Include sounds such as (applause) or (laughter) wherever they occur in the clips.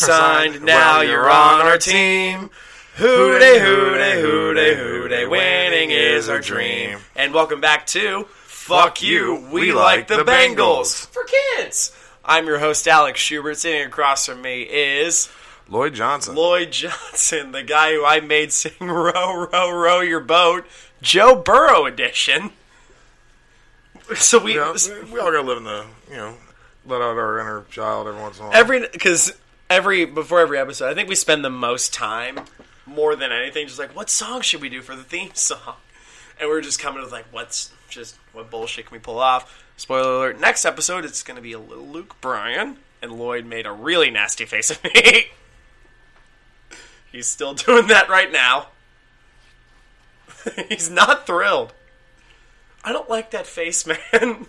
You're signed. Now you're on our team. Hoo day, hoo day, hoo day, hoo day. Winning is our dream. And welcome back to Fuck You. We like the Bengals for kids. I'm your host, Alex Schubert. Sitting across from me is Lloyd Johnson. Lloyd Johnson, the guy who I made sing (laughs) "Row, row, row your boat," Joe Burrow edition. So we You know, we all gotta live in the, you know, let out our inner child every once in a while. every because every before every episode, I think we spend the most time, more than anything, just like what song should we do for the theme (laughs) song, and we're just coming with like what's just what bullshit can we pull off. Spoiler alert: next episode, it's going to be a little Luke Bryan, and Lloyd made a really nasty face at me. (laughs) He's still doing that right now. (laughs) He's not thrilled. I don't like that face, man.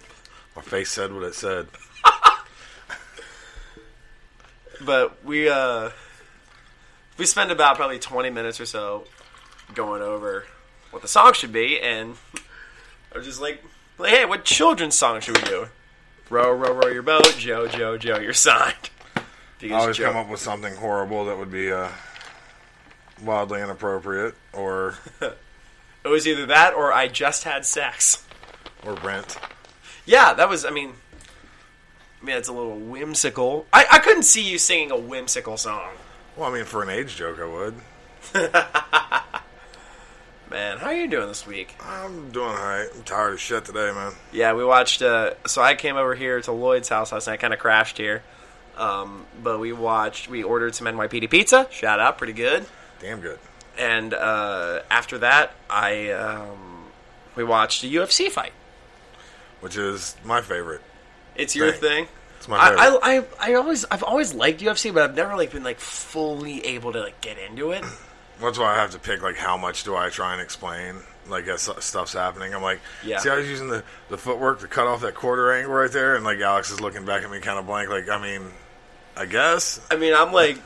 My face said what it said. But we uh we spend about probably 20 minutes or so going over what the song should be and I was just like, like hey what children's song should we do? Row row row your boat joe joe joe you're signed. (laughs) I always Joe- come up with something horrible that would be uh, wildly inappropriate, or (laughs) it was either that or i just had sex. Or rent. yeah that was i mean mean, it's a little whimsical. I, I couldn't see you singing a whimsical song. Well, I mean, for an age joke, I would. (laughs) Man, how are you doing this week? I'm doing alright. I'm tired of shit today, man. Yeah, we watched. Uh, so I came over here to Lloyd's house last night. Kind of crashed here, um, but we watched. We ordered some NYPD pizza. Shout out, pretty good. Damn good. And uh, after that, I um, we watched a UFC fight. Which is my favorite. It's your Thing. thing. It's my favorite. I, I, I, I always I've always liked UFC, but I've never like been like fully able to like get into it. That's why I have to pick like how much do I try and explain like as stuff's happening. I'm like, Yeah. see, I was using the the footwork to cut off that quarter angle right there, and like Alex is looking back at me kind of blank. Like, I mean, I guess. I mean, I'm like,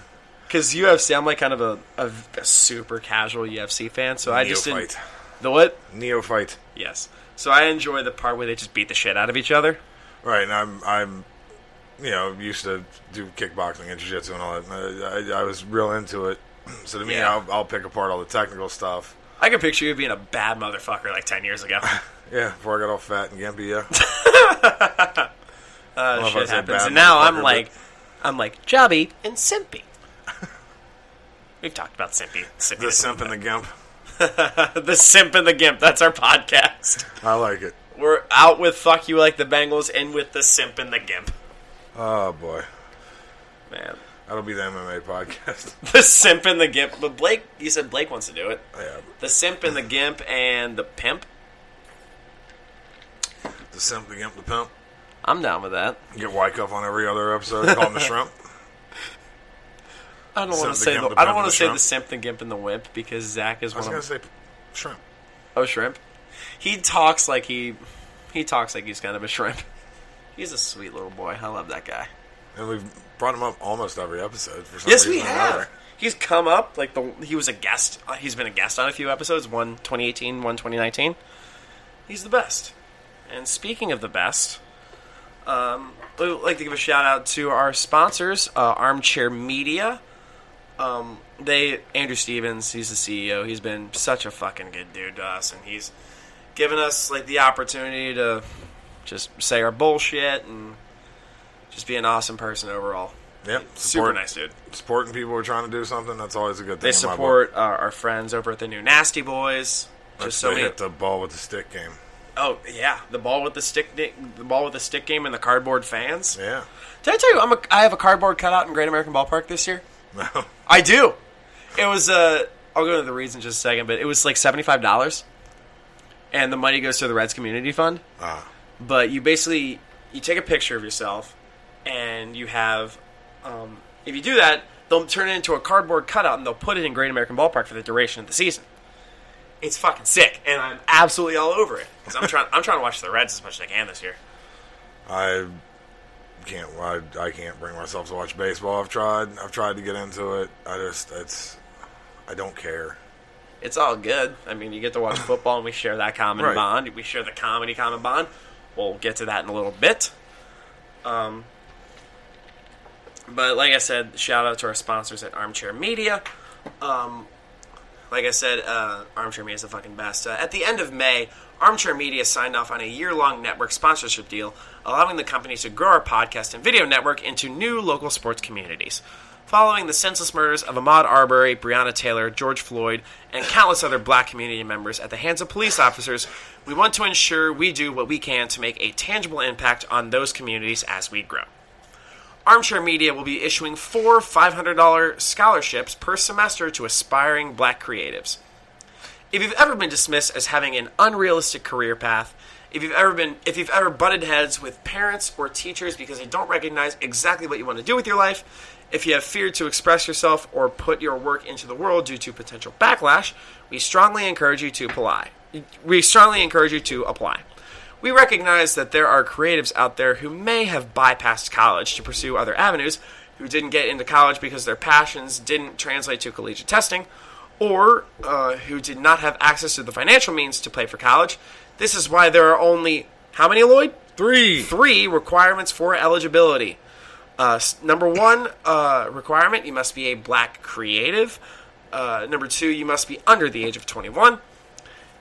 because UFC, I'm like kind of a, a, a super casual UFC fan, so I just didn't. Neophyte. The what? Neophyte. Yes. So I enjoy the part where they just beat the shit out of each other. Right, and I'm I'm you know used to do kickboxing and jiu-jitsu and all that. I, I was real into it. (clears throat) So to me, Yeah. I'll, I'll pick apart all the technical stuff. I can picture you being a bad motherfucker like ten years ago. (laughs) Yeah, before I got all fat and gimpy. Yeah, (laughs) Uh, know if I shit happens, and now I'm like, I'm like Jobby and Simpy. (laughs) We've talked about Simpy. Simpy the simp and the gimp. the simp and the gimp. That's our podcast. I like it. We're out with fuck you like the Bengals and with the simp and the gimp. Oh boy, Man, that'll be the MMA podcast. (laughs) the simp and the gimp. But Blake, you said Blake wants to do it. yeah, The simp and the gimp and the pimp. the simp, the gimp, the pimp. I'm down with that. Get Wyckoff on every other episode. Call him the shrimp. (laughs) I don't want to say the, the I don't want to say shrimp. the simp, the gimp, and the wimp because Zach is one. I was gonna of say shrimp. oh shrimp. He talks like he he talks like he's kind of a shrimp. He's a sweet little boy. I love that guy. And we've brought him up almost every episode. For some Yes, we another. have. He's come up like the he was a guest. uh, He's been a guest on a few episodes. One 2018, one 2019. He's the best. And speaking of the best, Um, we'd like to give a shout out to our sponsors, uh, Armchair Media. Um, they Andrew Stevens, he's the CEO. He's been such a fucking good dude to us, and he's given us like the opportunity to just say our bullshit and just be an awesome person overall. Yep. Super support- nice dude. Supporting people who are trying to do something, that's always a good thing. They in my book. support uh, our friends over at the new Nasty Boys. Just so they many. hit the ball with the stick game. Oh yeah, the ball with the stick, the ball with the stick game, and the cardboard fans. Yeah. Did I tell you I'm a, I have a cardboard cutout in Great American Ballpark this year? No. I do. It was uh I'll go into the reason in just a second, but it was like seventy five dollars, and the money goes to the Reds Community Fund. Ah. But you basically you take a picture of yourself, and you have um, if you do that, they'll turn it into a cardboard cutout, and they'll put it in Great American Ballpark for the duration of the season. It's fucking sick, and I'm absolutely all over it because I'm trying I'm trying to watch the Reds as much as I can this year. I can't. I, I can't bring myself to watch baseball. I've tried. I've tried to get into it. I just it's. I don't care. It's all good. I mean, you get to watch (laughs) football, and we share that common Right. bond. We share the comedy common bond. We'll get to that in a little bit. Um, but like I said, shout out to our sponsors at Armchair Media. Um, like I said, uh, Armchair Media is the fucking best. Uh, at the end of May, Armchair Media signed off on a year long network sponsorship deal, allowing the company to grow our podcast and video network into new local sports communities. Following the senseless murders of Ahmaud Arbery, Breonna Taylor, George Floyd, and countless other black community members at the hands of police officers, we want to ensure we do what we can to make a tangible impact on those communities as we grow. Armchair Media will be issuing four $500 scholarships per semester to aspiring black creatives. If you've ever been dismissed as having an unrealistic career path, if you've ever been if you've ever butted heads with parents or teachers because they don't recognize exactly what you want to do with your life, if you have feared to express yourself or put your work into the world due to potential backlash, we strongly encourage you to apply. We strongly encourage you to apply. We recognize that there are creatives out there who may have bypassed college to pursue other avenues, who didn't get into college because their passions didn't translate to collegiate testing, or uh, who did not have access to the financial means to play for college. This is why there are only how many, Lloyd? Three. Three requirements for eligibility. Uh, number one uh, requirement: you must be a black creative. Uh, number two, you must be under the age of 21.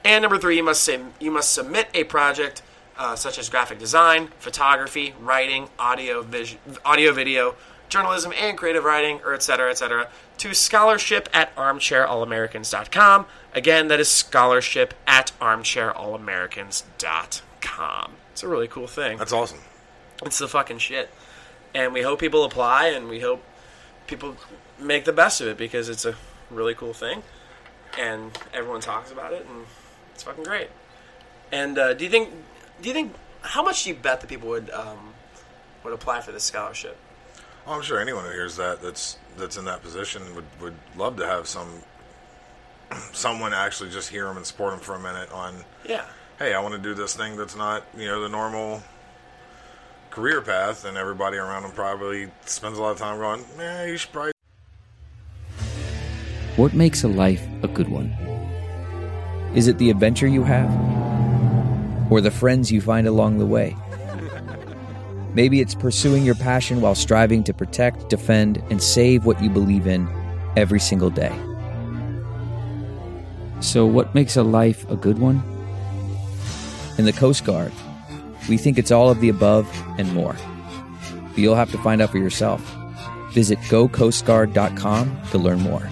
And number three, you must sim- you must submit a project uh, such as graphic design, photography, writing, audio, vis- audio, video, journalism, and creative writing, or et cetera, et cetera, to scholarship at armchairallamericans.com. Again, that is scholarship at armchairallamericans.com. It's a really cool thing. That's awesome. It's the fucking shit. And we hope people apply and we hope people make the best of it because it's a really cool thing. And everyone talks about it and it's fucking great. And uh, do you think do you think how much do you bet that people would um, would apply for this scholarship? Well, I'm sure anyone who hears that that's that's in that position would, would love to have some (clears throat) someone actually just hear them and support them for a minute on Yeah. hey I want to do this thing that's not you know the normal career path and everybody around them probably spends a lot of time going yeah you should probably What makes a life a good one? Is it the adventure you have? Or the friends you find along the way? (laughs) Maybe it's pursuing your passion while striving to protect, defend, and save what you believe in every single day. So, what makes a life a good one? In the Coast Guard, we think it's all of the above and more. But you'll have to find out for yourself. Visit gocoastguard.com to learn more.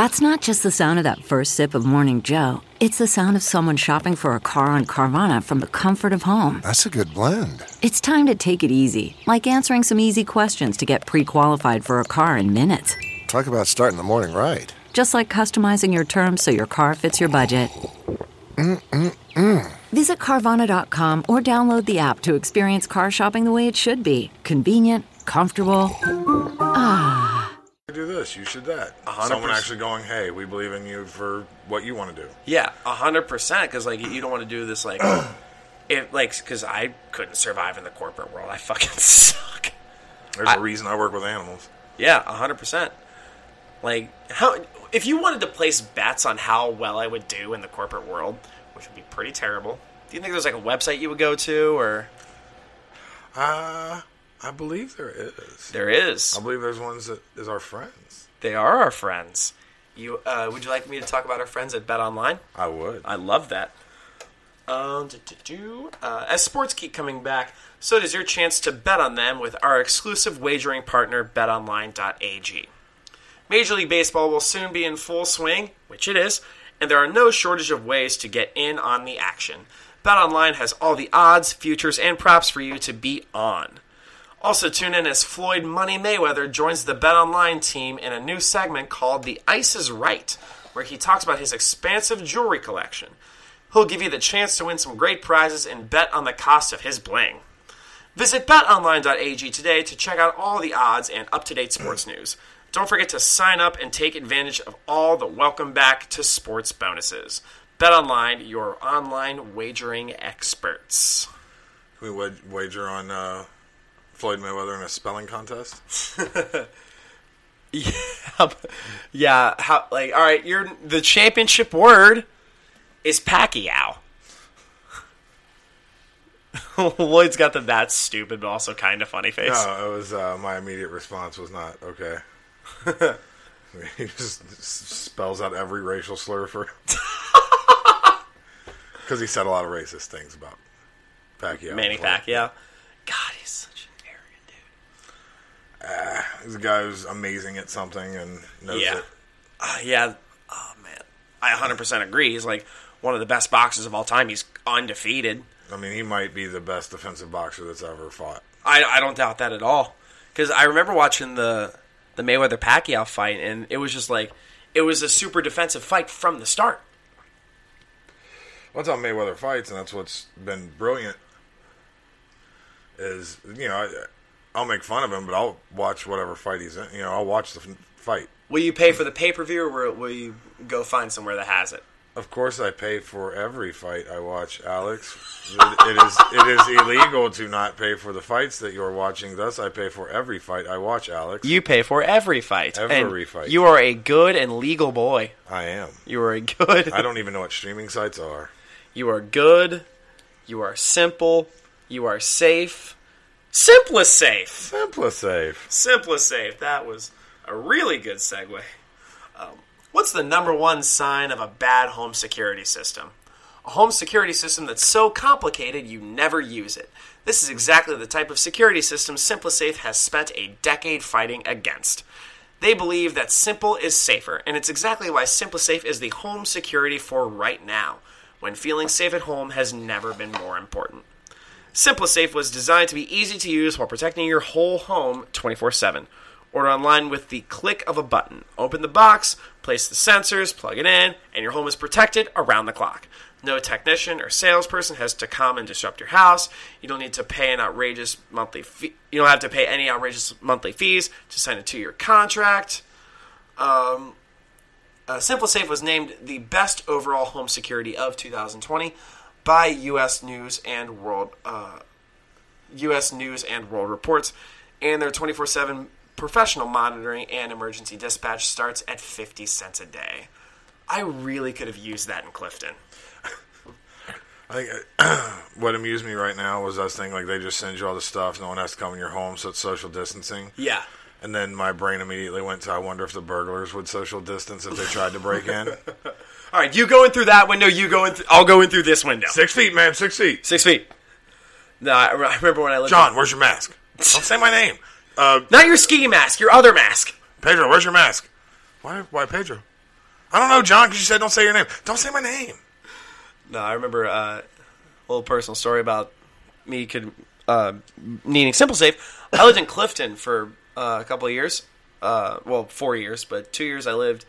That's not just the sound of that first sip of Morning Joe. It's the sound of someone shopping for a car on Carvana from the comfort of home. That's a good blend. It's time to take it easy, like answering some easy questions to get pre qualified for a car in minutes. Talk about starting the morning right. Just like customizing your terms so your car fits your budget. Visit Carvana.com or download the app to experience car shopping the way it should be convenient, comfortable. Ah. Do this you should that hundred someone percent. actually going hey we believe in you for what you want to do Yeah, a hundred percent. Because like you don't want to do this like, (clears throat) if like because I couldn't survive in the corporate world. I fucking (laughs) suck. there's I- a reason I work with animals Yeah, a hundred percent. Like how if you wanted to place bets on how well I would do in the corporate world, which would be pretty terrible. Do you think there's like a website you would go to, or Uh, I believe there is. there is? I believe there's ones that is our friends. They are our friends. You uh, would you like me to talk about our friends at Bet Online? I would. I love that. Um, do, do, do. Uh, as sports keep coming back, so does your chance to bet on them with our exclusive wagering partner, BetOnline.ag. Major League Baseball will soon be in full swing, which it is, and there are no shortage of ways to get in on the action. BetOnline has all the odds, futures, and props for you to be on. Also, tune in as Floyd Money Mayweather joins the BetOnline team in a new segment called The Ice is Right, where he talks about his expansive jewelry collection. He'll give you the chance to win some great prizes and bet on the cost of his bling. Visit betonline.ag today to check out all the odds and up to date sports news. Don't forget to sign up and take advantage of all the welcome back to sports bonuses. BetOnline, your online wagering experts. Can we wager on uh, Floyd Mayweather in a spelling contest? (laughs) Yeah, yeah. How like all right? You're the championship word is Pacquiao. (laughs) Lloyd's got the that's stupid but also kind of funny face. No, it was uh, my immediate response was not okay. (laughs) he just spells out every racial slur for because (laughs) he said a lot of racist things about Pacquiao. Manny. Pacquiao. God, he's such an arrogant dude. He's a guy who's amazing at something and knows Yeah. it. Uh, yeah. Oh man, I 100% agree. He's like one of the best boxers of all time. He's undefeated. I mean, he might be the best defensive boxer that's ever fought. I, I don't doubt that at all. Because I remember watching the the Mayweather Pacquiao fight, and it was just like it was a super defensive fight from the start. That's how Mayweather fights, and that's what's been brilliant. Is you know, I, I'll make fun of him, but I'll watch whatever fight he's in. You know, I'll watch the f- fight. Will you pay for the pay per view, or will you go find somewhere that has it? Of course, I pay for every fight I watch, Alex. it, is it is illegal to not pay for the fights that you're watching. Thus, I pay for every fight I watch, Alex. You pay for every fight. Every And fight. You are a good and legal boy. I am. You are a good. I don't even know what streaming sites are. You are good. You are simple. You are safe. Simplest safe. Simplest safe. Simplest safe. That was a really good segue. What's the number one sign of a bad home security system? A home security system that's so complicated you never use it. This is exactly the type of security system SimpliSafe has spent a decade fighting against. They believe that simple is safer, and it's exactly why SimpliSafe is the home security for right now, when feeling safe at home has never been more important. SimpliSafe was designed to be easy to use while protecting your whole home 24 7. Order online with the click of a button. Open the box, place the sensors, plug it in, and your home is protected around the clock. No technician or salesperson has to come and disrupt your house. You don't need to pay an outrageous monthly fee. You don't have to pay any outrageous monthly fees to sign a two-year contract. Um, uh, SimpliSafe was named the best overall home security of 2020 by U.S. News and World uh, U.S. News and World Reports, and their 24/7 professional monitoring and emergency dispatch starts at 50 cents a day. I really could have used that in Clifton. I think uh, (clears throat) what amused me right now was I was thinking like they just send you all the stuff, no one has to come in your home, so it's social distancing. Yeah. And then my brain immediately went to I wonder if the burglars would social distance if they tried to break in. (laughs) All right, you go in through that window. You go in. Th- I'll go in through this window. Six feet, man, six feet. Six feet. No, I, I remember when I lived. John, where's your mask? (laughs) Don't say my name. Uh, not your ski mask. Your other mask. Pedro, where's your mask? Why? Why Pedro? I don't know, John, because you said don't say your name. Don't say my name. No, I remember uh, a little personal story about me could uh, needing SimpliSafe. I lived in Clifton for uh, a couple of years. Uh, well, four years, but two years I lived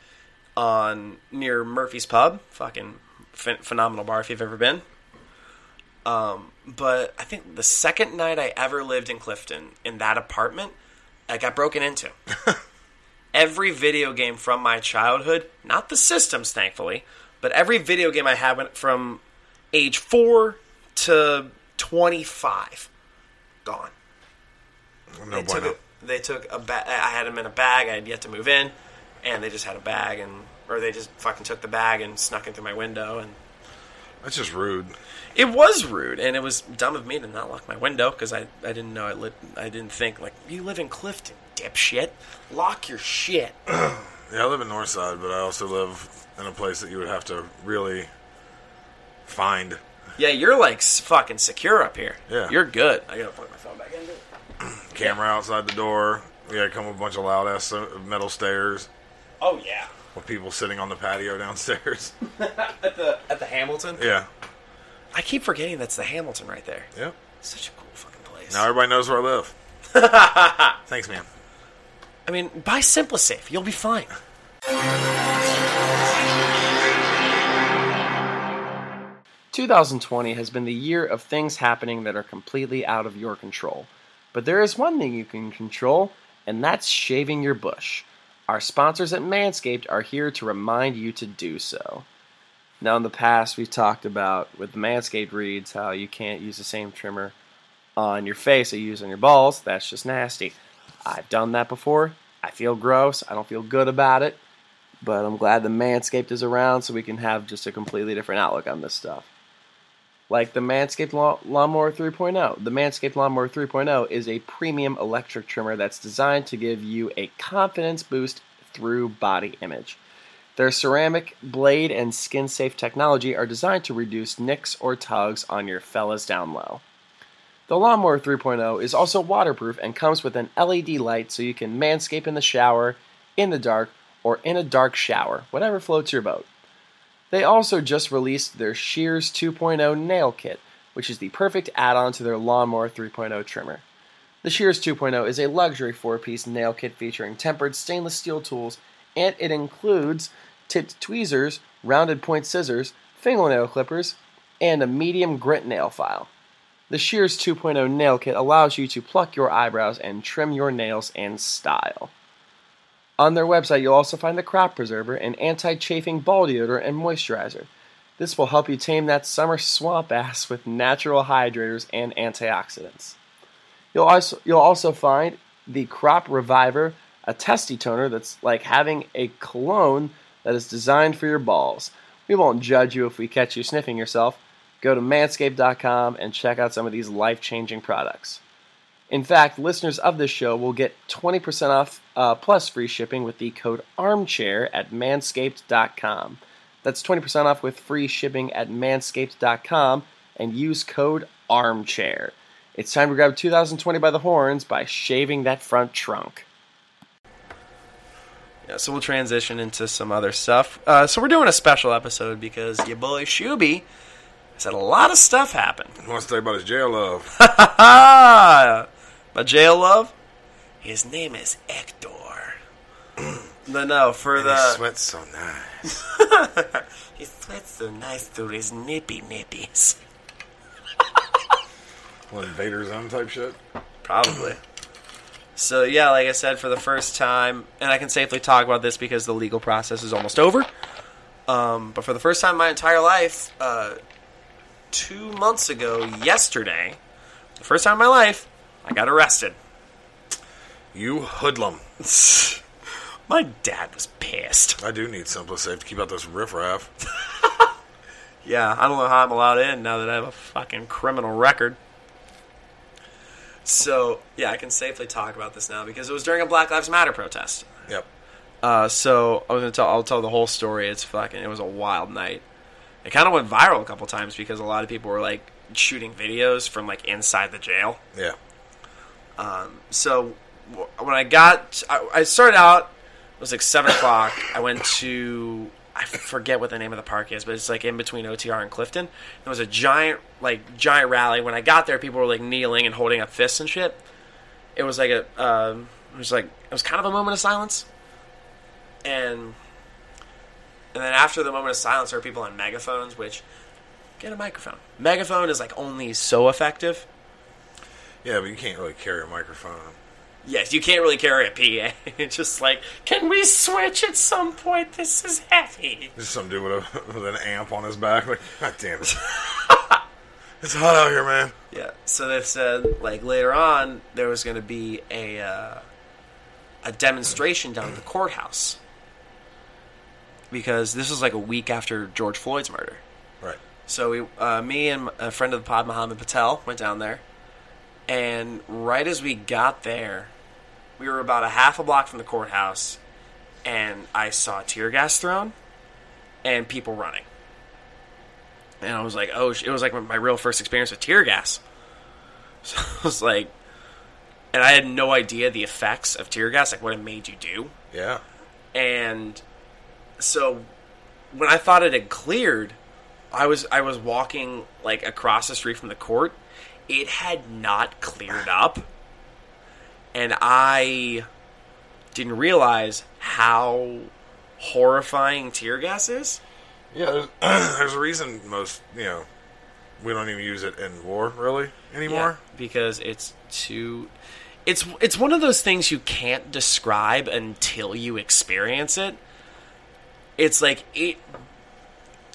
on near Murphy's Pub. Fucking ph- phenomenal bar if you've ever been. Um, but I think the second night I ever lived in Clifton in that apartment, I got broken into. (laughs) every video game from my childhood, not the systems, thankfully, but every video game I had from age four to twenty-five, gone. No they took a, they took a ba- I had them in a bag. I had yet to move in, and they just had a bag, and or they just fucking took the bag and snuck in through my window, and That's just rude. It was rude, and it was dumb of me to not lock my window because I, I didn't know I lit. I didn't think like you live in Clifton, dipshit. Lock your shit. (clears throat) Yeah, I live in Northside, but I also live in a place that you would have to really find. Yeah, you're like fucking secure up here. Yeah. you're good. I gotta plug my phone back in. Camera outside the door. We gotta come with a bunch of loud ass uh, metal stairs Oh yeah, with people sitting on the patio downstairs. (laughs) at the at the Hamilton. yeah. I keep forgetting that's the Hamilton right there. Yep. Such a cool fucking place. Now everybody knows where I live. (laughs) Thanks, man. I mean, buy Simplisafe. You'll be fine. 2020 has been the year of things happening that are completely out of your control. But there is one thing you can control, and that's shaving your bush. Our sponsors at Manscaped are here to remind you to do so. Now, in the past, we've talked about with the Manscaped reads how you can't use the same trimmer on your face that you use on your balls. That's just nasty. I've done that before. I feel gross. I don't feel good about it. But I'm glad the Manscaped is around so we can have just a completely different outlook on this stuff. Like the Manscaped Law- Lawnmower 3.0. The Manscaped Lawnmower 3.0 is a premium electric trimmer that's designed to give you a confidence boost through body image. Their ceramic, blade, and skin safe technology are designed to reduce nicks or tugs on your fellas down low. The Lawnmower 3.0 is also waterproof and comes with an LED light so you can manscape in the shower, in the dark, or in a dark shower, whatever floats your boat. They also just released their Shears 2.0 nail kit, which is the perfect add on to their Lawnmower 3.0 trimmer. The Shears 2.0 is a luxury four piece nail kit featuring tempered stainless steel tools, and it includes tipped tweezers, rounded point scissors, fingernail clippers, and a medium grit nail file. The Shears 2.0 nail kit allows you to pluck your eyebrows and trim your nails in style. On their website, you'll also find the crop preserver, an anti chafing ball deodorant, and moisturizer. This will help you tame that summer swamp ass with natural hydrators and antioxidants. You'll also, you'll also find the Crop Reviver, a testy toner that's like having a cologne that is designed for your balls. We won't judge you if we catch you sniffing yourself. Go to manscaped.com and check out some of these life changing products. In fact, listeners of this show will get 20% off uh, plus free shipping with the code armchair at manscaped.com. That's 20% off with free shipping at manscaped.com and use code armchair. It's time to grab 2020 by the horns by shaving that front trunk. Yeah, so we'll transition into some other stuff. Uh, so we're doing a special episode because your boy Shuby has had a lot of stuff happen. He wants to you about his jail love. (laughs) (laughs) My jail love. His name is Hector. (clears throat) no, no, for And the he sweats so nice. (laughs) he sweats so nice through his nippy nippies. What, Invader Zone type shit? Probably. So yeah, like I said, for the first time, and I can safely talk about this because the legal process is almost over. Um, but for the first time in my entire life, uh, two months ago, yesterday, the first time in my life, I got arrested. You hoodlum. (laughs) My dad was pissed. I do need Simplisafe to keep out this riffraff. (laughs) Yeah, I don't know how I'm allowed in now that I have a fucking criminal record. So yeah, I can safely talk about this now because it was during a Black Lives Matter protest. Yep. Uh, so I was gonna tell. I'll tell the whole story. It's fucking. It was a wild night. It kind of went viral a couple times because a lot of people were like shooting videos from like inside the jail. Yeah. Um, So when I got, I, I started out. It was like seven o'clock. I went to. I forget what the name of the park is, but it's like in between OTR and Clifton. There was a giant, like giant rally. When I got there, people were like kneeling and holding up fists and shit. It was like a, um, it was like it was kind of a moment of silence, and and then after the moment of silence, there were people on megaphones, which get a microphone. Megaphone is like only so effective. Yeah, but you can't really carry a microphone. Yes, you can't really carry a PA. (laughs) It's just like, can we switch at some point? This is heavy. Some dude with, a, with an amp on his back. Like, God damn it. (laughs) it's hot out here, man. Yeah. So they said, like later on, there was going to be a uh, a demonstration down at the courthouse because this was like a week after George Floyd's murder. Right. So we, uh, me and a friend of the pod, Mohammed Patel, went down there, and right as we got there, we were about a half a block from the courthouse, and I saw tear gas thrown, and people running, and I was like, oh, it was like my real first experience with tear gas. (laughs) So I was like, and I had no idea the effects of tear gas, like what it made you do. Yeah. And so when I thought it had cleared, I was I was walking like across the street from the court. It had not cleared up. And I didn't realize how horrifying tear gas is. Yeah, there's, (clears throat) there's a reason most, you know, we don't even use it in war, really, anymore. Yeah, because it's too it's it's one of those things you can't describe until you experience it. It's like it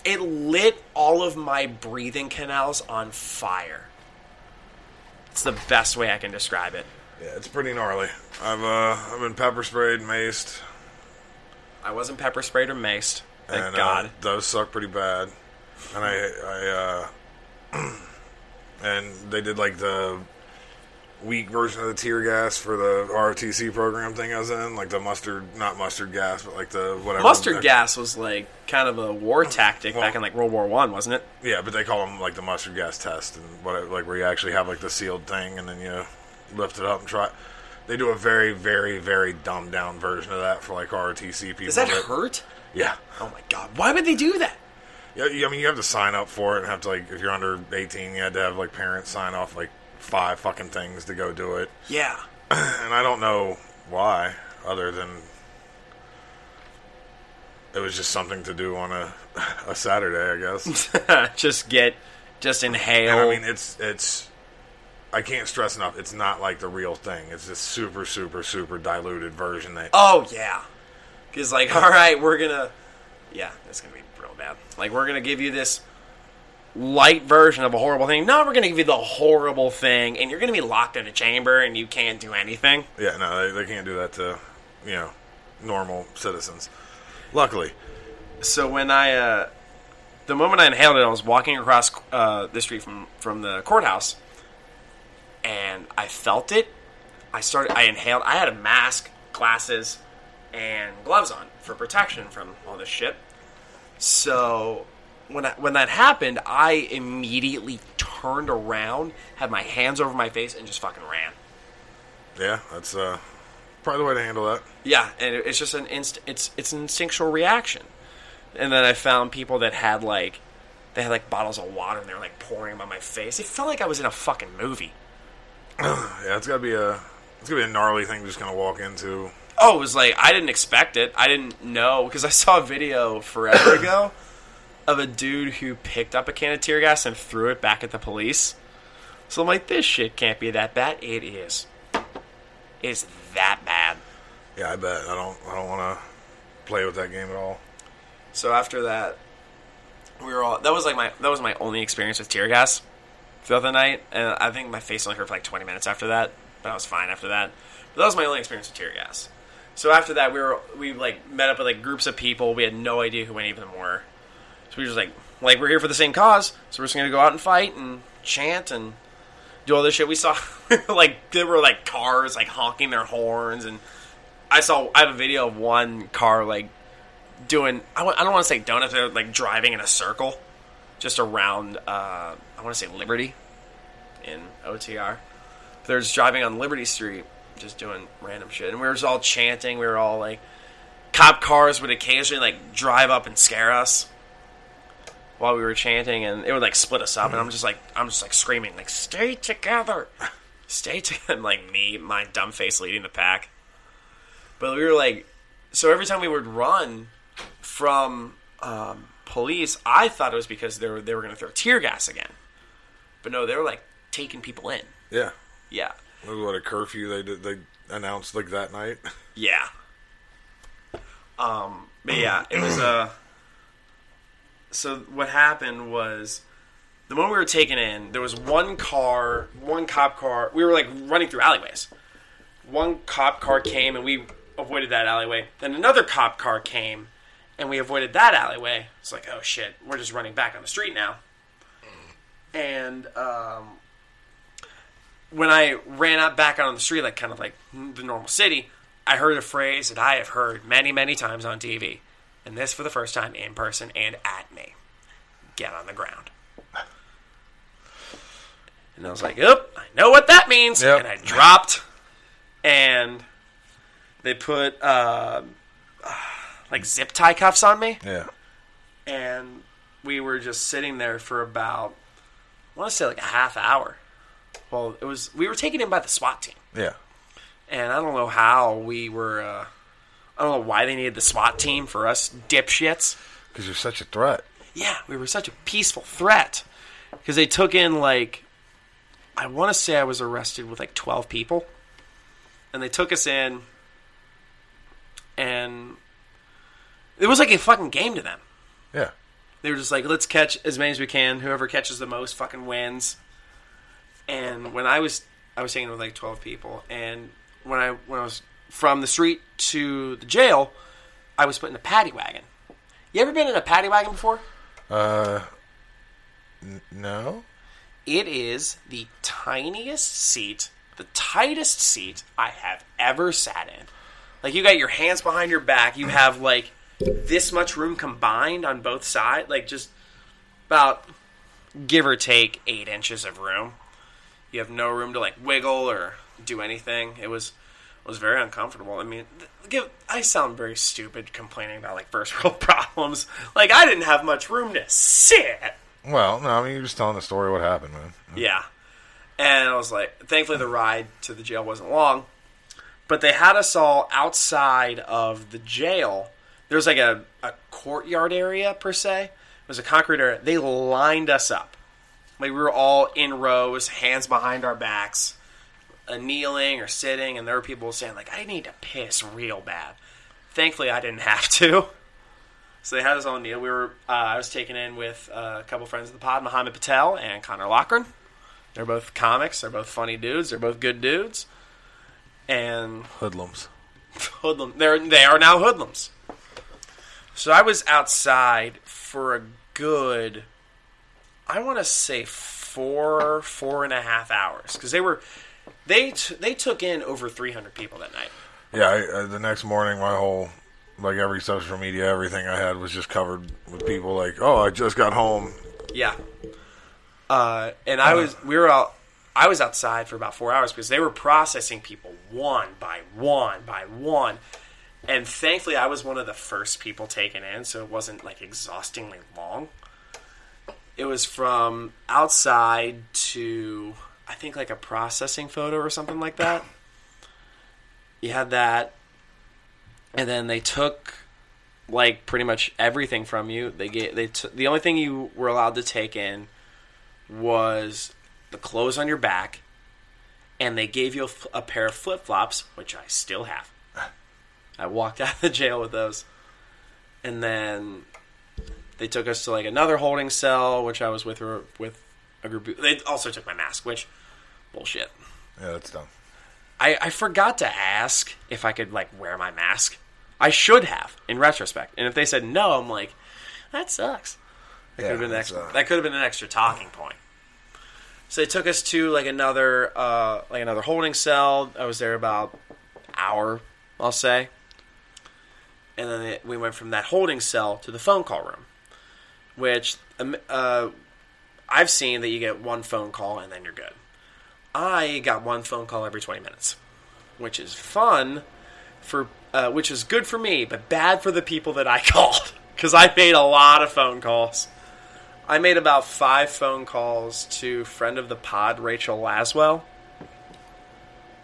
it lit all of my breathing canals on fire. It's the best way I can describe it. Yeah, it's pretty gnarly. I've uh, I've been pepper sprayed, maced, I wasn't pepper sprayed or maced. Thank and God. Uh, those suck pretty bad. And I I uh, (clears throat) and they did like the weak version of the tear gas for the ROTC program thing I was in, like the mustard, not mustard gas, but like the whatever Mustard gas was like kind of a war (clears throat) tactic back in like World War One, wasn't it? Yeah, but they call them like the mustard gas test and what like where you actually have like the sealed thing and then you lift it up and try. They do a very, very, very dumbed down version of that for like ROTC people. Does that hurt? Yeah. Oh my God! Why would they do that? Yeah, I mean, you have to sign up for it and have to like, if you're under 18, you had to have like parents sign off like five fucking things to go do it. Yeah. (clears throat) And I don't know why, other than it was just something to do on a (laughs) a Saturday, I guess. (laughs) just get, just inhale. And I mean, it's it's. I can't stress enough. It's not like the real thing. It's this super, super, super diluted version that. Oh yeah, because like, (laughs) all right, we're gonna, yeah, it's gonna be real bad. Like, we're gonna give you this light version of a horrible thing. No, we're gonna give you the horrible thing, and you're gonna be locked in a chamber, and you can't do anything. Yeah, no, they, they can't do that to, you know, normal citizens. Luckily, So when I, uh, the moment I inhaled it, I was walking across uh, the street from from the courthouse, and I felt it. I started. I inhaled. I had a mask, glasses, and gloves on for protection from all this shit. So when I, when that happened, I immediately turned around, had my hands over my face, and just fucking ran. yeah, that's uh, probably the way to handle that. Yeah, and it- it's just an inst- it's it's an instinctual reaction. And then I found people that had like they had like bottles of water and they were like pouring them on my face. It felt like I was in a fucking movie. (clears throat) Yeah, it's gotta be a, it's gonna be a gnarly thing to just kind of walk into. Oh, it was like I didn't expect it. I didn't know because I saw a video forever (coughs) ago of a dude who picked up a can of tear gas and threw it back at the police. So I'm like, this shit can't be that bad. It is. It's that bad. Yeah, I bet. I don't, I don't want to play with that game at all. So after that, we were all. That was like my that was my only experience with tear gas throughout the night, and I think my face only hurt for like 20 minutes after that, but I was fine after that. But that was my only experience with tear gas. So after that, we were we like met up with like groups of people. We had no idea who any of them were. So we were just like like we're here for the same cause, so we're just gonna go out and fight and chant and do all this shit. We saw (laughs) like there were like cars like honking their horns, and I saw I have a video of one car like doing I w- I don't want to say donuts they're like driving in a circle just around uh, I want to say Liberty in OTR they're just driving on Liberty Street just doing random shit. And we were just all chanting. We were all like cop cars would occasionally like drive up and scare us while we were chanting. And it would like split us up. And I'm just like I'm just like screaming like stay together! Stay together (laughs) like me my dumb face leading the pack. But we were like so every time we would run from um, police, I thought it was because they were they were going to throw tear gas again. But no, they were like taking people in. Yeah, Yeah, it was what a curfew they did. They announced like that night. (laughs) yeah. Um, but yeah, it was Uh, so what happened was the moment we were taken in, there was one car, one cop car. We were like running through alleyways. One cop car came and we avoided that alleyway. Then another cop car came and we avoided that alleyway. It's like, oh shit, we're just running back on the street now. and um, when I ran out back out on the street, like kind of like the normal city, I heard a phrase that I have heard many, many times on TV, and this for the first time in person and at me: "Get on the ground." And I was like, "Yep, I know what that means." Yep. And I dropped, and they put uh, like zip tie cuffs on me Yeah. and we were just sitting there for about I want to say like a half hour. Well, it was we were taken in by the SWAT team, Yeah. and I don't know how we were. Uh, I don't know why they needed the SWAT team for us dipshits. Because you're such a threat. Yeah, we were such a peaceful threat because they took in like I want to say I was arrested with like twelve people, and they took us in, and it was like a fucking game to them. Yeah. They were just like, let's catch as many as we can. Whoever catches the most fucking wins. And when I was, I was taking with like twelve people, and when I when I was from the street to the jail, I was put in a paddy wagon. You ever been in a paddy wagon before? Uh. N- no. It is the tiniest seat, the tightest seat I have ever sat in. Like you got your hands behind your back, you have like this much room combined on both sides, like just about give or take eight inches of room. You have no room to like wiggle or do anything. It was it was very uncomfortable. I mean, give I sound very stupid complaining about like (laughs) first world problems. Like I didn't have much room to sit. Well, no, I mean, you're just telling the story what happened, man. Yeah. And I was like, thankfully the ride to the jail wasn't long, but they had us all outside of the jail. There was like a, a courtyard area per se. It was a concrete area. They lined us up. Like we were all in rows, hands behind our backs, uh, kneeling or sitting, and there were people saying like, "I need to piss real bad." Thankfully, I didn't (laughs) have to. So they had us all kneel. We were. Uh, I was taken in with uh, a couple friends of the pod, Mohammed Patel and Connor Lochran. They're both comics. They're both funny dudes. They're both good dudes. And Hoodlums. (laughs) hoodlum. They're they are now hoodlums. So I was outside for a good, I want to say four four and a half hours because they were they t- they took in over three hundred people that night. Yeah, I, uh, the next morning, my whole, like every social media, everything I had was just covered with people like, oh, I just got home. Yeah. Uh, and I was we were out I was outside for about four hours because they were processing people one by one by one. And thankfully I was one of the first people taken in, so it wasn't like exhaustingly long. It was from outside to I think like a processing photo or something like that. You had that and then they took like pretty much everything from you. They get they t- the only thing you were allowed to take in was the clothes on your back, and they gave you a, f- a pair of flip flops, which I still have. I walked (laughs) out of the jail with those, and then they took us to like another holding cell, which I was with her with a group. They also took my mask, which bullshit. Yeah, that's dumb. I, I forgot to ask if I could like wear my mask. I should have, in retrospect. And if they said no, I'm like, that sucks. That Yeah, could have been an extra, uh, that could have been an extra talking point. So they took us to like another uh, like another holding cell. I was there about hour, I'll say. And then it, we went from that holding cell to the phone call room, which um, uh, I've seen that you get one phone call and then you're good. I got one phone call every 20 minutes, which is fun for uh, which is good for me, but bad for the people that I (laughs) called because I made a lot of phone calls. I made about five phone calls to friend of the pod, Rachel Laswell.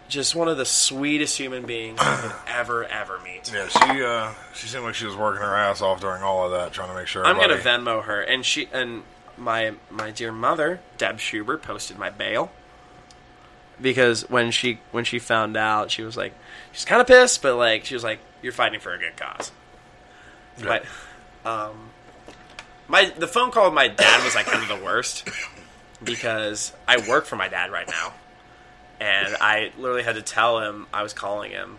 Just one of the sweetest human beings I could (clears throat) ever, ever meet. Yeah, she uh, she seemed like she was working her ass off during all of that, trying to make sure. I'm gonna Venmo her, and she and my my dear mother, Deb Schubert, posted my bail because when she when she found out, she was like, she's kind of pissed, but like she was like, "You're fighting for a good cause." But um, my the phone call with my dad was like kind of the worst because I work for my dad right now, and I literally had to tell him I was calling him.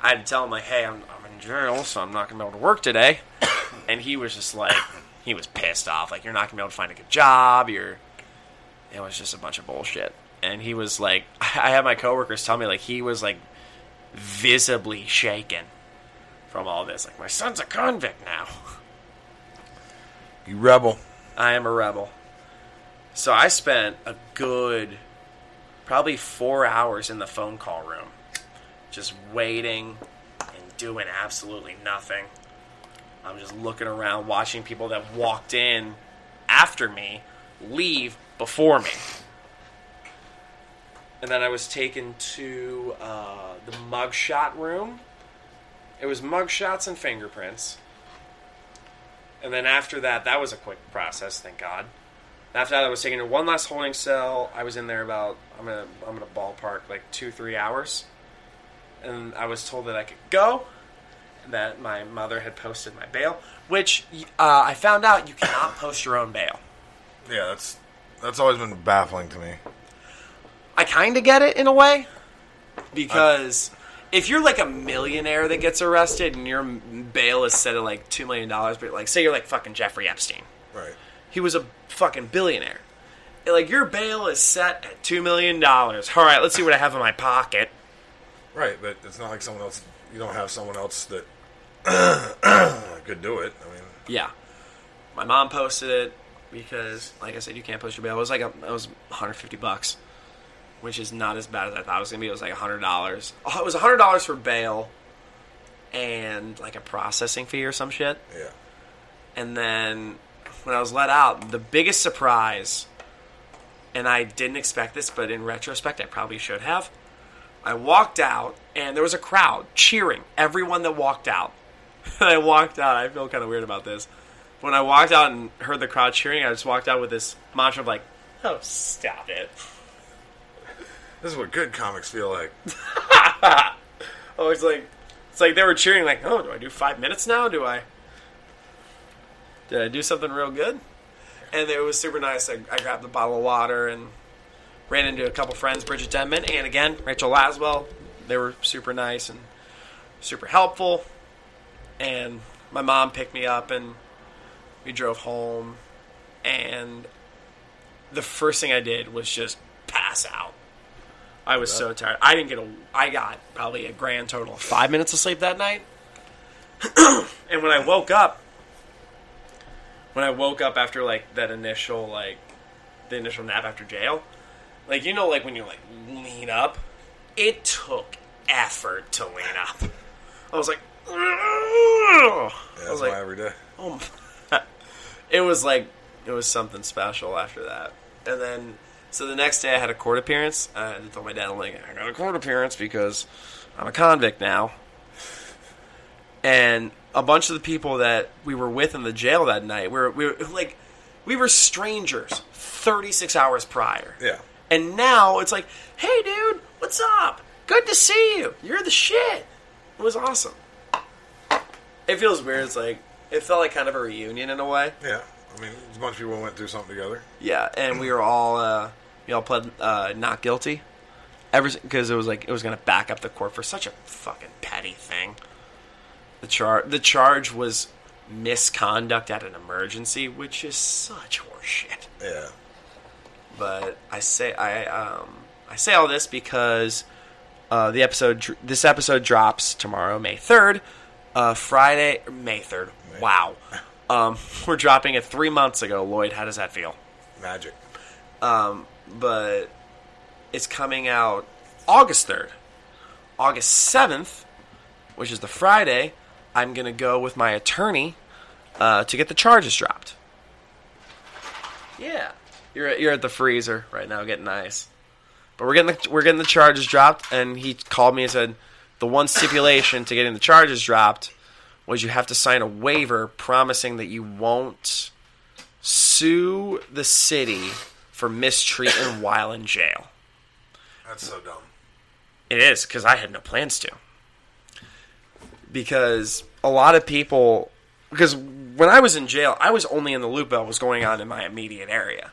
I had to tell him like, "Hey, I'm I'm in jail, so I'm not gonna be able to work today," (coughs) and he was just like, he was pissed off. Like, "You're not gonna be able to find a good job. You're it was just a bunch of bullshit. And he was like, (laughs) I had my coworkers tell me like he was like visibly shaken from all this. Like my son's a convict now. You rebel. I am a rebel. So I spent a good, probably four hours in the phone call room, just waiting and doing absolutely nothing. I'm just looking around, watching people that walked in after me leave before me. And then I was taken to uh, the mugshot room. It was mugshots and fingerprints. And then after that, that was a quick process, thank God. After that, I was taken to one last holding cell. I was in there about I'm gonna I'm gonna ballpark like two three hours, and I was told that I could go. That my mother had posted my bail, which uh, I found out you cannot (coughs) post your own bail. Yeah, that's that's always been baffling to me. I kind of get it in a way because if you're like a millionaire that gets arrested and your bail is set at like two million dollars, but like say you're like fucking Jeffrey Epstein. He was a fucking billionaire. Like your bail is set at two million dollars. All right, let's see what I have in my pocket. Right, but it's not like someone else. You don't have someone else that (coughs) could do it. I mean, Yeah, my mom posted it because, like I said, you can't post your bail. It was like a, it was 150 bucks, which is not as bad as I thought it was gonna be. It was like hundred dollars. Oh, it was hundred dollars for bail and like a processing fee or some shit. yeah. And then when I was let out, the biggest surprise, and I didn't expect this, but in retrospect, I probably should have. I walked out, and there was a crowd cheering everyone that walked out. and (laughs) I walked out. I feel kind of weird about this. When I walked out and heard the crowd cheering, I just walked out with this mantra of like, "Oh, stop it." (laughs) This is what good comics feel like. (laughs) Oh, it's like it's like they were cheering like, "Oh, do I do five minutes now? Do I did I do something real good?" And it was super nice. I, I grabbed a bottle of water and ran into a couple friends, Bridget Denman and again Rachel Laswell. They were super nice and super helpful. And my mom picked me up and we drove home. And the first thing I did was just pass out. I was so tired. I didn't get a. I got probably a grand total of five minutes of sleep that night. (clears throat) and when I woke up, when I woke up after like that initial like the initial nap after jail, like you know like when you like lean up, it took effort to lean up. I was like, I was like, my every day. oh, my- (laughs) it was like it was something special after that. And then so the next day I had a court appearance. Uh, I told my dad, I'm like, I got a court appearance because I'm a convict now. And a bunch of the people that we were with in the jail that night, we were, we were like, we were strangers 36 hours prior. Yeah. And now it's like, hey, dude, what's up? Good to see you. You're the shit. It was awesome. It feels weird. It's like, it felt like kind of a reunion in a way. Yeah. I mean, a bunch of people went through something together. Yeah, and we were all, uh, we all pled uh, not guilty. Ever because it was like it was going to back up the court for such a fucking petty thing. The char the charge was misconduct at an emergency, which is such horseshit. Yeah. But I say I um I say all this because uh, the episode this episode drops tomorrow, May third. Uh, Friday, May third. Wow. Um, (laughs) we're dropping it three months ago. Lloyd, how does that feel? Magic. Um, but it's coming out August 3rd. August 7th, which is the Friday, I'm going to go with my attorney uh, to get the charges dropped. Yeah. You're at, you're at the freezer right now getting ice. But we're getting the, we're getting the charges dropped and he called me and said the one stipulation to getting the charges dropped was you have to sign a waiver promising that you won't sue the city for mistreatment while in jail. That's so dumb. It is because I had no plans to. Because a lot of people, because when I was in jail, I was only in the loop of what was going on in my immediate area.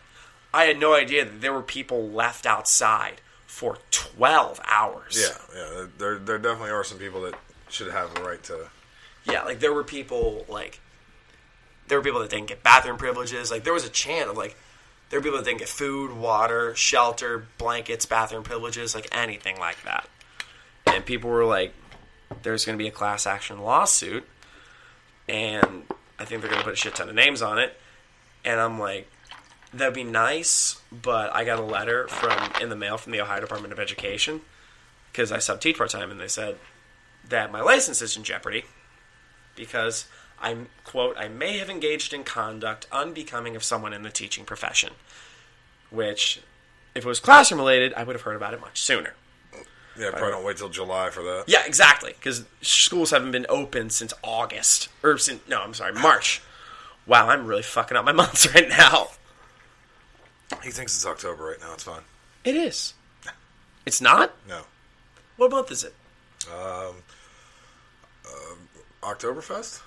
I had no idea that there were people left outside for twelve hours. Yeah, yeah. There, there definitely are some people that should have the right to. Yeah, like there were people like there were people that didn't get bathroom privileges. Like there was a chant of like There were people that didn't get food, water, shelter, blankets, bathroom privileges, like anything like that. And people were like, "There's going to be a class action lawsuit," and I think they're going to put a shit ton of names on it. And I'm like, that'd be nice, but I got a letter from in the mail from the Ohio Department of Education because I sub teach part time, and they said that my license is in jeopardy because I'm quote I may have engaged in conduct unbecoming of someone in the teaching profession, which if it was classroom related, I would have heard about it much sooner. Yeah, probably don't wait till July for that. Yeah, exactly. Because schools haven't been open since August, or since no, I'm sorry, March. Wow, I'm really fucking up my (laughs) months right now. He thinks it's October right now. It's fine. It is. It's not. No. What month is it? Um, uh, Oktoberfest?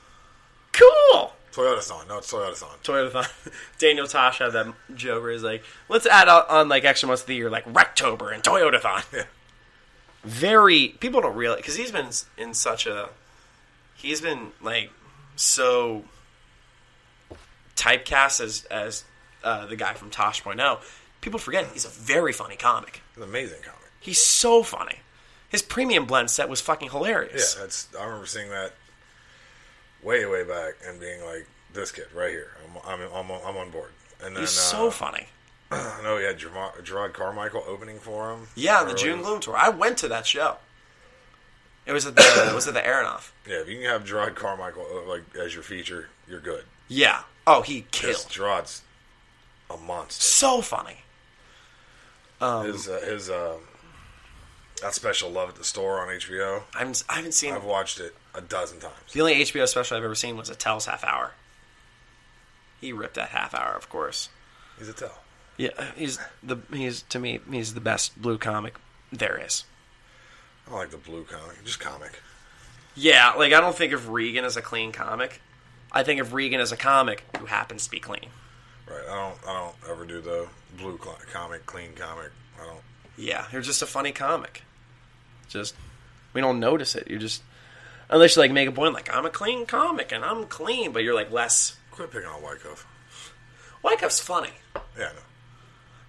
Cool. Toyota-san. No, it's Toyota-san. Toyota. (laughs) Daniel Tosh had that joke where he's like, "Let's add on, on like extra months of the year, like Rectober and Toyotathon." Yeah. Very people don't realize because he's been in such a, he's been like so typecast as as uh, the guy from Tosh.0. People forget he's a very funny comic. It's an amazing comic. He's so funny. His premium blend set was fucking hilarious. Yeah, that's. I remember seeing that way, way back and being like, "This kid right here, I'm, I'm, I'm, on- I'm on board." And then he's so uh, funny. I know he had Jerrod, Jerrod Carmichael opening for him. Yeah, the Early. June Gloom tour. I went to that show. It was at the was at the Aronoff. (laughs) Yeah, if you can have Jerrod Carmichael uh, like as your feature, you're good. Yeah. Oh, he killed. Jerrod's a monster. So funny. Um, his uh, his um, that special Love at the Store on HBO. I'm, I haven't seen. I've watched it a dozen times. The only HBO special I've ever seen was a Tell's half hour. He ripped that half hour, of course. He's a tell. Yeah, he's the he's to me he's the best blue comic there is. I like the blue comic, just comic. Yeah, like I don't think of Regan as a clean comic. I think of Regan as a comic who happens to be clean. Right. I don't. I don't ever do the blue comic, clean comic. I don't. Yeah, you're just a funny comic. Just we don't notice it. You just unless you like make a point like I'm a clean comic and I'm clean, but you're like less. Quit picking on Wyckoff. Wyckoff's funny. Yeah, no.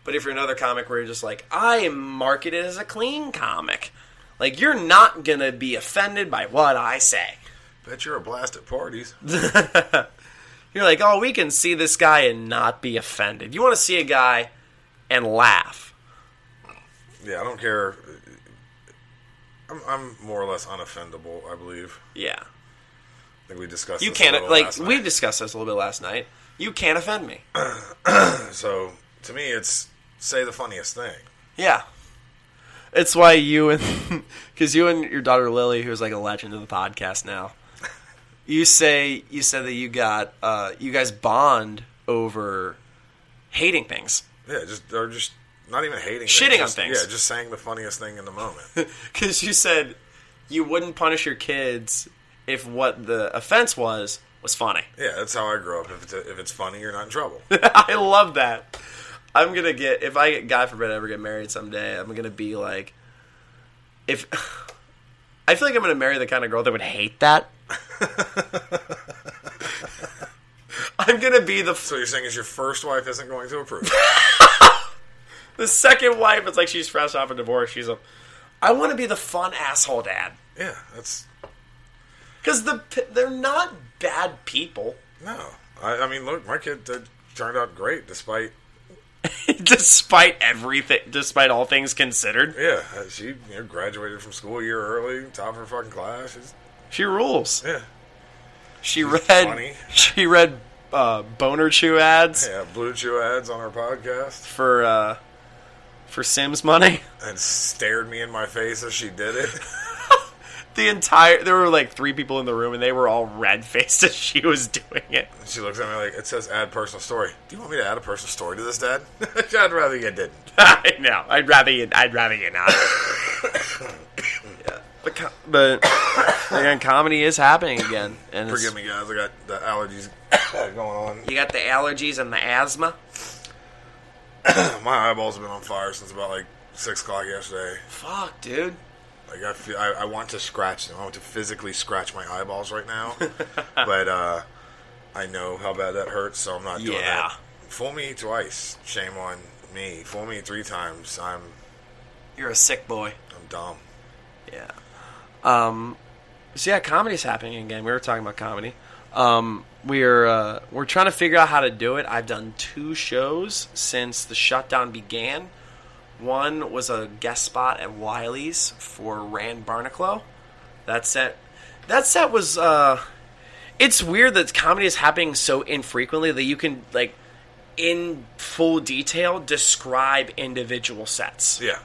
But if you're another comic where you're just like, I am marketed as a clean comic, like you're not gonna be offended by what I say. Bet you're a blast at parties. (laughs) You're like, oh, we can see this guy and not be offended. You want to see a guy and laugh. Yeah, I don't care. I'm, I'm more or less unoffendable, I believe. Yeah. I think we discussed. You this can't like we discussed this a little bit last night. You can't offend me. (clears throat) So to me, it's say the funniest thing. Yeah. It's why you and (laughs) because you and your daughter Lily, who's like a legend of the podcast now, (laughs) you say you said that you got uh, you guys bond over hating things Yeah, just or just not even hating, Shitting on just- things. Yeah, just saying the funniest thing in the moment. (laughs) because you said you wouldn't punish your kids if what the offense was was funny. yeah, that's how I grew up. If it's if it's funny, you're not in trouble. I love that. I'm gonna get if I get God forbid ever get married someday. I'm gonna be like, if (sighs) I feel like I'm gonna marry the kind of girl that would hate that. (laughs) I'm gonna be the so you're saying is your first wife isn't going to approve? (laughs) the second wife. It's like she's fresh off a divorce. She's a. I want to be the fun asshole dad yeah, that's because the they're not bad people. no. I, I mean, look, my kid turned out great despite. (laughs) despite everything, despite all things considered, Yeah, she you know, graduated from school a year early, top of her fucking class. She's, she rules. yeah, She read. funny. She read uh, boner chew ads yeah, Blue Chew ads on our podcast for uh, for Sims money. and stared me in my face as she did it. (laughs) The entire there were like three people in the room and they were all red faced (laughs) as she was doing it. She looks at me like, it says add personal story. Do you want me to add a personal story to this, Dad? (laughs) I'd rather you didn't. (laughs) I know. I'd rather you. I'd rather you not. (coughs) yeah, but but (coughs) again, comedy is happening again, and Forgive me, guys. I got the allergies (coughs) going on. You got the allergies and the asthma. My eyeballs have been on fire since about like six o'clock yesterday. Fuck, dude. Like I feel, I, I want to scratch them. I want to physically scratch my eyeballs right now, (laughs) but uh, I know how bad that hurts, so I'm not doing Yeah. that. fool me twice. Shame on me. Fool me three times. I'm You're a sick boy. I'm dumb. Yeah. Um. So yeah, comedy's happening again. We were talking about comedy. Um. We're uh, we're trying to figure out how to do it. I've done two shows since the shutdown began. One was a guest spot at Wiley's for Rand Barnacle. That set, that set was. Uh, it's weird that comedy is happening so infrequently that you can like, in full detail, describe individual sets. Yeah.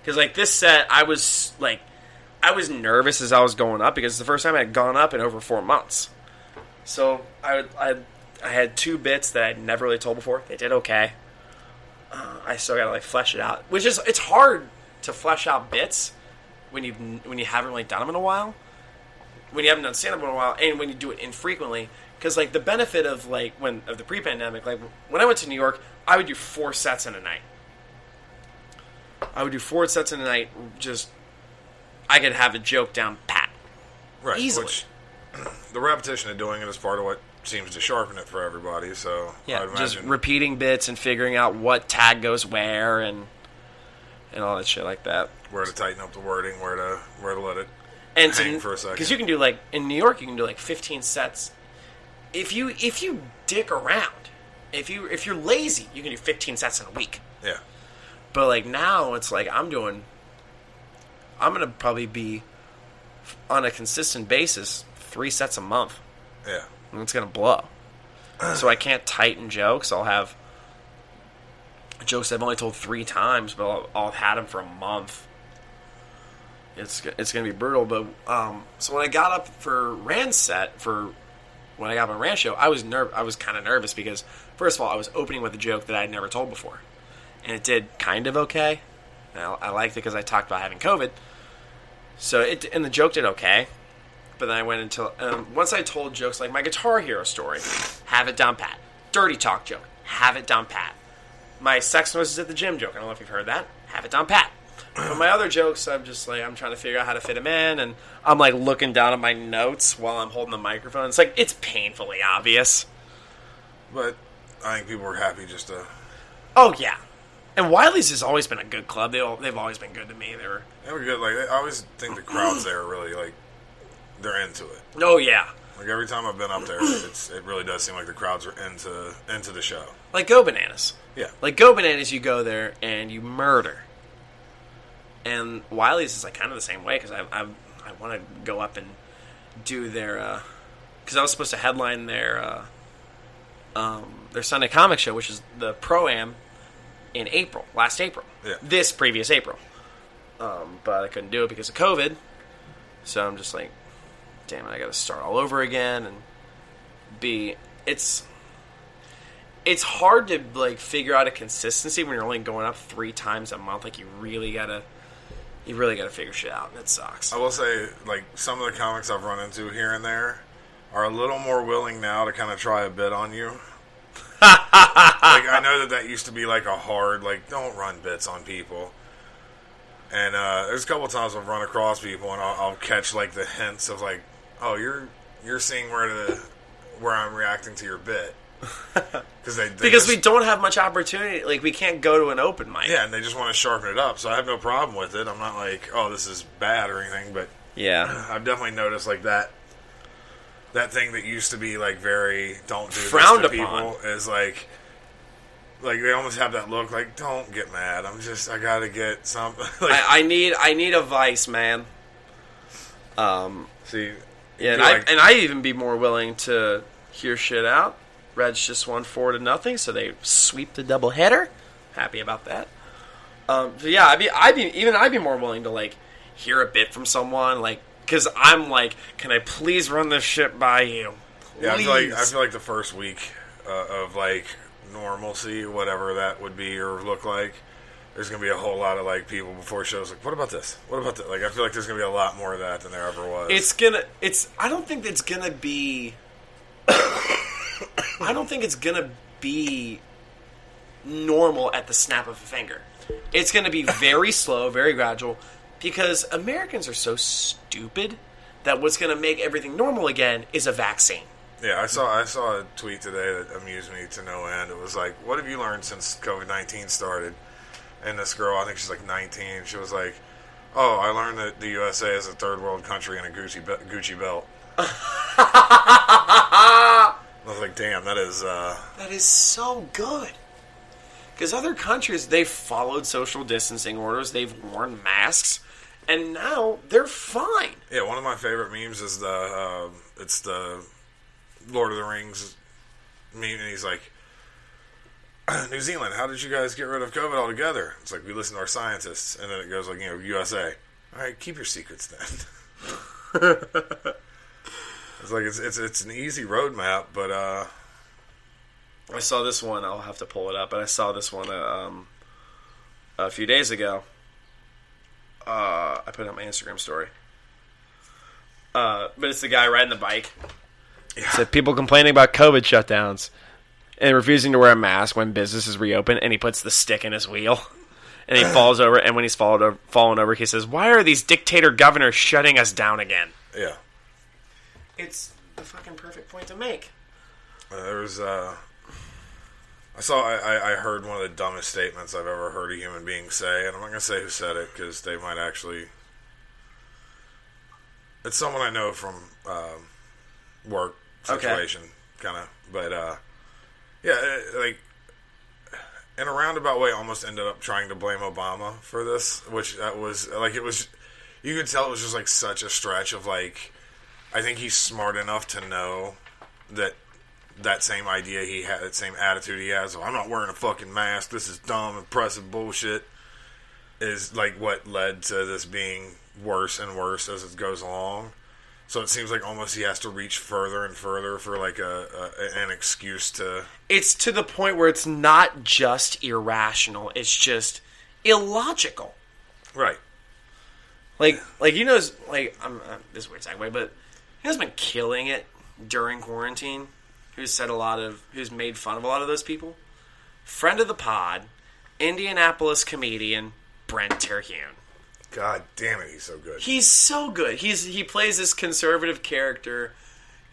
Because like this set, I was like, I was nervous as I was going up because it's the first time I had gone up in over four months. So I I I had two bits that I'd never really told before. They did okay. Uh, I still gotta like flesh it out, which is it's hard to flesh out bits when you when you haven't really done them in a while. When you haven't done stand up in a while, and when you do it infrequently, because like the benefit of like when of the pre-pandemic, like when I went to New York, I would do four sets in a night. I would do four sets in a night. Just I could have a joke down pat. Right. Easily. Which (clears throat) the repetition of doing it is part of what seems to sharpen it for everybody. So Yeah, just repeating bits and figuring out what tag goes where and and all that shit like that. where to tighten up the wording, where to where to let it And hang for a second. because you can do like in New York, you can do like 15 sets. If you if you dick around, if you if you're lazy, you can do 15 sets in a week. yeah. But like now, it's like I'm doing. I'm gonna probably be on a consistent basis three sets a month. Yeah. And it's gonna blow. so I can't tighten jokes. I'll have jokes I've only told three times, but I'll, I'll have had them for a month. It's it's gonna be brutal. But um, so when I got up for Rand's set for when I got my Rand show, I was nerv- I was kind of nervous because first of all, I was opening with a joke that I had never told before, and it did kind of okay. I, I liked it because I talked about having COVID. So it and the joke did okay, but then I went into um, once I told jokes like my Guitar Hero story, have it down pat. Dirty talk joke, have it down pat. My sex noises at the gym joke, I don't know if you've heard that, have it down pat. But my other jokes, I'm just like I'm trying to figure out how to fit them in, and I'm like looking down at my notes while I'm holding the microphone. It's like it's painfully obvious. But I think people were happy just to Oh yeah, and Wiley's has always been a good club. They all, they've always been good to me. They were they were good. Like I always think the crowds there are really like they're into it. oh yeah, Like every time I've been up there, (clears throat) it's it really does seem like the crowds are into into the show. like Go Bananas. Yeah. Like Go Bananas, you go there and you murder. And Wiley's is like kind of the same way because I I, I want to go up and do their because I was supposed to headline their uh, um, their Sunday comic show, which is the pro am in April, last April, Yeah. this previous April. Um, but I couldn't do it because of COVID, so I'm just like, damn it, I got to start all over again and be it's it's hard to like figure out a consistency when you're only going up three times a month. Like you really gotta, you really gotta figure shit out. and it sucks. I will say, like some of the comics I've run into here and there are a little more willing now to kind of try a bit on you. (laughs) like I know that that used to be like a hard, like don't run bits on people. And uh, there's a couple times I've run across people and I'll, I'll catch like the hints of like, oh, you're you're seeing where the where I'm reacting to your bit (laughs) because they, they because just- we don't have much opportunity. Like we can't go to an open mic. yeah, and they just want to sharpen it up. So I have no problem with it. I'm not like, oh, this is bad or anything, but Yeah. (clears throat) I've definitely noticed like that that thing that used to be like very don't do Frowned this to upon. people is like like they almost have that look like don't get mad. I'm just I gotta get something (laughs) like I, I need I need a vice, man. Um. see Yeah, and do I like- and I even be more willing to hear shit out. Reds just won four to nothing, so they sweep the double header. Happy about that. Um, so yeah, I'd be, I'd be, even I'd be more willing to like hear a bit from someone, like, because I'm like, can I please run this shit by you? yeah, I feel like I feel like the first week uh, of like normalcy, whatever that would be or look like. There's gonna be a whole lot of like people before shows like, what about this? What about that? Like, I feel like there's gonna be a lot more of that than there ever was. It's gonna. It's. I don't think it's gonna be. (coughs) I don't think it's gonna be normal at the snap of a finger. It's gonna be very (laughs) slow, very gradual, because Americans are so stupid that what's gonna make everything normal again is a vaccine. Yeah, I saw I saw a tweet today that amused me to no end. It was like, "What have you learned since COVID nineteen started?" And this girl, I think she's like nineteen, she was like, "Oh, I learned that the USA is a third world country in a Gucci be- Gucci belt." (laughs) I was like, "Damn, that is." uh That is so good. Because other countries, they've followed social distancing orders, they've worn masks, and now they're fine. Yeah, one of my favorite memes is the uh, it's the Lord of the Rings meme, and he's like, (clears throat) "New Zealand, how did you guys get rid of COVID altogether?" It's like we listen to our scientists, and then it goes like, you know, USA. All right, keep your secrets then. (laughs) it's like it's it's it's an easy roadmap, but uh, I saw this one. I'll have to pull it up, but I saw this one uh, um, a few days ago. Uh, I put it on my Instagram story. Uh, but it's the guy riding the bike. It said people complaining about COVID shutdowns and refusing to wear a mask when businesses reopen, and he puts the stick in his wheel. And he falls over, and when he's followed over, fallen over, he says, "Why are these dictator governors shutting us down again?" yeah, It's the fucking perfect point to make. Uh, there was uh, I saw I, I I heard one of the dumbest statements I've ever heard a human being say, and I'm not gonna say who said it because they might actually. It's someone I know from um, work Okay. situation, kind of, but uh, yeah, uh, like in a roundabout way, almost ended up trying to blame Obama for this, which that was like it was. You could tell it was just like such a stretch of like, I think he's smart enough to know that that same idea he had, that same attitude he has. "Oh, I'm not wearing a fucking mask. This is dumb, impressive bullshit. Is like what led to this being worse and worse as it goes along. So it seems like almost he has to reach further and further for like a, a an excuse to. it's to the point where it's not just irrational it's just illogical Right. like like you know like i'm uh, this is a weird segue but he has been killing it during quarantine who's said a lot of who's made fun of a lot of those people friend of the pod indianapolis comedian brent terhune God damn it, he's so good. he's so good he's he plays this conservative character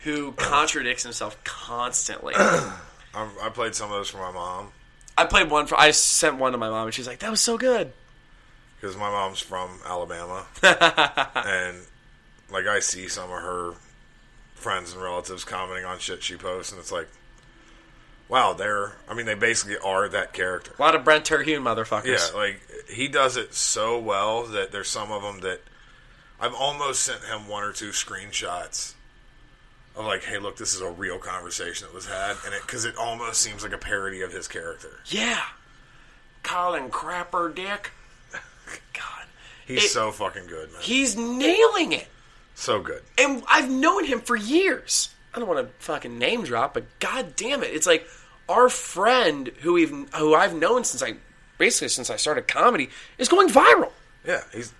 who (clears throat) contradicts himself constantly (clears throat) I'm, I played some of those for my mom I played one for. I sent one to my mom, and she's like, "That was so good." because my mom's from Alabama, (laughs) and like I see some of her friends and relatives commenting on shit she posts, and it's like, wow, they're. I mean, they basically are that character. A lot of Brent Terhune motherfuckers. Yeah, like he does it so well that there's some of them that I've almost sent him one or two screenshots of like, hey, look, this is a real conversation that was had, and it because it almost seems like a parody of his character. yeah. Colin Crapper Dick. (laughs) God, He's It- so fucking good, man. he's nailing it, so good. and I've known him for years. I don't want to fucking name drop, but god damn it, it's like our friend who we've who I've known since I basically since I started comedy is going viral. Yeah, he's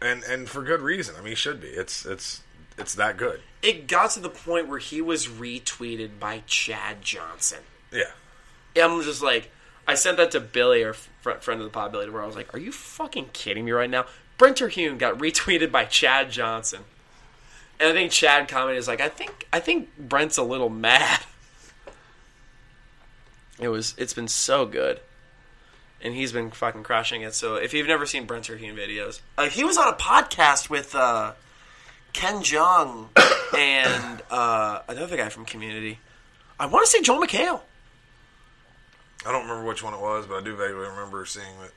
and and for good reason. I mean, he should be. It's it's it's that good. It got to the point where he was retweeted by Chad Johnson. Yeah, I'm just like, I sent that to Billy, our fr- friend of the pod, Billy, where I was like, "Are you fucking kidding me right now?" Brent Terhune got (laughs) retweeted by Chad Johnson, and I think Chad commented is like, "I think I think Brent's a little mad." (laughs) It was it's been so good, and he's been fucking crushing it. So if you've never seen Brent Terhune videos, uh, he was on a podcast with uh, Ken Jeong (coughs) and uh, another guy from Community. I want to say Joel McHale. I don't remember which one it was, but I do vaguely remember seeing it.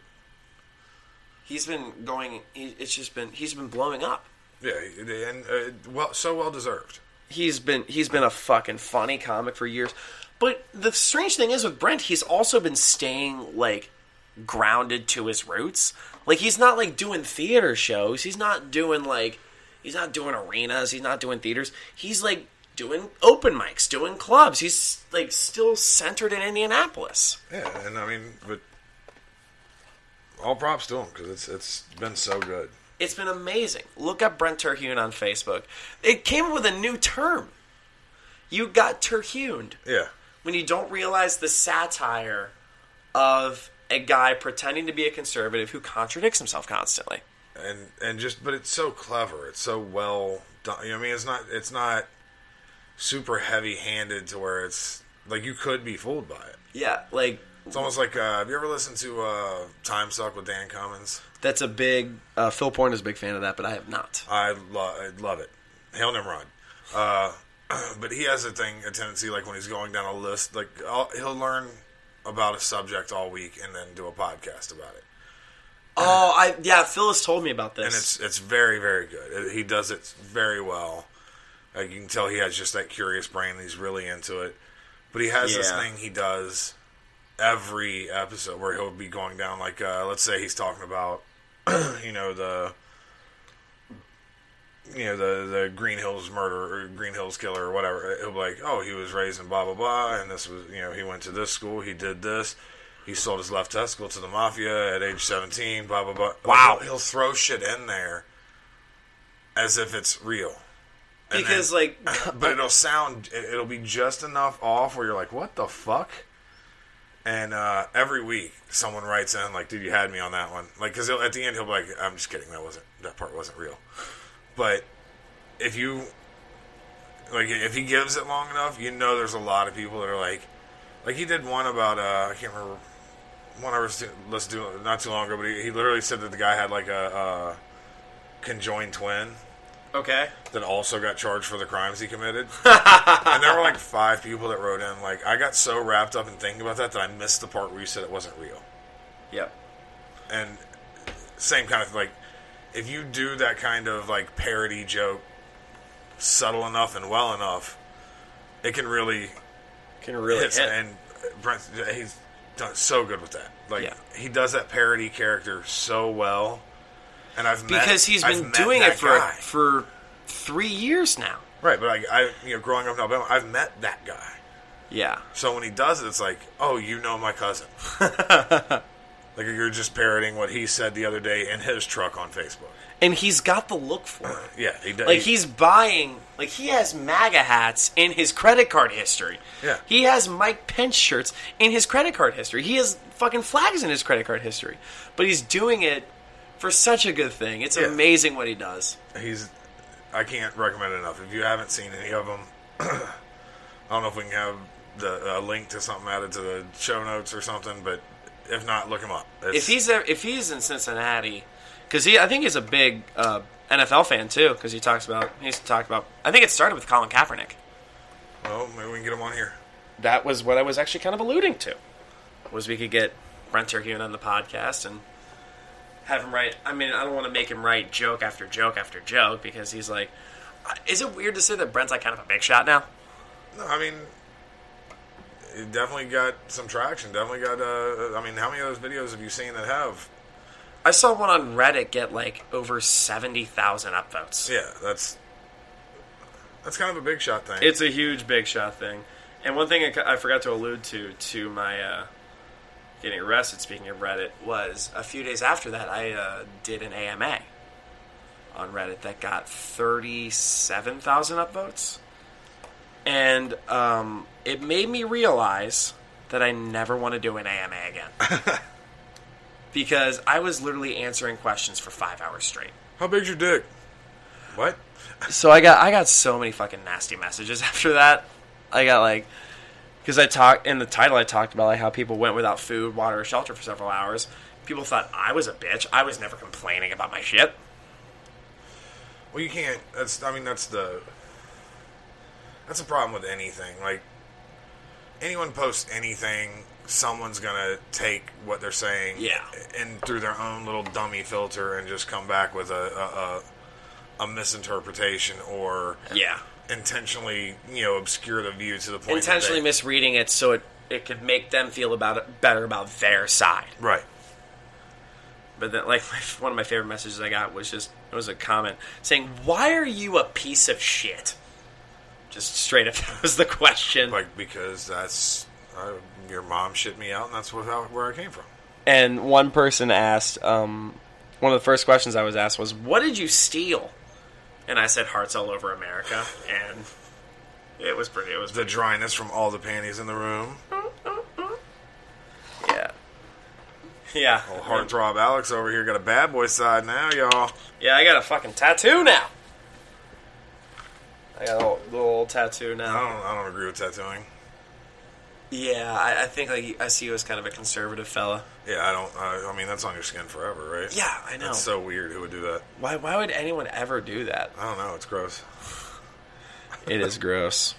he's been going. He, it's just been he's been blowing up. Yeah, and uh, well, so well deserved. He's been he's been a fucking funny comic for years. But the strange thing is with Brent, he's also been staying like grounded to his roots. Like he's not like doing theater shows. He's not doing like he's not doing arenas. He's not doing theaters. He's like doing open mics, doing clubs. He's like still centered in Indianapolis. Yeah, and I mean, but all props to him because it's it's been so good. It's been amazing. Look up Brent Terhune on Facebook. It came with a new term. You got Terhuned Yeah, when you don't realize the satire of a guy pretending to be a conservative who contradicts himself constantly. and and just but it's so clever. It's so well done. You know, I mean, it's not it's not super heavy handed to where it's like you could be fooled by it. Yeah, like It's almost like uh, have you ever listened to uh, Time Suck with Dan Cummins? that's a big. Uh, Phil Porn is a big fan of that, but I have not. I, lo- I love it. Hail Nimrod. Uh, (clears throat) but he has a thing, a tendency, like when he's going down a list, like I'll, he'll learn about a subject all week and then do a podcast about it. Oh, I yeah. Phyllis told me about this. and it's it's very very good. It- he does it very well. Like you can tell he has just that curious brain. He's really into it. But he has this thing he does every episode where he'll be going down like uh, let's say he's talking about (clears throat) you know the you know the the Green Hills murder or Green Hills killer or whatever. He'll be like, oh, he was raised in blah blah blah, and this was you know he went to this school, he did this. He sold his left testicle to the mafia at age 17, blah, blah, blah. Like, Wow. he'll, he'll throw shit in there as if it's real. And because then- like (laughs) but it'll sound, it- it'll be just enough off where you're like, what the fuck? And uh, every week, someone writes in, like, dude, you had me on that one. Like, because at the end, he'll be like, I'm just kidding. That wasn't, that part wasn't real. But if you, like, if he gives it long enough, you know there's a lot of people that are like, like, he did one about, uh, I can't remember, one I was listening to not too long ago, but he, he literally said that the guy had, like, a, a conjoined twin okay, that also got charged for the crimes he committed. (laughs) and there were like five people that wrote in. Like, I got so wrapped up in thinking about that that I missed the part where you said it wasn't real. yep, And same kind of like, if you do that kind of like parody joke subtle enough and well enough, it can really can really hit. hit. And Brent, he's done so good with that. Like, Yeah. he does that parody character so well. And I've met, because he's I've been doing it for guy. for three years now. right. But I, I, you know, growing up in Alabama, I've met that guy. Yeah, So when he does it, it's like, oh, you know my cousin. (laughs) like you're just parroting what he said the other day in his truck on Facebook. and he's got the look for it. (clears throat) Yeah, he does. Like he's buying, like he has MAGA hats in his credit card history. Yeah. He has Mike Pence shirts in his credit card history. He has fucking flags in his credit card history. But he's doing it for such a good thing. It's Yeah. amazing what he does. he's. I can't recommend it enough. If you haven't seen any of them, (clears throat) I don't know if we can have the a link to something added to the show notes or something. But if not, look him up. It's, If he's there, if he's in Cincinnati, because he, I think he's a big uh, NFL fan too. Because he talks about, he's talked about. I think it started with Colin Kaepernick. well, maybe we can get him on here. that was what I was actually kind of alluding to. Was we could get Brent Terhune on the podcast and have him write. I mean, I don't want to make him write joke after joke after joke because he's like. Is it weird to say that Brent's like kind of a big shot now? No, I mean, it definitely got some traction. Definitely got. Uh, I mean, how many of those videos have you seen that have? I saw one on Reddit get like over seventy thousand upvotes. Yeah, that's that's kind of a big shot thing. It's a huge big shot thing. And one thing I, I forgot to allude to to my uh, getting arrested. Speaking of Reddit, was a few days after that I uh, did an AMA on Reddit that got thirty seven thousand upvotes, and um, it made me realize that I never want to do an AMA again. (laughs) because I was literally answering questions for five hours straight. How big's your dick? What? So I got I got so many fucking nasty messages (laughs) after that. I got like because I talked in the title I talked about like how people went without food, water, or shelter for several hours. People thought I was a bitch. I was never complaining about my shit. Well, you can't. That's. I mean, that's the. That's a problem with anything. Like anyone posts anything, someone's gonna take what they're saying, Yeah. and through their own little dummy filter, and just come back with a a, a, a misinterpretation or Yeah, intentionally, you know, obscure the view to the point that intentionally they- misreading it so it it could make them feel about it better about their side. right. But then, like, (laughs) one of my favorite messages I got was just it was a comment saying, "Why are you a piece of shit?" Just straight up, (laughs) that was the question. Like because that's uh, your mom shit me out, and that's what, how, where I came from. and one person asked, um, one of the first questions I was asked was, "What did you steal?" And I said, "Hearts all over America," and it was pretty. It was The dryness from all the panties in the room. yeah, (laughs) yeah, Old heartthrob Alex over here got a bad boy side now, y'all. yeah. I got a fucking tattoo now. I got a little, little tattoo I now. don't. I don't agree with tattooing. Yeah, I, I think like I see you as kind of a conservative fella. Yeah, I don't. I, I mean, that's on your skin forever, right? Yeah, I know. So weird. Who would do that? Why? Why would anyone ever do that? I don't know. It's gross. It is gross.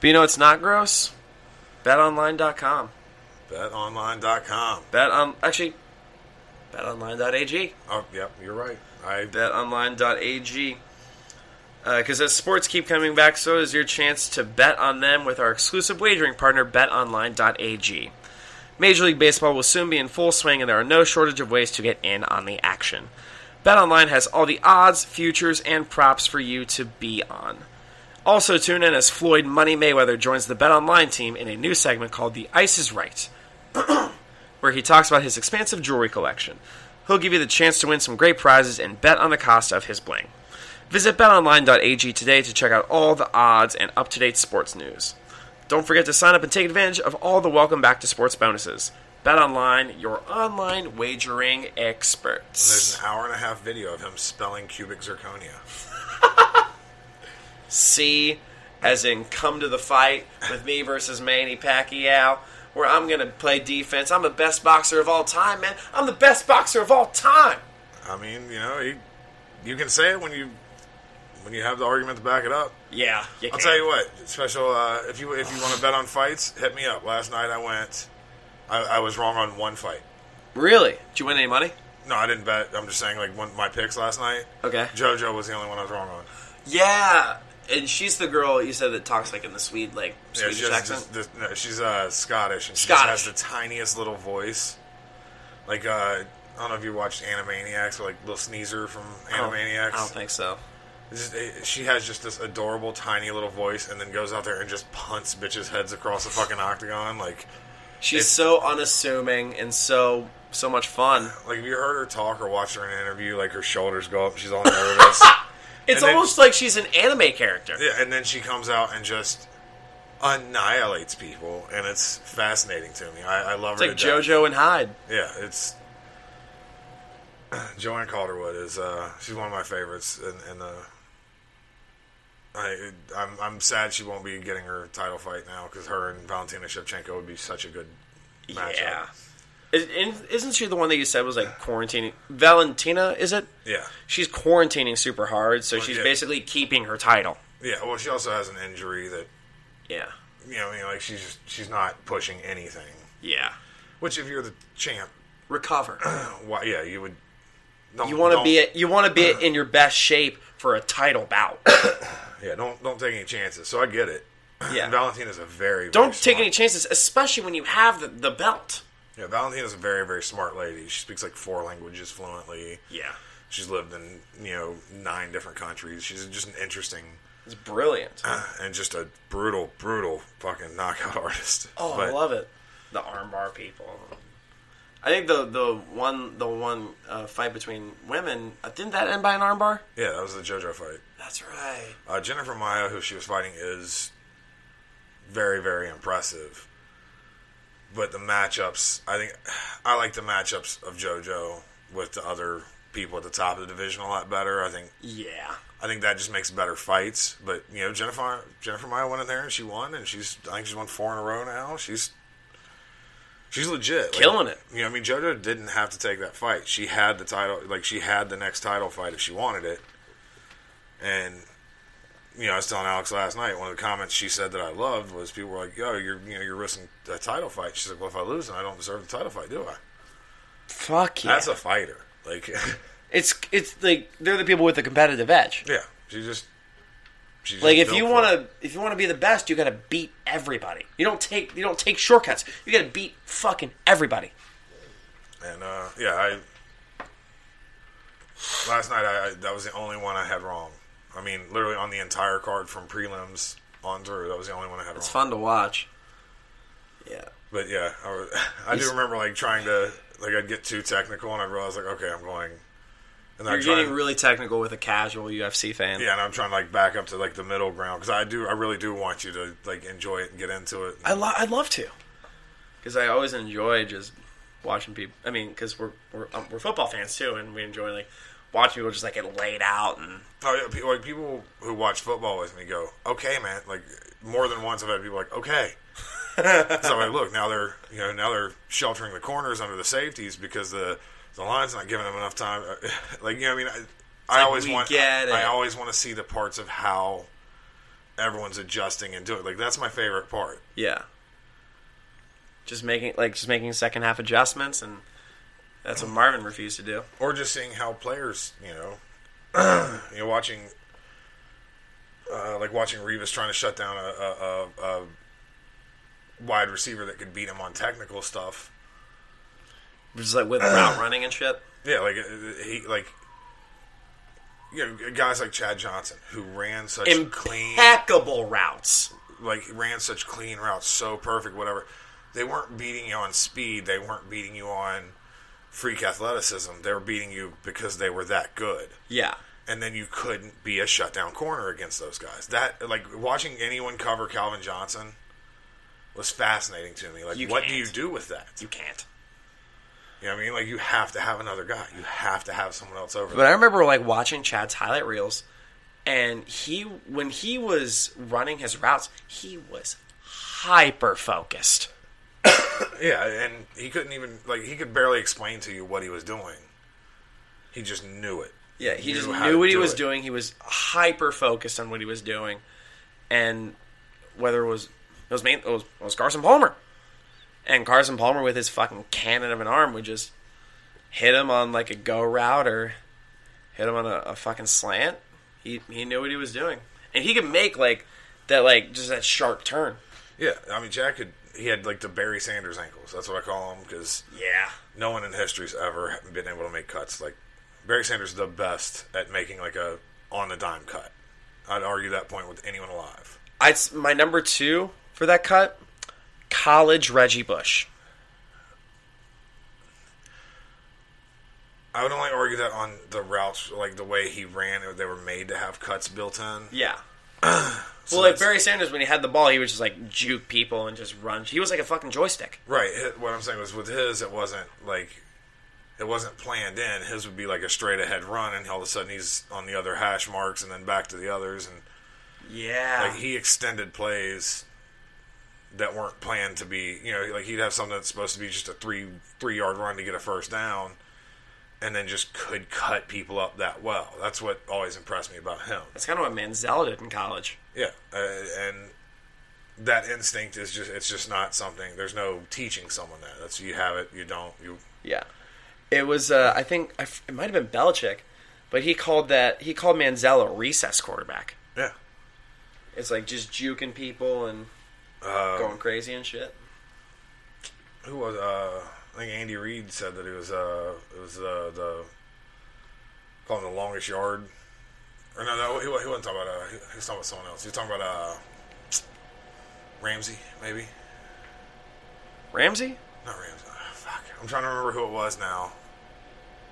But you know it's not gross? BetOnline.com. BetOnline.com. Bet on actually BetOnline.ag. Oh, yep. You're right. I BetOnline.ag. Uh, because as sports keep coming back, so is your chance to bet on them with our exclusive wagering partner, BetOnline.ag. Major League Baseball will soon be in full swing, and there are no shortage of ways to get in on the action. BetOnline has all the odds, futures, and props for you to be on. Also, tune in as Floyd Money Mayweather joins the BetOnline team in a new segment called The Ice is Right, (clears throat) where he talks about his expansive jewelry collection. He'll give you the chance to win some great prizes and bet on the cost of his bling. Visit betonline.ag today to check out all the odds and up to date sports news. Don't forget to sign up and take advantage of all the welcome back to sports bonuses. BetOnline, your online wagering experts. there's an hour and a half video of him spelling cubic zirconia. (laughs) C, as in come to the fight with me versus Manny Pacquiao, where I'm going to play defense. I'm the best boxer of all time, man. I'm the best boxer of all time. I mean, you know, you, you can say it when you when you have the argument to back it up. Yeah, I'll tell you what. Special. Uh, if you if you want to bet on fights, hit me up. Last night I went. I, I was wrong on one fight. Really? Did you win any money? No, I didn't bet. I'm just saying, like one, my picks last night. Okay. JoJo was the only one I was wrong on. Yeah, and she's the girl you said that talks like in the Swede, like Yeah, Swedish she has accent. this, this, no, she's uh, Scottish, and she Scottish. just has the tiniest little voice. Like uh, I don't know if you watched Animaniacs or like Little Sneezer from I don't- Animaniacs. I don't think so. It- she has just this adorable tiny little voice, and then goes out there and just punts bitches' heads across the fucking octagon. Like, She's so unassuming and so so much fun. like if you heard her talk or watched her in an interview, like her shoulders go up, she's all nervous. (laughs) It's And then- almost like she's an anime character. yeah, and then she comes out and just annihilates people, and it's fascinating to me. I, I love It's her. like to death. JoJo and Hyde. Yeah, it's (clears throat) Joanne Calderwood is uh, she's one of my favorites, and, and uh, I I'm I'm sad she won't be getting her title fight now because her and Valentina Shevchenko would be such a good matchup. Yeah. Isn't she the one that you said was like quarantining? Valentina, is it? yeah, She's quarantining super hard, so she's yeah. basically keeping her title. yeah. Well, she also has an injury that Yeah. you know, like she's she's not pushing anything. Yeah. Which, if you're the champ, Recover. (clears throat) why? Yeah, you would. You want to don't- you want to be (clears throat) in your best shape for a title bout. (clears throat) Yeah, don't don't take any chances. So I get it. (clears throat) Yeah. And Valentina's a very, very Don't take smart- any chances, especially when you have the, the belt. Yeah, Valentina's a very, very smart lady. She speaks like four languages fluently. Yeah. She's lived in you know nine different countries. She's just an interesting It's brilliant. (clears throat) and just a brutal, brutal fucking knockout (laughs) artist. Oh, But- I love it. The armbar people. I think the the one the one uh, fight between women uh, didn't that end by an armbar? Yeah, that was the JoJo fight. That's right. Uh, Jennifer Maia, who she was fighting, is very, very impressive. But the matchups, I think, I like the matchups of JoJo with the other people at the top of the division a lot better. I think, Yeah. I think that just makes better fights. But you know, Jennifer Jennifer Maia went in there and she won, and she's I think she's won four in a row now. She's she's legit, Like, Killing it. You know, I mean, JoJo didn't have to take that fight. She had the title, like she had the next title fight if she wanted it. And you know, I was telling Alex last night. One of the comments she said that I loved was people were like, "Yo, you're you know you're risking a title fight." She's like, "Well, if I lose, then I don't deserve the title fight, do I?" Fuck yeah. That's a fighter. Like, (laughs) it's it's like they're the people with the competitive edge. yeah, she just. She's Like if you want to if you want to be the best, you got to beat everybody. You don't take you don't take shortcuts. You got to beat fucking everybody. And uh, yeah, I last night I, I that was the only one I had wrong. I mean, literally on the entire card from prelims on through, that was the only one I had wrong. It's wrong. fun to watch. Yeah. But yeah, I, (laughs) I do remember like trying to like I'd get too technical and I'd realize like okay, I'm going. And You're try getting really technical with a casual UFC fan. yeah, and I'm trying to like back up to like the middle ground because I do I really do want you to like enjoy it and get into it. I lo- I'd love to. Because I always enjoy just watching people. I mean, because we're we're um, we're football fans too, and we enjoy like watching people just like get laid out and Oh, yeah, like people who watch football with me go, okay, man. Like more than once, I've had people like, okay. (laughs) so I'm like, look, now they're you know now they're sheltering the corners under the safeties because the the line's not giving them enough time. (laughs) like you know, I mean, I, I like, always want I, I always want to see the parts of how everyone's adjusting and doing. Like that's my favorite part. yeah, just making like just making second half adjustments and that's what Marvin refused to do. or just seeing how players, you know, (clears throat) you know, watching, uh, like watching Revis trying to shut down a, a, a, a wide receiver that could beat him on technical stuff. Just like with (clears throat) route running and shit. Yeah, like uh, he like. You know, guys like Chad Johnson who ran such clean, Impeccable routes. like ran such clean routes, so perfect, whatever. They weren't beating you on speed. They weren't beating you on freak athleticism. They were beating you because they were that good. Yeah. and then you couldn't be a shutdown corner against those guys. That like watching anyone cover Calvin Johnson was fascinating to me. Like, You what do can't. you do with that? You can't. You know what I mean? Like, you have to have another guy. You have to have someone else over But I remember like watching Chad's highlight reels, and he when he was running his routes, he was hyper focused. (coughs) Yeah, and he couldn't even like he could barely explain to you what he was doing. He just knew it. Yeah, he just how knew what he was it. doing. He was hyper focused on what he was doing, and whether it was it was main, it was, it was Carson Palmer, and Carson Palmer with his fucking cannon of an arm would just hit him on like a go route or hit him on a, a fucking slant. He he knew what he was doing, and he could make like that like just that sharp turn. Yeah, I mean, Jack could. He had like the Barry Sanders ankles. That's what I call them because Yeah, no one in history's ever been able to make cuts. Like Barry Sanders is the best at making like a on the dime cut. I'd argue that point with anyone alive. I my number two for that cut, college Reggie Bush. I would only argue that on the routes, like the way he ran, they were made to have cuts built in. Yeah. (clears throat) So well, like that's- Barry Sanders, when he had the ball, he would just like juke people and just run. He was like a fucking joystick. Right. What I'm saying was with his, it wasn't like it wasn't planned in. His would be like a straight ahead run, and all of a sudden he's on the other hash marks, and then back to the others, and Yeah. like he extended plays that weren't planned to be. You know, like he'd have something that's supposed to be just a three three yard run to get a first down, and then just could cut people up that well. That's what always impressed me about him. That's kind of what Manziel did in college. Yeah, uh, and that instinct is just it's just not something. There's no teaching someone that. That's you have it, you don't. You Yeah. It was, uh, I think, I f- it might have been Belichick, but he called that, he called Manziel a recess quarterback. yeah. It's like just juking people and Uh, going crazy and shit. who was uh I think Andy Reid said that it was uh it was uh, the call him the longest yard or no no he, he wasn't talking about uh he, he was talking about someone else he was talking about uh Ramsey maybe Ramsey? not Ramsey Ah, fuck I'm trying to remember who it was now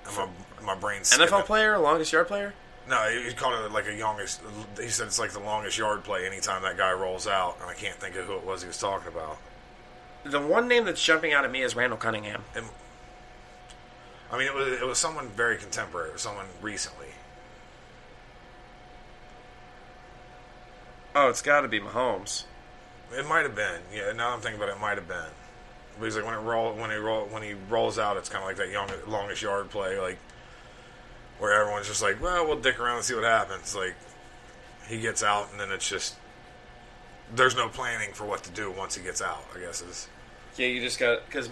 and my my brain's NFL skipping. player? Longest yard player? No he, called it like a youngest he said it's like the longest yard play anytime that guy rolls out and I can't think of who it was he was talking about The one name that's jumping out at me is Randall Cunningham. And I mean, it was it was someone very contemporary, someone recently. Oh, it's got to be Mahomes. It might have been. Yeah, now I'm thinking about it, it might have been. But he's like when it roll when he roll when he rolls out, it's kind of like that young, longest yard play, like where everyone's just like, well, we'll dick around and see what happens. Like he gets out, and then it's just there's no planning for what to do once he gets out. I guess is Yeah, you just got because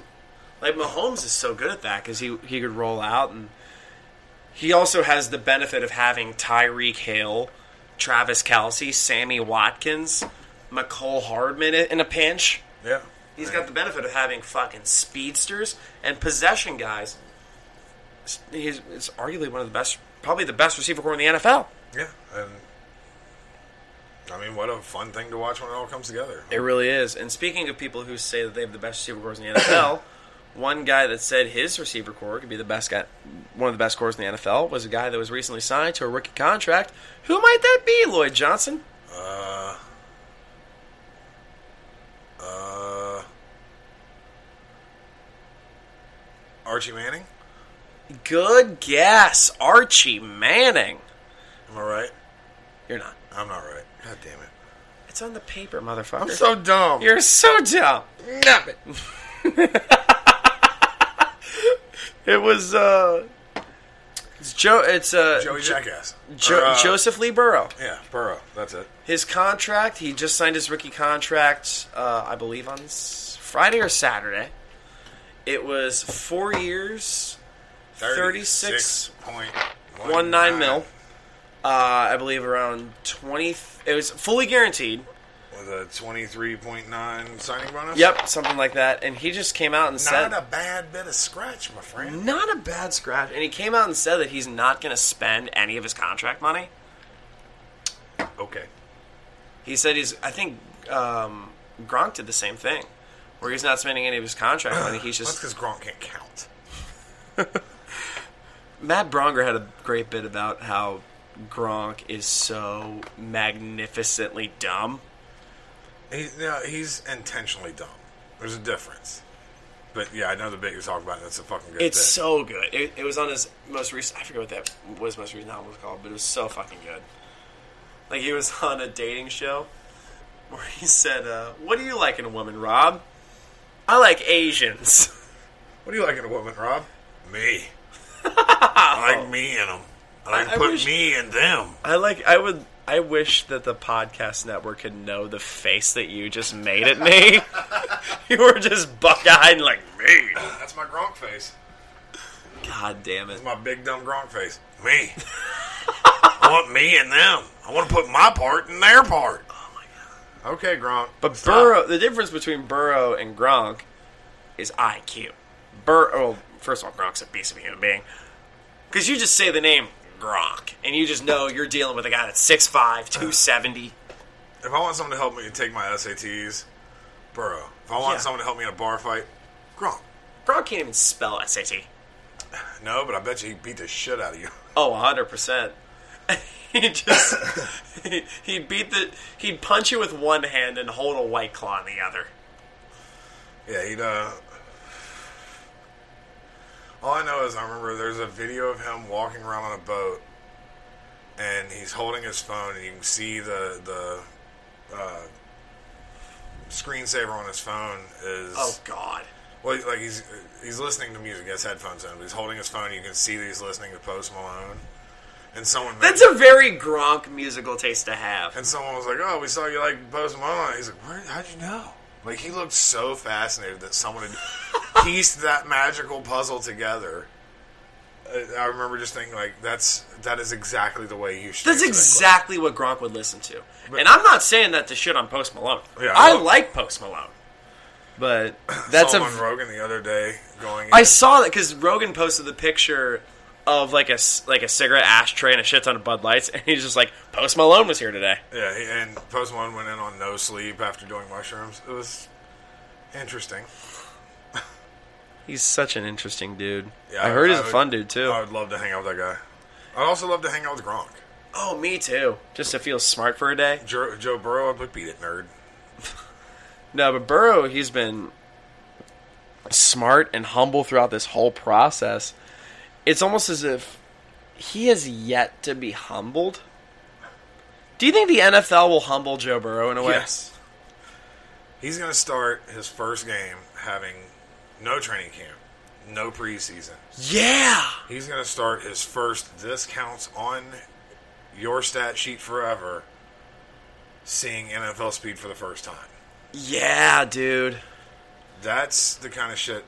like Mahomes is so good at that because he he could roll out and he also has the benefit of having Tyreek Hill, Travis Kelce, Sammy Watkins, Mecole Hardman in a pinch. yeah. He's got the benefit of having fucking speedsters and possession guys. He's it's arguably one of the best, probably the best receiver corps in the NFL. yeah, and I mean, what a fun thing to watch when it all comes together. It really is. And speaking of people who say that they have the best receiver corps in the NFL, (coughs) one guy that said his receiver corps could be the best guy, one of the best corps in the NFL, was a guy that was recently signed to a rookie contract. Who might that be, Lloyd Johnson? Uh, uh, Archie Manning? Good guess, Archie Manning. Am I right? You're not. I'm not right. God damn it. It's on the paper, motherfucker. I'm so dumb. You're so dumb. Stop it. (laughs) It was uh, it's Joe. It's uh, Joey Jo- Jackass. Jo- Or, uh, Joseph Lee Burrow. Yeah, Burrow. That's it. His contract. He just signed his rookie contract. Uh, I believe on s- Friday or Saturday. It was four years, thirty six point one nine mil. Uh, I believe around twenty. It was fully guaranteed. with a twenty three point nine signing bonus. Yep, something like that. And he just came out and said, Not a bad bit of scratch, my friend. Not a bad scratch. And he came out and said that he's not going to spend any of his contract money. Okay. He said he's. I think um, Gronk did the same thing, where he's not spending any of his contract money. He's That's just. because Gronk can't count. (laughs) Matt Braunger had a great bit about how Gronk is so magnificently dumb. He, no, he's intentionally dumb. There's a difference. But yeah, I know the bit you're talking about. That's a fucking good It's bit. so good. It, it was on his most recent. I forget what that was. Most recent album was called, but it was so fucking good. Like he was (laughs) on a dating show where he said, uh, "What do you like in a woman, Rob? I like Asians." (laughs) What do you like in a woman, Rob? Me. (laughs) I like oh. me in them. I like I- to I put wish- me in them. I like. I would. I wish that the podcast network could know the face that you just made at me. (laughs) you were just buck-eyed like me. That's my Gronk face. God damn it! That's my big dumb Gronk face. Me. I want me in them. I want to put my part in their part. Oh my god. Okay, Gronk. But Stop. Burrow, the difference between Burrow and Gronk is IQ. Bur, well, first of all, Gronk's a beast of a human being. Because you just say the name Gronk, and you just know you're dealing with a guy that's 6'5", 270. If I want someone to help me take my SATs, Burrow. If I want Yeah. someone to help me in a bar fight, Gronk. Gronk can't even spell SAT. No, but I bet you he beat the shit out of you. (laughs) Oh, 100%. (laughs) he just... (laughs) he, he'd beat the... He'd punch you with one hand and hold a white claw in the other. Yeah, he'd, uh. All I know is I remember there's a video of him walking around on a boat, and he's holding his phone, and you can see the the uh, screensaver on his phone is Oh, God. well, like he's he's listening to music, he has headphones in, but he's holding his phone. You can see that he's listening to Post Malone, and someone That's a very Gronk musical taste to have. and someone was like, "Oh, we saw you like Post Malone." He's like, "Where? How'd you know?" Like he looked so fascinated that someone had (laughs) pieced that magical puzzle together. I- remember just thinking, like, that's that is exactly the way you should. That's that exactly what Gronk would listen to. and I'm not saying that to shit on Post Malone. Yeah, I I love- like Post Malone. But (coughs) that's a. on Rogan the other day going. I in- saw that because Rogan posted the picture of like a like a cigarette ashtray and a shit ton of Bud Lights, and he's just like, Post Malone was here today. Yeah, and Post Malone went in on no sleep after doing mushrooms. It was interesting. He's such an interesting dude. Yeah, I heard he's a would- fun dude too. I would love to hang out with that guy. I'd also love to hang out with Gronk. oh, me too. Just to feel smart for a day. Joe, Joe Burrow, I'd like beat it, nerd. (laughs) No, but Burrow, he's been smart and humble throughout this whole process. It's almost as if he has yet to be humbled. Do you think the NFL will humble Joe Burrow in a way? Yes. He's going to start his first game having no training camp, no preseason. Yeah. He's going to start his first this counts on your stat sheet forever seeing NFL speed for the first time. Yeah, dude. That's the kind of shit.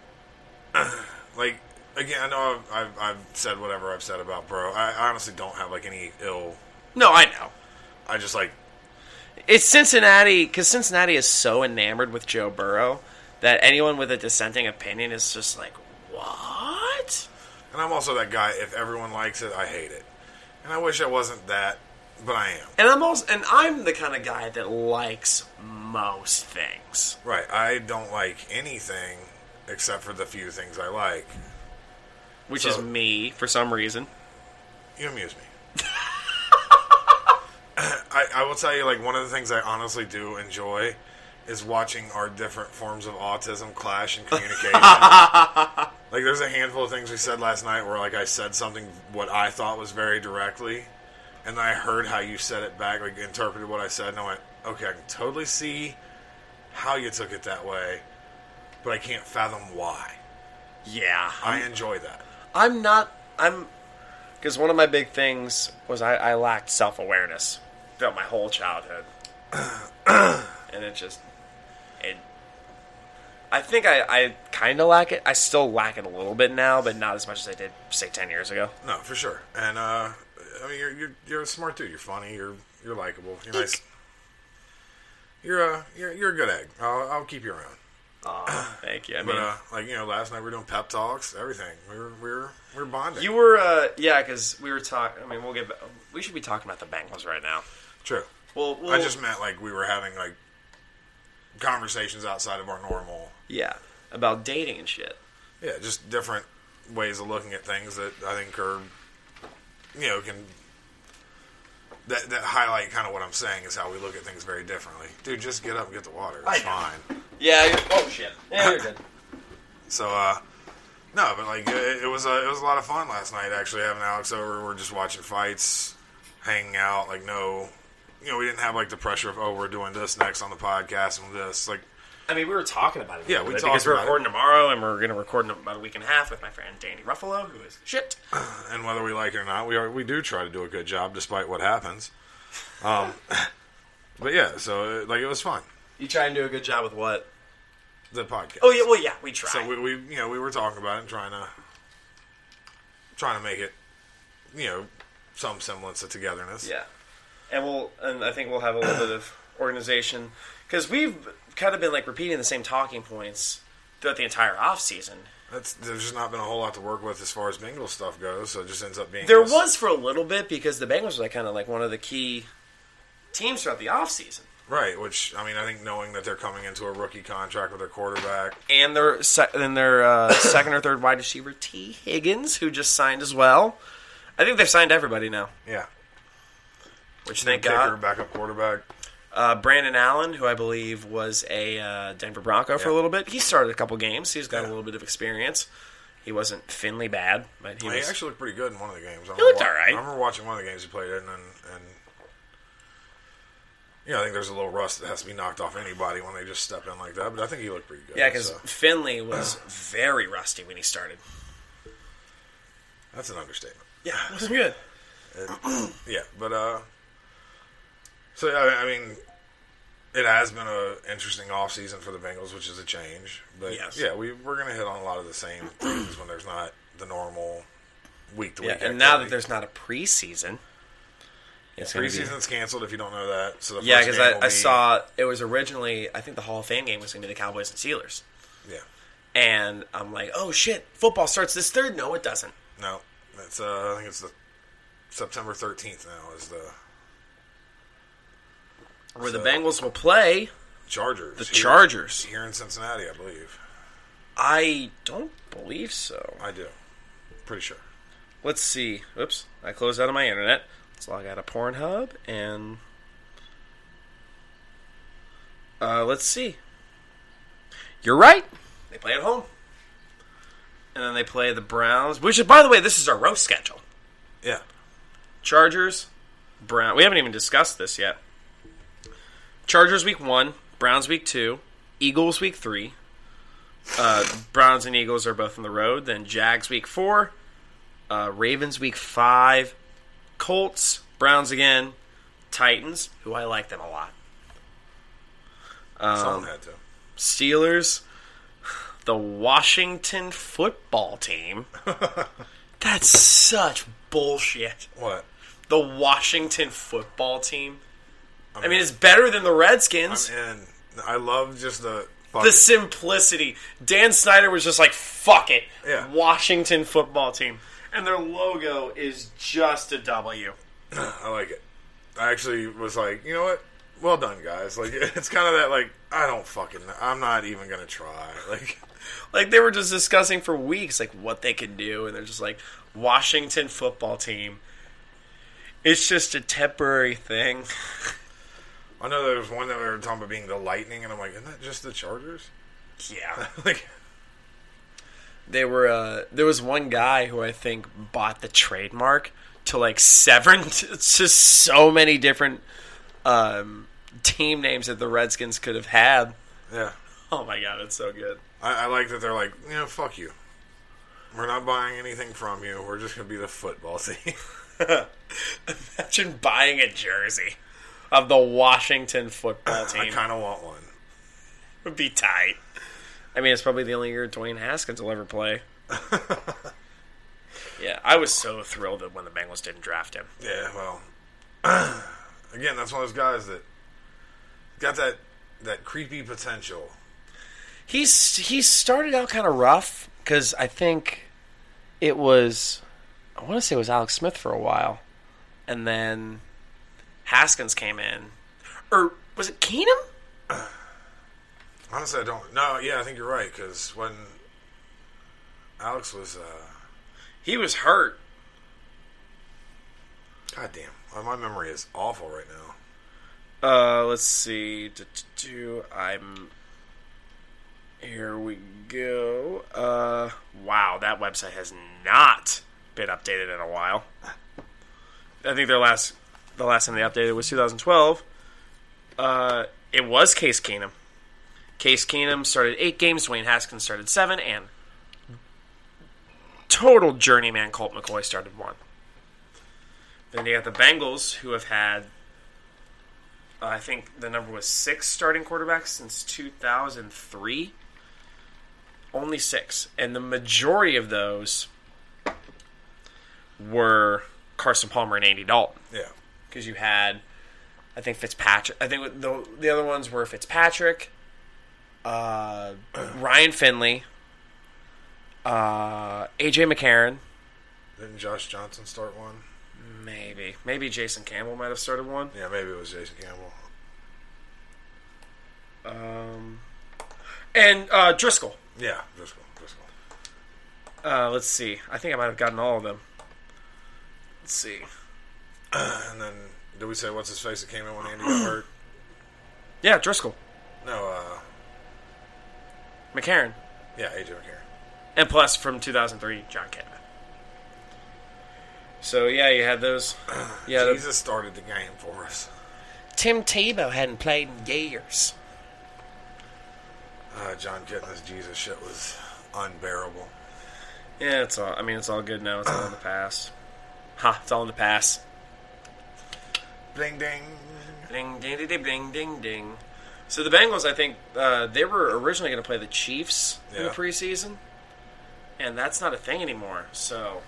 (clears throat) like, again, I know I've, I've, I've said whatever I've said about Bro. I, I honestly don't have like any ill. No, I know. I just like It's Cincinnati because Cincinnati is so enamored with Joe Burrow that anyone with a dissenting opinion is just like, what? And I'm also that guy. If everyone likes it, I hate it. And I wish I wasn't that, but I am. And I'm also, and I'm the kind of guy that likes most things. Right. I don't like anything except for the few things I like. Which So- is me for some reason. You amuse me. (laughs) I, I will tell you, like, one of the things I honestly do enjoy is watching our different forms of autism clash in communication. (laughs) Like, there's a handful of things we said last night where, like, I said something what I thought was very directly, and then I heard how you said it back, like, interpreted what I said, and I went, okay, I can totally see how you took it that way, but I can't fathom why. Yeah, I enjoy that. I'm not. I'm because one of my big things was I, I lacked self awareness throughout my whole childhood, (coughs) and it just it. I think I, I kind of lack it. I still lack it a little bit now, but not as much as I did say ten years ago. No, for sure. And uh, I mean, you're, you're you're a smart dude. You're funny. You're you're likable. You're nice. You're a you're, you're a good egg. I'll, I'll keep you around. Aw, thank you. I But mean, uh, like you know, last night we were doing pep talks, everything. We were we were we were bonding. you were uh, yeah, because we were talking. I mean, we'll get. ba- We should be talking about the Bengals right now. true. Well, well I just meant like we were having like conversations outside of our normal. yeah about dating and shit. Yeah, just different ways of looking at things that I think are you know can that that highlight kind of what I'm saying is how we look at things very differently. Dude, just get up and get the water. It's I fine. Yeah. You're, oh shit. Yeah, you're good. (laughs) So, uh, no, but like it, it was a, it was a lot of fun last night. Actually, having Alex over, we're just watching fights, hanging out. Like no, you know, we didn't have like the pressure of oh, we're doing this next on the podcast and this. Like, I mean, we were talking about it. Yeah, we bit talked because we're about it. recording tomorrow, and we're going to record in about a week and a half with my friend Danny Ruffalo, who is shit. (sighs) and whether we like it or not, we are we do try to do a good job despite what happens. (laughs) Um, but yeah, so uh, like it was fun. You try and do a good job with what? The podcast. Oh yeah, well yeah, we try. So we, we you know we were talking about it and trying to trying to make it you know some semblance of togetherness. yeah, and we'll and I think we'll have a little bit of organization because we've kind of been like repeating the same talking points throughout the entire off season. That's there's just not been a whole lot to work with as far as Bengals stuff goes, so it just ends up being There was for a little bit because the Bengals were like kind of like one of the key teams throughout the off season. right. Which I mean, I think knowing that they're coming into a rookie contract with their quarterback, and their and their uh, (coughs) second or third wide receiver T Higgins, who just signed as well. I think they've signed everybody now, yeah, which thank kicker, God. backup quarterback. Uh, Brandon Allen, who I believe was a uh, Denver Bronco for a little bit, he started a couple games. He's got Yeah. a little bit of experience. He wasn't Finley bad, but he He, was. actually looked pretty good in one of the games. I He looked remember wa- all right. I remember watching one of the games he played in, and and you know, I think there's a little rust that has to be knocked off anybody when they just step in like that. But I think he looked pretty good. yeah, because so Finley was very rusty when he started. that's an understatement. Yeah, it (laughs) wasn't good. Yeah, but uh, so I, I mean, it has been an interesting off season for the Bengals, which is a change. But Yes. yeah, we we're gonna hit on a lot of the same (clears throat) things when there's not the normal week to week. Yeah, and now that there's not a preseason, it's gonna be- preseason's canceled, if you don't know that. So the Yeah, because I, will I saw it was originally I think the Hall of Fame game was going to be the Cowboys and Steelers, Yeah, and I'm like, oh shit, football starts this third. No, it doesn't. no, it's uh, I think it's the September 13th now is the Where the Bengals will play Chargers. the here- Chargers. here in Cincinnati, I believe. I don't believe so. I do, pretty sure. Let's see. Oops, I closed out of my internet. Let's log out of Pornhub and uh, let's see. You're right. They play at home, and then they play the Browns. Which, is, by the way, this is our roast schedule. Yeah, Chargers, Brown. We haven't even discussed this yet. Chargers week one, Browns week two, Eagles week three. Uh, Browns and Eagles are both on the road. Then Jags week four, uh, Ravens week five, Colts, Browns again, Titans, who I like them a lot. Um, someone had to. Steelers, the Washington football team. (laughs) That's such bullshit. What? The Washington football team. I mean, it's better than the Redskins. Oh, and I love just the the it. simplicity. Dan Snyder was just like, fuck it. Yeah. Washington football team. And their logo is just a W. (clears throat) I like it. I actually was like, you know what? Well done, guys. Like (laughs) it's kind of that like I don't fucking. I'm not even gonna try. (laughs) Like Like, they were just discussing for weeks, like, what they could do. And they're just like, Washington football team. It's just a temporary thing. (laughs) I know there was one that we were talking about being the Lightning, and I'm like, isn't that just the Chargers? Yeah. (laughs) like They were uh, there was one guy who I think bought the trademark to like seven (laughs) to so many different um, team names that the Redskins could have had. Yeah. (laughs) Oh my god, it's so good. I, I like that they're like, you know, fuck you. We're not buying anything from you. We're just gonna be the football team. Imagine buying a jersey of the Washington football team. I kind of want one. would be tight. I mean, it's probably the only year Dwayne Haskins will ever play. (laughs) yeah, I was so thrilled that when the Bengals didn't draft him. Yeah, well, (clears throat) again, that's one of those guys that got that that creepy potential. He's he started out kind of rough because I think it was I want to say it was Alex Smith for a while, and then Haskins came in, or was it Keenum? Honestly, I don't. No, yeah, I think you're right because when Alex was, uh, He was hurt. goddamn, well, my memory is awful right now. Uh, let's see. Do, I'm. Here we go. Uh, wow, that website has not been updated in a while. I think their last, the last time they updated was 2012. Uh, it was Case Keenum. Case Keenum started eight games. Dwayne Haskins started seven, and total journeyman Colt McCoy started one. Then you got the Bengals, who have had uh, I think the number was six starting quarterbacks since 2003. Only six. And the majority of those were Carson Palmer and Andy Dalton. Yeah, Because you had, I think Fitzpatrick. I think the, the other ones were Fitzpatrick, uh, (clears throat) Ryan Finley, uh, AJ McCarron. didn't Josh Johnson start one? Maybe. Maybe Jason Campbell might have started one. Yeah, maybe it was Jason Campbell. Um, and uh, Driskel. Yeah, Driskel. Driskel. Uh, let's see. I think I might have gotten all of them. Let's see. (clears throat) And then did we say what's his face that came in when Andy got hurt? (clears throat) Yeah, Driskel, No, uh, McCarron, yeah, AJ McCarron. and plus from 2003, Jon Kitna. So yeah, you had those. (clears throat) Yeah, the- Jesus started the game for us. Tim Tebow hadn't played in years. Uh, Jon Kitna's Jesus shit was unbearable. Yeah, it's all. I mean, it's all good now. It's all in the past. Ha! It's all in the past. Ding ding. Ding ding ding ding ding ding ding. So the Bengals, I think, uh, they were originally going to play the Chiefs in the preseason, and that's not a thing anymore. So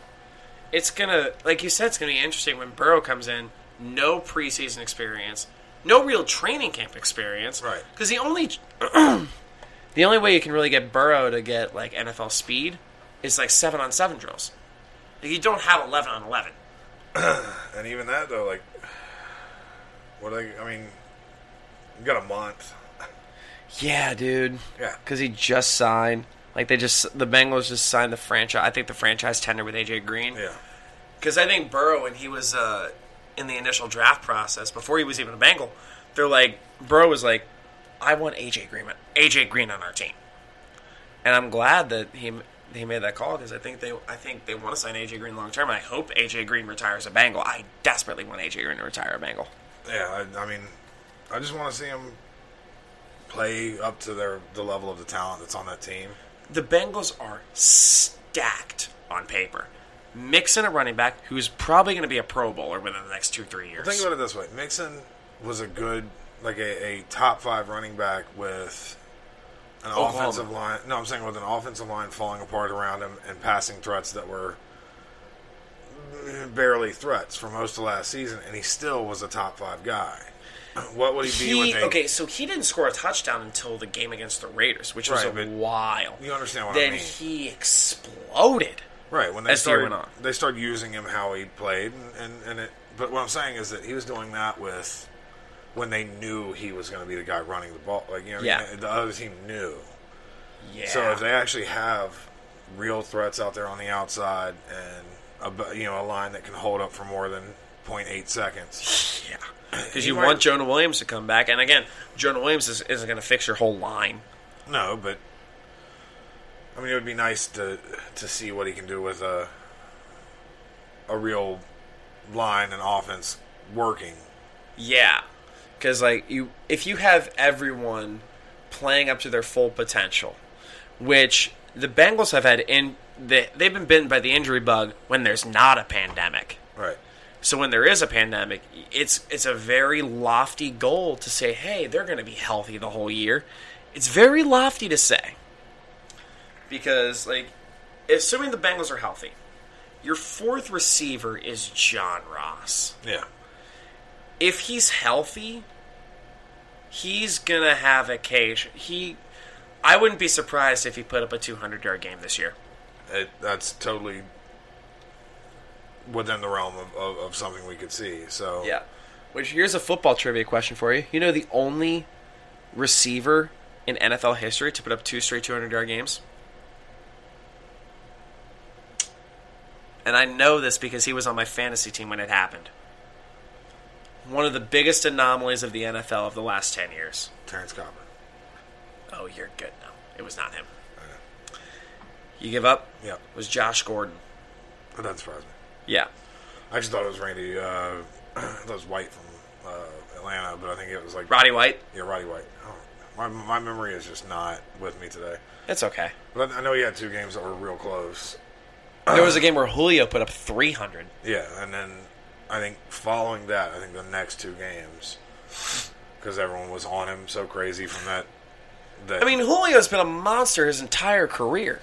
it's gonna, like you said, it's gonna be interesting when Burrow comes in. No preseason experience, no real training camp experience, Right. Because the only (clears throat) the only way you can really get Burrow to get like NFL speed is like seven on seven drills. Like, you don't have eleven on eleven. (clears throat) And even that though, like, what I, I mean, you got a month. Yeah, dude. Yeah. because he just signed. Like they just the Bengals just signed the franchise. I think the franchise tender with AJ Green. Yeah. Because I think Burrow when he was uh, in the initial draft process before he was even a Bengal, they're like Burrow was like, I want AJ Green, AJ Green on our team, and I'm glad that he he made that call because I think they I think they want to sign AJ Green long term. I hope AJ Green retires a Bengal. I desperately want AJ Green to retire a Bengal. Yeah, I, I mean, I just want to see them play up to their the level of the talent that's on that team. the Bengals are stacked on paper. Mixon, a running back who's probably going to be a Pro Bowler within the next two, three years. Think about it this way: Mixon was a good, like a, a top five running back with an Oklahoma. offensive line. No, I'm saying with an offensive line falling apart around him and passing threats that were barely threats for most of last season, and he still was a top five guy. What would he be He, with a, okay, so he didn't score a touchdown until the game against the Raiders, which was Right, a while. You understand what then I mean? Then he exploded. Right when they the started, on. they started using him how he played, and, and, and it. But what I'm saying is that he was doing that with when they knew he was going to be the guy running the ball. Like you know, Yeah. the other team knew. Yeah. So if they actually have real threats out there on the outside and a you know a line that can hold up for more than 0.8 seconds, yeah. (clears throat) Because you might- want Jonah Williams to come back. And again, Jonah Williams is, isn't going to fix your whole line. no, but I mean, it would be nice to to see what he can do with a a real line and offense working. Yeah, because like you, if you have everyone playing up to their full potential, which the Bengals have had in, they, they've been bitten by the injury bug when there's not a pandemic. Right. So when there is a pandemic, it's it's a very lofty goal to say, hey, they're going to be healthy the whole year. It's very lofty to say because like, assuming the Bengals are healthy, your fourth receiver is John Ross Yeah. if he's healthy, he's gonna have occasion. He, I wouldn't be surprised if he put up a 200 yard game this year. It, that's totally within the realm of, of, of something we could see. So Yeah. Which here's a football trivia question for you. You know the only receiver in NFL history to put up two straight 200 yard games. And I know this because he was on my fantasy team when it happened. One of the biggest anomalies of the NFL of the last 10 years. Terrance Copper. Oh, you're good. No, it was not him. You give up? Yeah. It was Josh Gordon. That surprised me. Yeah. I just thought it was Randy. Uh, (clears throat) I thought it was White from uh, Atlanta, but I think it was like Roddy White? Yeah, Roddy White. Oh, my my memory is just not with me today. It's okay. But I know he had two games that were real close. There was a game where Julio put up 300. Yeah, and then I think following that, I think the next two games, because everyone was on him so crazy from that. that I mean, Julio's been a monster his entire career.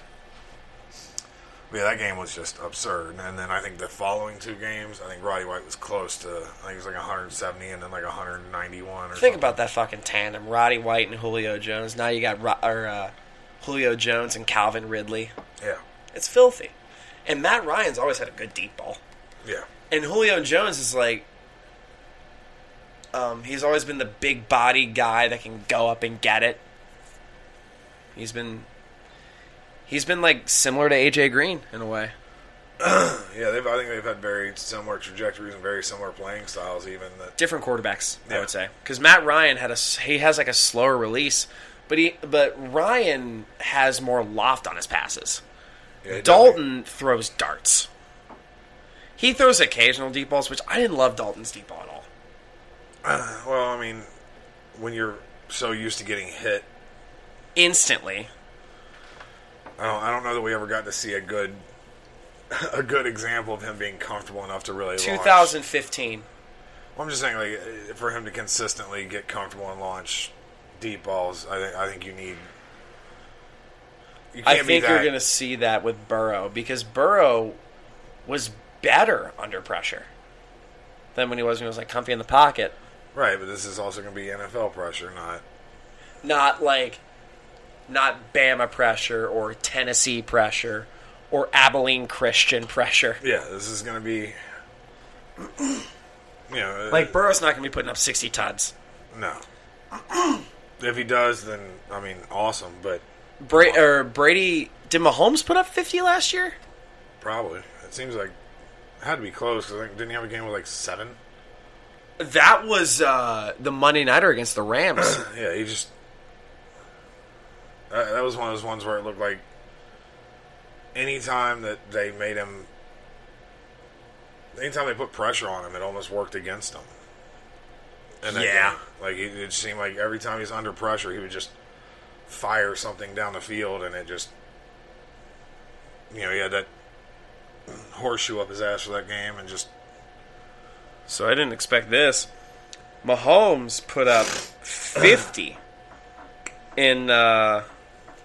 Yeah, that game was just absurd. And then I think the following two games, I think Roddy White was close to. I think it was like 170 and then like 191 or Think something. about that fucking tandem: Roddy White and Julio Jones. Now you got Ro- or, uh, Julio Jones and Calvin Ridley. Yeah, It's filthy. And Matt Ryan's always had a good deep ball. yeah. And Julio Jones is like, um, he's always been the big body guy that can go up and get it. He's been, he's been like similar to AJ Green in a way. (clears throat) Yeah, they've, I think they've had very similar trajectories and very similar playing styles. Even that, Different quarterbacks, I Yeah. would say, because Matt Ryan had a s- he has like a slower release, but he but Ryan has more loft on his passes. yeah, Dalton throws darts. He throws occasional deep balls, which I didn't love Dalton's deep ball at all. (sighs) Well, I mean, when you're so used to getting hit, Instantly, I don't, I don't know that we ever got to see a good (laughs) a good example of him being comfortable enough to really. launch. 2015. Well, I'm just saying, like, uh, for him to consistently get comfortable and launch deep balls, I think I think you need. You I think you're going to see that with Burrow because Burrow was better under pressure than when he was when he was like comfy in the pocket. right, but this is also going to be NFL pressure, not Not like not Bama pressure or Tennessee pressure or Abilene Christian pressure. yeah. This is going to be, (clears throat) you know, uh, Like Burrow's not going to be putting up 60 tons. no. (clears throat) if he does, then I mean, awesome, but Bra- or Brady did Mahomes put up 50 last year? probably it seems like it had to be close because I think didn't he have a game with like seven? That was uh, the Monday nighter against the Rams. (clears throat) Yeah, he just. That, that was one of those ones where it looked like anytime that they made him. Anytime they put pressure on him, it almost worked against him. And Yeah. game. like it, it seemed like every time he's under pressure, he would just fire something down the field, and it just, you know, he had that horseshoe up his ass for that game, and just So I didn't expect this. Mahomes put up 50 in uh,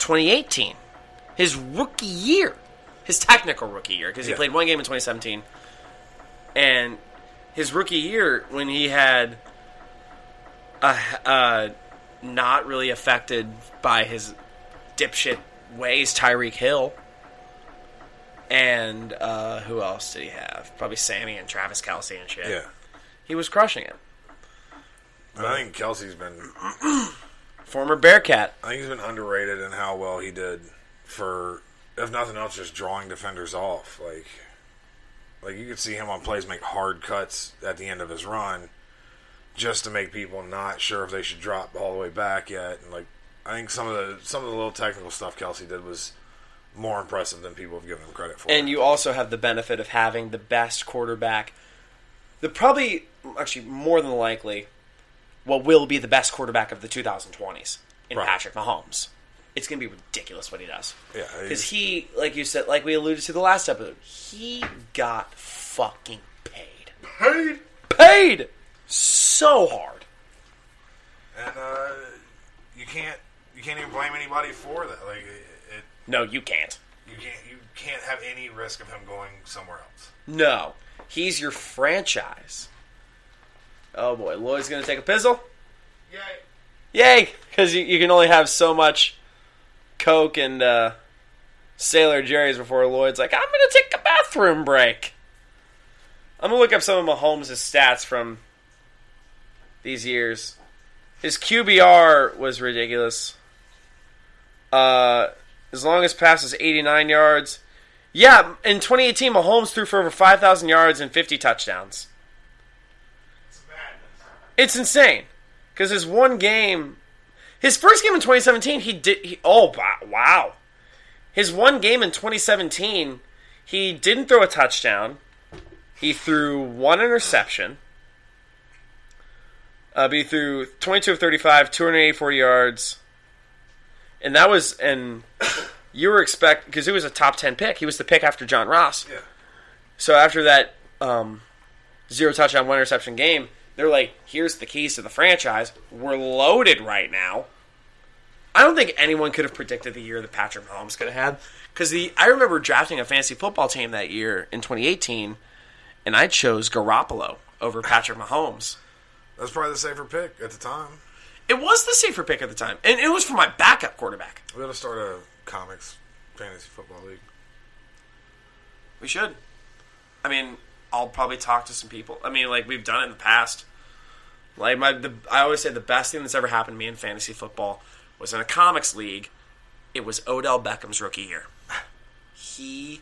2018, his rookie year, his technical rookie year, because he Yeah. played one game in 2017, and his rookie year when he had a, uh, not really affected by his dipshit ways, Tyreek Hill. And uh, who else did he have? Probably Sammy and Travis Kelce and shit. yeah. He was crushing it. And I think Kelce's been Former Bearcat. I think he's been underrated in how well he did for, if nothing else, just drawing defenders off. Like, like you could see him on plays make hard cuts at the end of his run, just to make people not sure if they should drop all the way back yet. And like, I think some of the some of the little technical stuff Kelce did was more impressive than people have given him credit for. And you also have the benefit of having the best quarterback, the probably actually more than likely, what will be the best quarterback of the 2020s in Right. Patrick Mahomes. It's going to be ridiculous what he does. Yeah, because he, like you said, like we alluded to the last episode, he got fucking paid, paid. paid so hard. And uh, you can't you can't even blame anybody for that. Like it, it, No, you can't. you can't you can't have any risk of him going somewhere else. No, he's your franchise. Oh boy, Lloyd's to take a pizzle. Yay! Yay! Because you, you can only have so much Coke and uh, Sailor Jerry's before Lloyd's like, I'm to take a bathroom break. I'm to look up some of Mahomes' stats from these years. His QBR was ridiculous. Uh, his longest pass was 89 yards. Yeah, in 2018, Mahomes threw for over 5,000 yards and 50 touchdowns. It's insane because his one game, his first game in 2017, he did. He, oh wow! His one game in 2017, he didn't throw a touchdown. He threw one interception. Uh, but he threw 22 of 35, 284 yards, and that was and (coughs) you were expect because he was a top 10 pick. He was the pick after John Ross. Yeah. So after that um, zero touchdown, one interception game, they're like, "Here's the keys to the franchise. We're loaded right now." I don't think anyone could have predicted the year that Patrick Mahomes could have had because the I remember drafting a fantasy football team that year in 2018, and I chose Garoppolo over Patrick Mahomes. That's probably the safer pick at the time. It was the safer pick at the time, and it was for my backup quarterback. We got to start a comics fantasy football league. We should. I mean, I'll probably talk to some people. I mean, like we've done it in the past. Like my, the, I always say the best thing that's ever happened to me in fantasy football was in a comics league. It was Odell Beckham's rookie year. He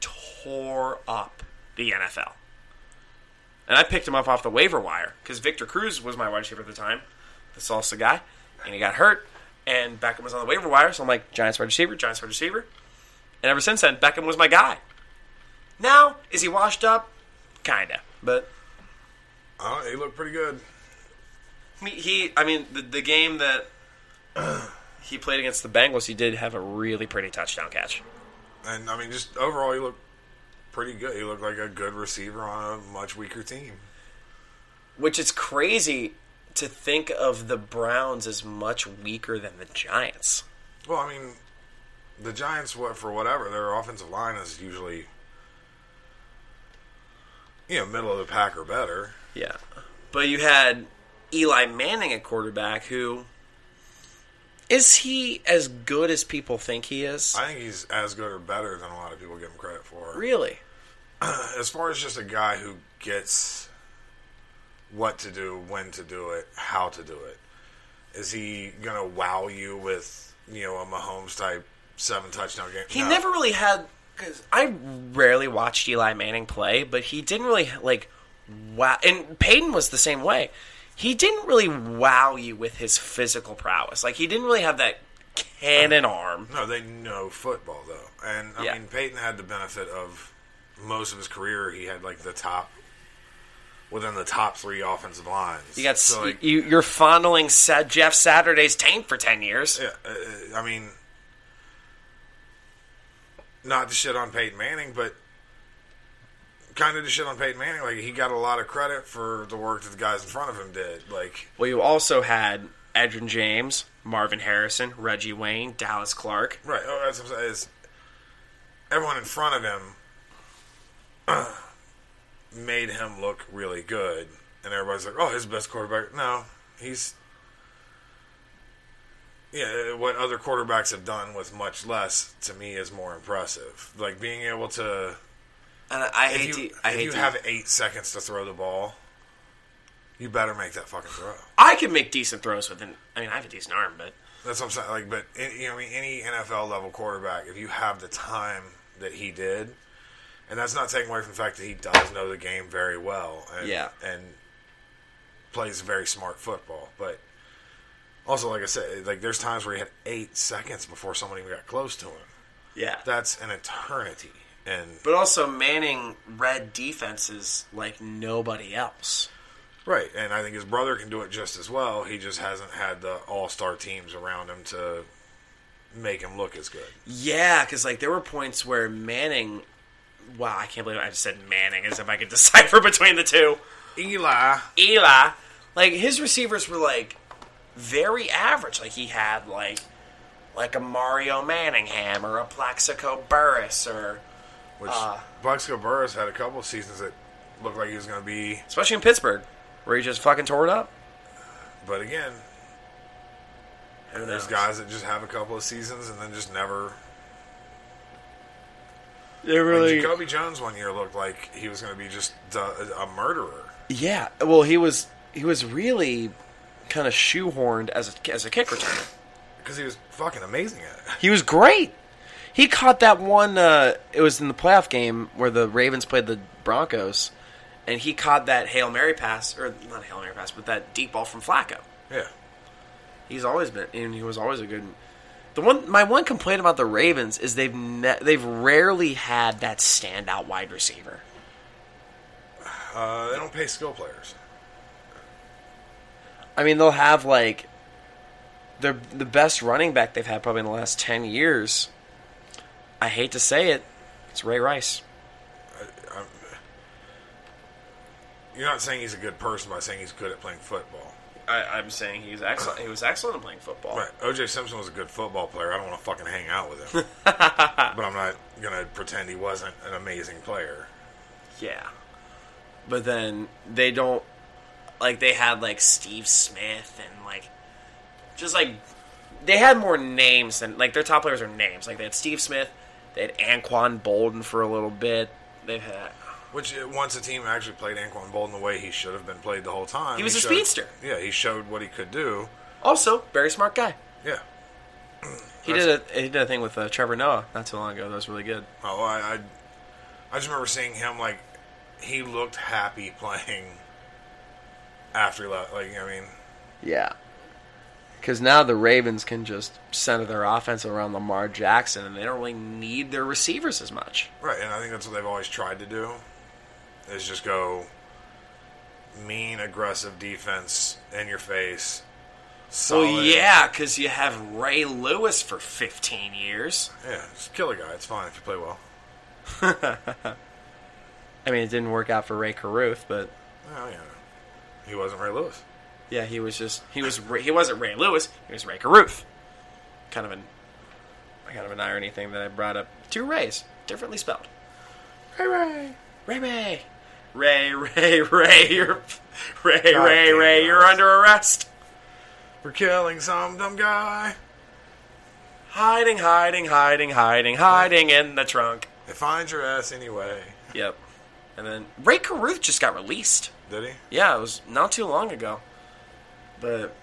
tore up the NFL, and I picked him up off the waiver wire because Victor Cruz was my wide receiver at the time, the salsa guy, and he got hurt, and Beckham was on the waiver wire. So I'm like, Giants wide receiver, Giants wide receiver, and ever since then, Beckham was my guy. Now, is he washed up? Kinda, but Oh, he looked pretty good. he, he I mean, the, the game that (clears throat) he played against the Bengals, he did have a really pretty touchdown catch. And I mean, just overall, he looked pretty good. He looked like a good receiver on a much weaker team. Which is crazy to think of the Browns as much weaker than the Giants. Well, I mean, the Giants, what for whatever, their offensive line is usually, you know, middle of the pack or better. Yeah. But you had Eli Manning at quarterback, who. Is he as good as people think he is? I think he's as good or better than a lot of people give him credit for. Really? (clears throat) As far as just a guy who gets what to do, when to do it, how to do it, is he gonna wow you with you know a Mahomes type seven touchdown game? He No. never really had because I rarely watched Eli Manning play, but he didn't really like wow. And Peyton was the same way. He didn't really wow you with his physical prowess. Like he didn't really have that cannon arm. No, they know football though, and I Yeah. mean Peyton had the benefit of most of his career. He had like the top within the top three offensive lines. You got so, like, you, you're fondling Jeff Saturday's taint for ten years. yeah. Uh, I mean, not to shit on Peyton Manning, but kind of to shit on Peyton Manning. Like he got a lot of credit for the work that the guys in front of him did. Like Well, you also had Edgerrin James, Marvin Harrison, Reggie Wayne, Dallas Clark. Right. Oh, that's what I'm saying. Everyone in front of him (clears throat) made him look really good, and everybody's like, "Oh, he's the best quarterback." No, he's yeah. What other quarterbacks have done with much less to me is more impressive. Like being able to And I, I hate you, to, I if hate you to, have eight seconds to throw the ball, you better make that fucking throw. I can make decent throws with an. I mean, I have a decent arm, but That's what I'm saying. Like, but you know, I mean, any NFL level quarterback, if you have the time that he did, and that's not taking away from the fact that he does know the game very well, and, Yeah. and plays very smart football. But also, like I said, like there's times where he had eight seconds before someone even got close to him. Yeah. That's an eternity. And But also, Manning read defenses like nobody else. right, and I think his brother can do it just as well. He just hasn't had the all star teams around him to make him look as good. Yeah, because like there were points where Manning. Wow, I can't believe I just said Manning as if I could (laughs) decipher between the two. Eli, Eli, like his receivers were like very average. Like he had like like a Mario Manningham or a Plaxico Burress or which Uh. Plaxico Burress had a couple of seasons that looked like he was going to be, especially in Pittsburgh where he just fucking tore it up. but again, Who there's knows? guys that just have a couple of seasons and then just never. They Like really. Jacoby Jones one year looked like he was going to be just a, a murderer. Yeah, well, he was he was really kind of shoehorned as a as a kick returner. Because he was fucking amazing at it. He was great. He caught that one. Uh, it was in the playoff game where the Ravens played the Broncos, and he caught that hail mary pass, or not hail mary pass, but that deep ball from Flacco. Yeah. He's always been, and he was always a good. The one, my one complaint about the Ravens is they've ne- they've rarely had that standout wide receiver. Uh, they don't pay skill players. I mean, they'll have like the the best running back they've had probably in the last ten years. I hate to say it, it's Ray Rice. You're not saying he's a good person by saying he's good at playing football. I, I'm saying he's excellent. He was excellent at playing football. Right. OJ Simpson was a good football player. I don't want to fucking hang out with him. (laughs) but I'm not going to pretend he wasn't an amazing player. Yeah, but then they don't like they had like Steve Smith and like just like they had more names than like their top players are names. Like they had Steve Smith, they had Anquan Boldin for a little bit. They've had Which, uh, once a team actually played Anquan Boldin the way he should have been played the whole time. He was a showed- speedster. Yeah, he showed what he could do. also very smart guy. Yeah. He did a he did a thing with uh, Trevor Noah not too long ago. That was really good. Oh, I, I, I just remember seeing him like he looked happy (laughs) playing after left. Like I mean, Yeah. Because now the Ravens can just center their offense around Lamar Jackson, and they don't really need their receivers as much. right? And I think that's what they've always tried to do is just go mean, aggressive defense in your face. Solid. Well, yeah, because you have Ray Lewis for 15 years. yeah, just kill a guy. It's fine if you play well. (laughs) I mean, it didn't work out for Rae Carruth, but Oh yeah, he wasn't Ray Lewis. yeah, he was just he was he wasn't Ray Lewis. He was Rae Carruth. Kind of an kind of an irony thing that I brought up. Two Rays, differently spelled. Ray Ray Ray Ray Ray Ray Ray you're Ray God Ray Ray it, you're under arrest. For killing some dumb guy. Hiding, hiding, hiding, hiding, hiding in the trunk. They find your ass anyway. Yep. And then Rae Carruth just got released. Did he? Yeah, it was not too long ago. But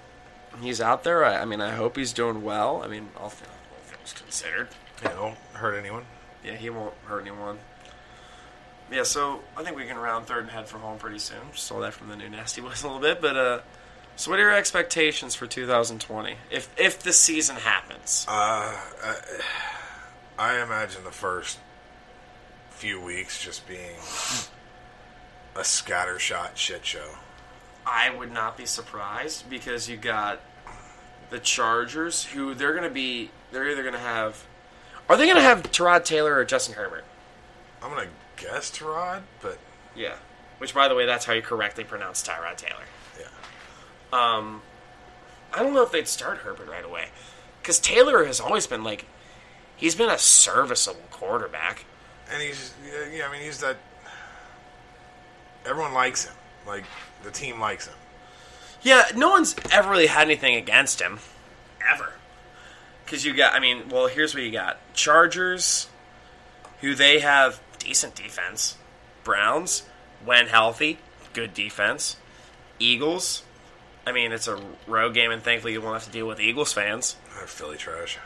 he's out there. I, I mean, I hope he's doing well. I mean, all, th- all things considered. Yeah, won't hurt anyone. Yeah, he won't hurt anyone. Yeah, so I think we can round third and head for home pretty soon. Stole that from the new Nasty (laughs) Boys a little bit, but uh, so what are your expectations for 2020 if if the season happens? Uh, I, I imagine the first few weeks just being a scattershot shit show. I would not be surprised because you got the Chargers, who they're going to be. They're either going to have. Are they going to have Terod Taylor or Justin Herbert? I'm gonna guess Terod, but Yeah. Which, by the way, that's how you correctly pronounce Tyrod Taylor. yeah, Um, I don't know if they'd start Herbert right away because Taylor has always been like he's been a serviceable quarterback. And he's yeah. I mean, he's that. Everyone likes him. Like the team likes him. Yeah, no one's ever really had anything against him, ever. Because you got, I mean, well, here's what you got: Chargers, who they have decent defense. Browns, when healthy, good defense. Eagles, I mean, it's a road game, and thankfully you won't have to deal with Eagles fans. They're Philly trash.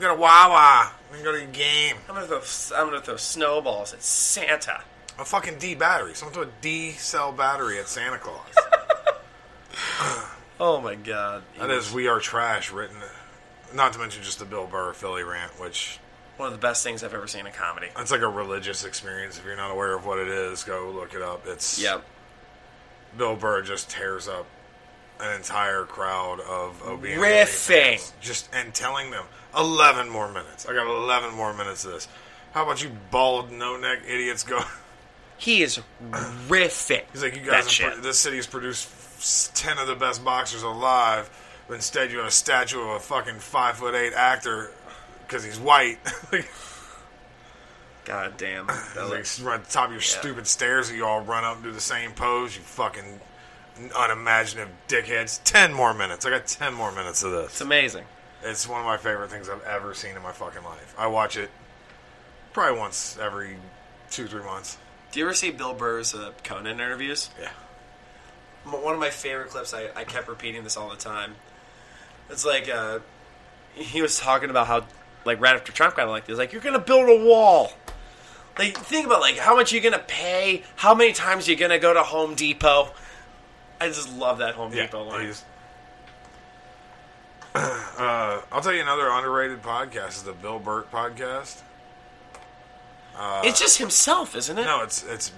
God damn! You got a Wawa. We can go to the game. I'm gonna throw, I'm gonna throw snowballs at Santa. A fucking D battery. Someone threw a D cell battery at Santa Claus. (laughs) (laughs) Oh my god! that is, we are trash written not to mention just the Bill Burr Philly rant, which One of the best things I've ever seen in comedy. it's like a religious experience. If you're not aware of what it is, go look it up. It's Yep. Bill Burr just tears up an entire crowd of Riffing. fans, just and telling them eleven more minutes. I got eleven more minutes of this. How about you bald no neck idiots go? He is riffing. He's like, you guys, pro- this city's produced ten of the best boxers alive, but instead you have a statue of a fucking five foot eight actor because he's white. (laughs) like, God damn. That like looks- the top of your stupid stairs, you all run up and do the same pose. You fucking unimaginative dickheads. Ten more minutes. I got ten more minutes of this. it's amazing. It's one of my favorite things I've ever seen in my fucking life. I watch it probably once every two three months. Do you ever see Bill Burr's uh, Conan interviews? Yeah. One of my favorite clips. I, I kept repeating this all the time. It's like uh, he was talking about how, like, right after Trump got elected, he's like, "You're gonna build a wall." Like, think about like how much you're gonna pay, how many times you're gonna go to Home Depot. I just love that Home Depot line. he's- uh, I'll tell you another underrated podcast is the Bill Bert podcast. it's just himself, isn't it? No, it's it's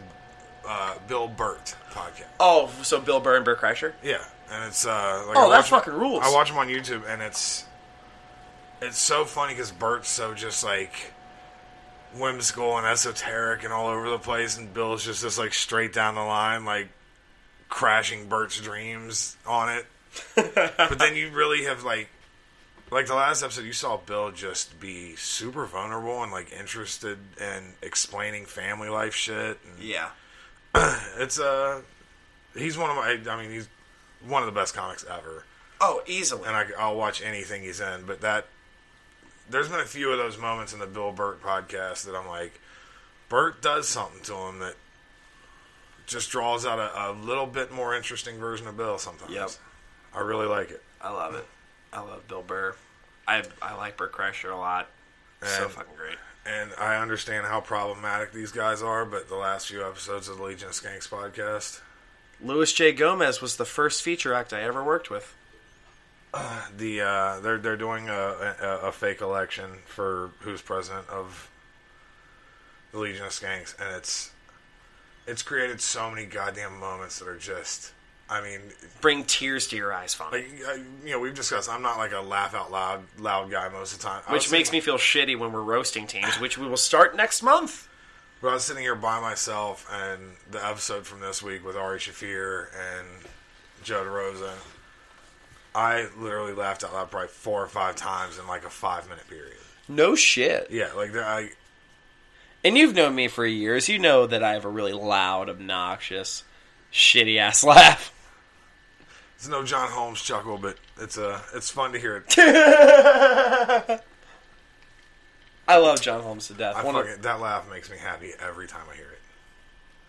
uh, Bill Bert podcast. Oh, so Bill Burr and Bert Kreischer. Yeah, and it's uh, like Oh, I that fucking rules. I watch him on YouTube, and it's it's so funny because Bert's so just like whimsical and esoteric and all over the place, and Bill's just this like straight down the line, like crashing Bert's dreams on it. But then (laughs) you really have like like the last episode you saw Bill just be super vulnerable and like interested in explaining family life shit and Yeah. (clears throat) it's uh he's one of my I mean he's one of the best comics ever Oh, easily. and I, I'll watch anything he's in but that there's been a few of those moments in the Bill Bert podcast that I'm like Bert does something to him that just draws out a, a little bit more interesting version of Bill sometimes Yep. I really like it I love it. I love Bill Burr. I I like Bert Kreischer a lot. so And- fucking great. and I understand how problematic these guys are but the last few episodes of the Legion of Skanks podcast Luis J. Gomez was the first feature act I ever worked with. (sighs) the uh, they're they're doing a, a, a fake election for who's president of the Legion of Skanks, and it's it's created so many goddamn moments that are just. I mean, Bring tears to your eyes, funny. like uh, you know, we've discussed. I'm not like a laugh out loud loud guy most of the time. I which makes sitting- me feel shitty when we're roasting teams, which we will start next month. But I was sitting here by myself, and the episode from this week with Ari Shaffir and Joe DeRosa, I literally laughed out loud probably four or five times in like a five minute period. No shit. Yeah, like the- I And you've known me for years. You know that I have a really loud, obnoxious, shitty ass (laughs) laugh. It's no John Holmes chuckle, but it's uh, it's fun to hear it. (laughs) I love John Holmes to death. I One of- that laugh makes me happy every time I hear it.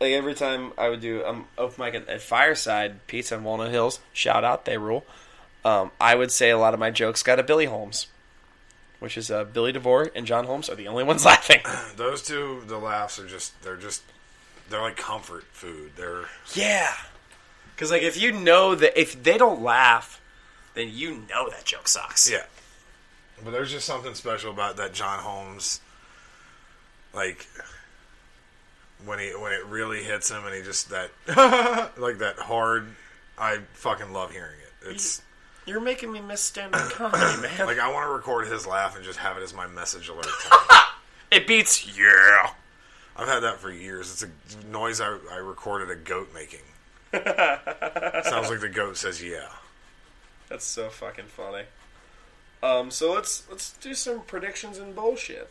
like every time I would do um open mic at, at Fireside Pizza in Walnut Hills. Shout out, they rule. Um, I would say a lot of my jokes got a Billy Holmes, which is uh, Billy DeVore and John Holmes are the only ones (laughs) laughing. (clears throat) Those two, the laughs are just they're just they're like comfort food. They're yeah, because like if you know that if they don't laugh, then you know that joke sucks. yeah. But there's just something special about that John Holmes, like when he when it really hits him and he just that (laughs) like that hard. I fucking love hearing it. It's You're making me miss stand-up comedy, (coughs) man. like I want to record his laugh and just have it as my message alert. (laughs) it beats yeah. I've had that for years. It's a noise I, I recorded a goat making. (laughs) Sounds like the goat says yeah. That's so fucking funny. Um, so let's let's do some predictions and bullshit.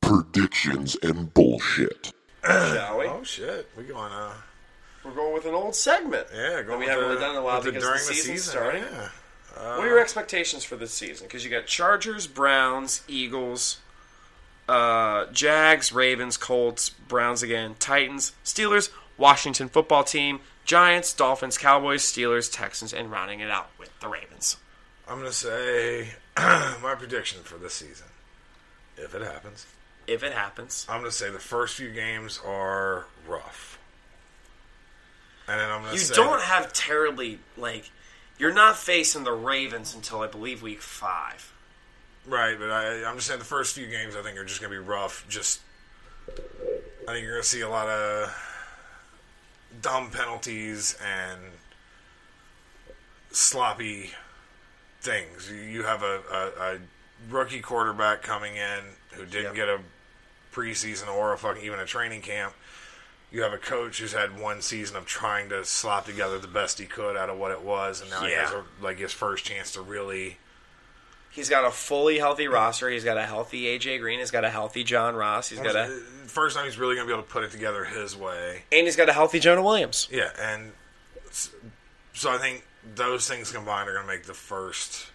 Predictions and bullshit. Shall we? Oh shit, we going uh We're going with an old segment. yeah that going we haven't the, really done in a while with the because during the the season's season. starting. Yeah. what are your expectations for this season? Because you got Chargers, Browns, Eagles, uh, Jags, Ravens, Colts, Browns again, Titans, Steelers, Washington football team, Giants, Dolphins, Cowboys, Steelers, Texans, and rounding it out with the Ravens. I'm gonna say (clears throat) my prediction for this season, if it happens, If it happens, I'm gonna say the first few games are rough, and then I'm gonna you don't have terribly like You're not facing the Ravens until I believe week five. Right, but I, I'm just saying the first few games I think are just going to be rough. Just, I think you're going to see a lot of dumb penalties and sloppy things. You, have a, a, a rookie quarterback coming in who didn't Yep. get a preseason or a fucking even a training camp. You have a coach who's had one season of trying to slop together the best he could out of what it was, and now he has a, like his first chance to really. He's got a fully healthy roster. He's got a healthy AJ Green. He's got a healthy John Ross. He's got a First uh, time he's really going to be able to put it together his way. and he's got a healthy Jonah Williams. Yeah, and so I think those things combined are going to make the first.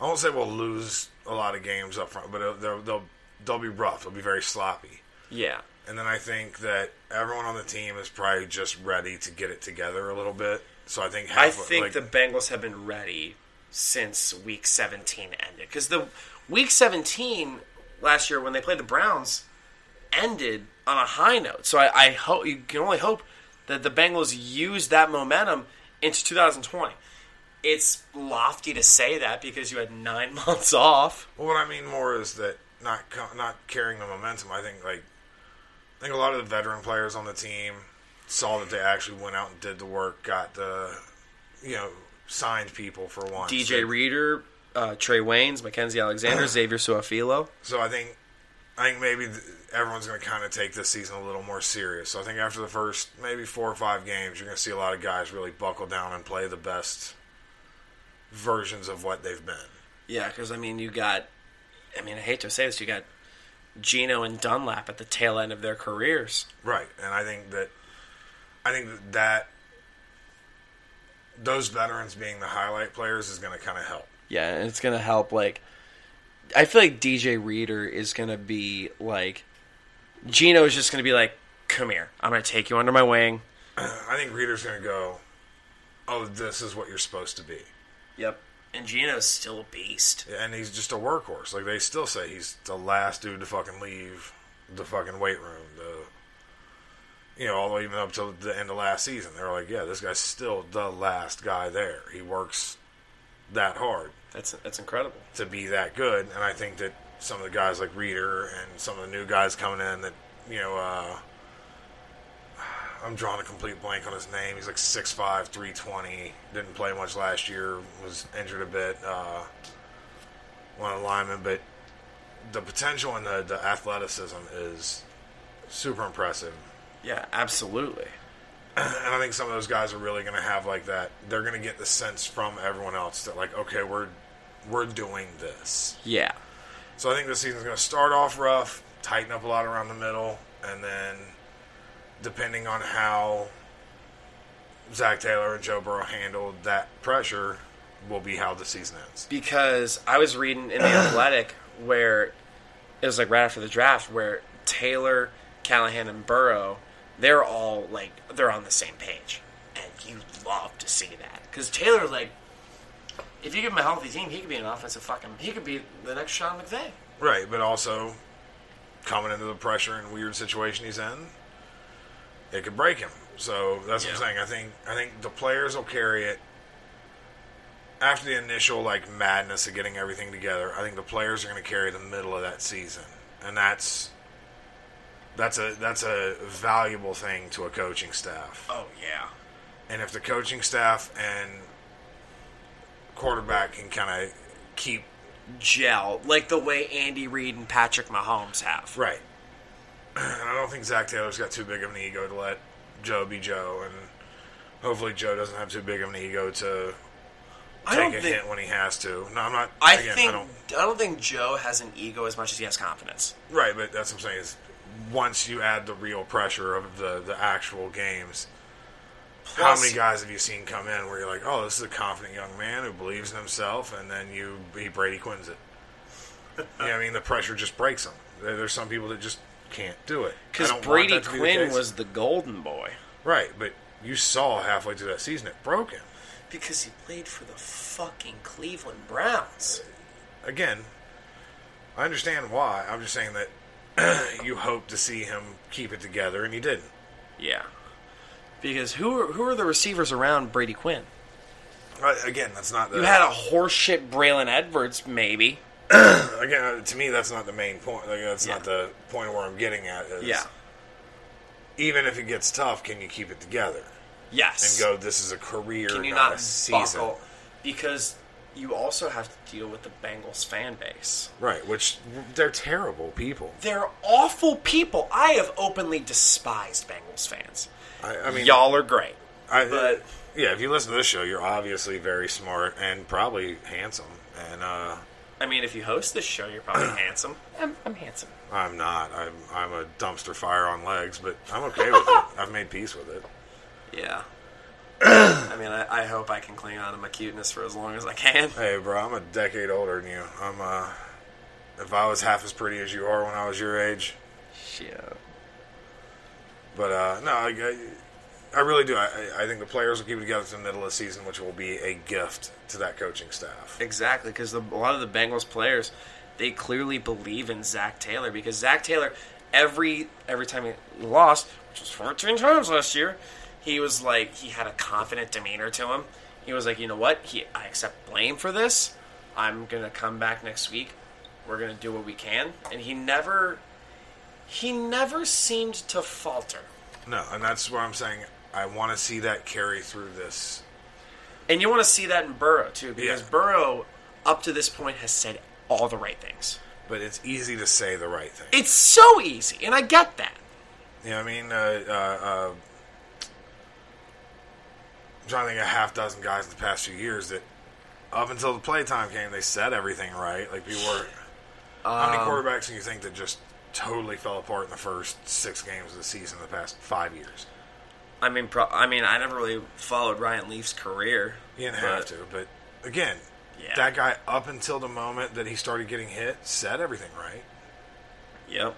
I won't say we'll lose a lot of games up front, but they'll they'll they'll be rough. They'll be very sloppy. Yeah. And then I think that everyone on the team is probably just ready to get it together a little bit. So I think I think like, the Bengals have been ready since week 17 ended. Because the week 17 last year when they played the Browns ended on a high note. So I, I hope you can only hope that the Bengals use that momentum into 2020. It's lofty to say that because you had nine (laughs) months off. Well, what I mean more is that not not carrying the momentum. I think like I think a lot of the veteran players on the team saw that they actually went out and did the work, got the you know signed people for once. DJ Reader, uh, Trae Waynes, Mackensie Alexander, (clears throat) Xavier Su'a-Filo. So I think I think maybe th- everyone's going to kind of take this season a little more serious. So I think after the first maybe four or five games, you're going to see a lot of guys really buckle down and play the best versions of what they've been. Yeah, because I mean, you got. I mean, I hate to say this, you got Geno and Dunlap at the tail end of their careers. Right, and I think that I think that, that those veterans being the highlight players is going to kind of help. Yeah, and it's gonna help. Like, I feel like DJ Reader is gonna be like, Geno is just gonna be like, "Come here, I'm gonna take you under my wing." I think Reader's going to go, "Oh, this is what you're supposed to be," Yep. And Geno's still a beast. and he's just a workhorse. Like they still say, he's the last dude to fucking leave the fucking weight room. The you know, all the way even up to the end of last season, they were like, "Yeah, this guy's still the last guy there. He works that hard." That's that's incredible. to be that good. And I think that some of the guys like Reader and some of the new guys coming in that, you know, uh, I'm drawing a complete blank on his name. He's like 6'5, 320. Didn't play much last year. Was injured a bit. Uh, one of the linemen. But the potential and the, the athleticism is super impressive. Yeah, absolutely. And I think some of those guys are really going to have like that. They're going to get the sense from everyone else that like, okay, we're we're doing this. Yeah. So I think this season's going to start off rough, tighten up a lot around the middle, and then depending on how Zac Taylor and Joe Burrow handled that pressure, will be how the season ends. because I was reading in the (clears throat) Athletic where it was like right after the draft where Taylor, Callahan, and Burrow they're all like they're on the same page, and you love to see that because Taylor like if you give him a healthy team, he could be an offensive fucking he could be the next Sean McVay. Right, but also coming into the pressure and weird situation he's in, it could break him. So that's what I'm saying. I think I think the players will carry it after the initial like madness of getting everything together. I think the players are going to carry the middle of that season, and that's that's a that's a valuable thing to a coaching staff. Oh yeah, And if the coaching staff and quarterback can kind of keep gel like the way Andy Reid and Patrick Mahomes have. Right. (clears throat) And I don't think Zac Taylor's got too big of an ego to let Joe be Joe, and hopefully Joe doesn't have too big of an ego to I take don't a think hint when he has to. No, I'm not. I again, think I don't. I don't think Joe has an ego as much as he has confidence. Right, but that's what I'm saying is once you add the real pressure of the the actual games. how many guys have you seen come in where you're like, oh, this is a confident young man who believes in himself, and then you he Brady Quinns it? you know I mean? The pressure just breaks them. There- There's some people that just can't do it. Because Brady be the Quinn case. was the golden boy. Right, but you saw halfway through that season it broke him. Because he played for the fucking Cleveland Browns. Again, I understand why. I'm just saying that (clears throat) you hope to see him keep it together, and he didn't. Yeah. Because who are, who are the receivers around Brady Quinn? Uh, again, that's not the You had a horseshit Braylon Edwards, maybe. (clears throat) again uh, to me that's not the main point. Like, that's Yeah. not the point where I'm getting at. Is Yeah. Even if it gets tough, can you keep it together Yes. and go? This is a career, Can you not, not a season. buckle? Because you also have to deal with the Bengals fan base. Right, which they're terrible people. They're awful people. I have openly despised Bengals fans. I, I mean, Y'all are great. I, but- yeah, if you listen to this show, you're obviously very smart and probably handsome. And uh, I mean, if you host this show, you're probably (clears throat) handsome. I'm, I'm handsome. I'm not. I'm I'm a dumpster fire on legs, but I'm okay with it. (laughs) I've made peace with it. Yeah. I mean, I, I hope I can cling on to my cuteness for as long as I can. (laughs) Hey, bro, I'm a decade older than you. I'm uh, if I was half as pretty as you are when I was your age, Shit. but uh, no, I, I, really do. I, I I think the players will keep it together to the middle of the season, which will be a gift to that coaching staff. Exactly, because a lot of the Bengals players, they clearly believe in Zac Taylor because Zac Taylor, every every time he lost, which was 14 times last year, he was like he had a confident demeanor to him. He was like, you know what? He I accept blame for this. I'm gonna come back next week. We're gonna do what we can, and he never he never seemed to falter. No, and that's what I'm saying. I want to see that carry through this. And you want to see that in Burrow too, because Yeah. Burrow, up to this point, has said all the right things. But it's easy to say the right thing. It's so easy, and I get that. You know I mean? Uh, uh, uh, I'm trying to think of a half dozen guys in the past few years that, up until the playtime came, they said everything right. Like people were. how many um, quarterbacks do you think that just totally fell apart in the first six games of the season in the past five years? I mean, pro- I mean, I never really followed Ryan Leaf's career. You didn't but- have to, but again, Yeah. that guy up until the moment that he started getting hit said everything right. Yep.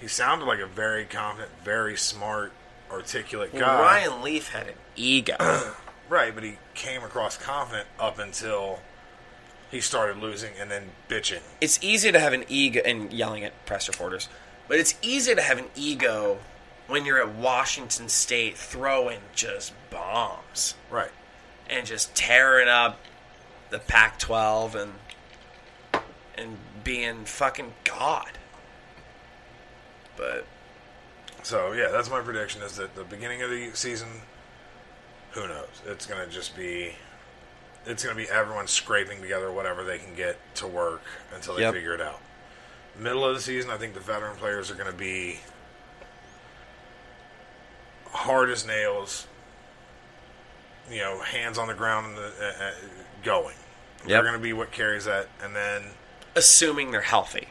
He sounded like a very confident, very smart, articulate Well, guy. Ryan Leaf had an ego. (clears throat) Right, but he came across confident up until he started losing and then bitching. it's easy to have an ego and yelling at press reporters, but it's easy to have an ego when you're at Washington State throwing just bombs Right. and just tearing up the Pac-12 and and being fucking god. But So yeah, that's my prediction. Is that the beginning of the season? Who knows? It's gonna just be. It's gonna be everyone scraping together whatever they can get to work until they Yep. figure it out. Middle of the season, I think the veteran players are gonna be hard as nails. You know, hands on the ground and the, uh, uh, going. They're going to be what carries that, and then assuming they're healthy.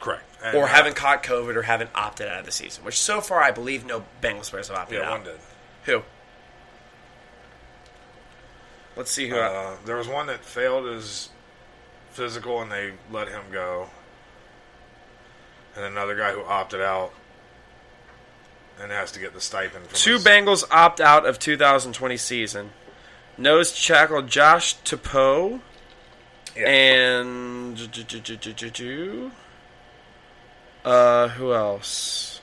correct, And, or uh, haven't caught COVID or haven't opted out of the season, which so far I believe no Bengals players have opted Yeah, out. one did. Who? Let's see who. Uh, there was one that failed his physical, and they let him go. And another guy who opted out and has to get the stipend. From Two his- Bengals opt out of 2020 season. Nose tackle Josh Tupou Yeah. and uh, who else?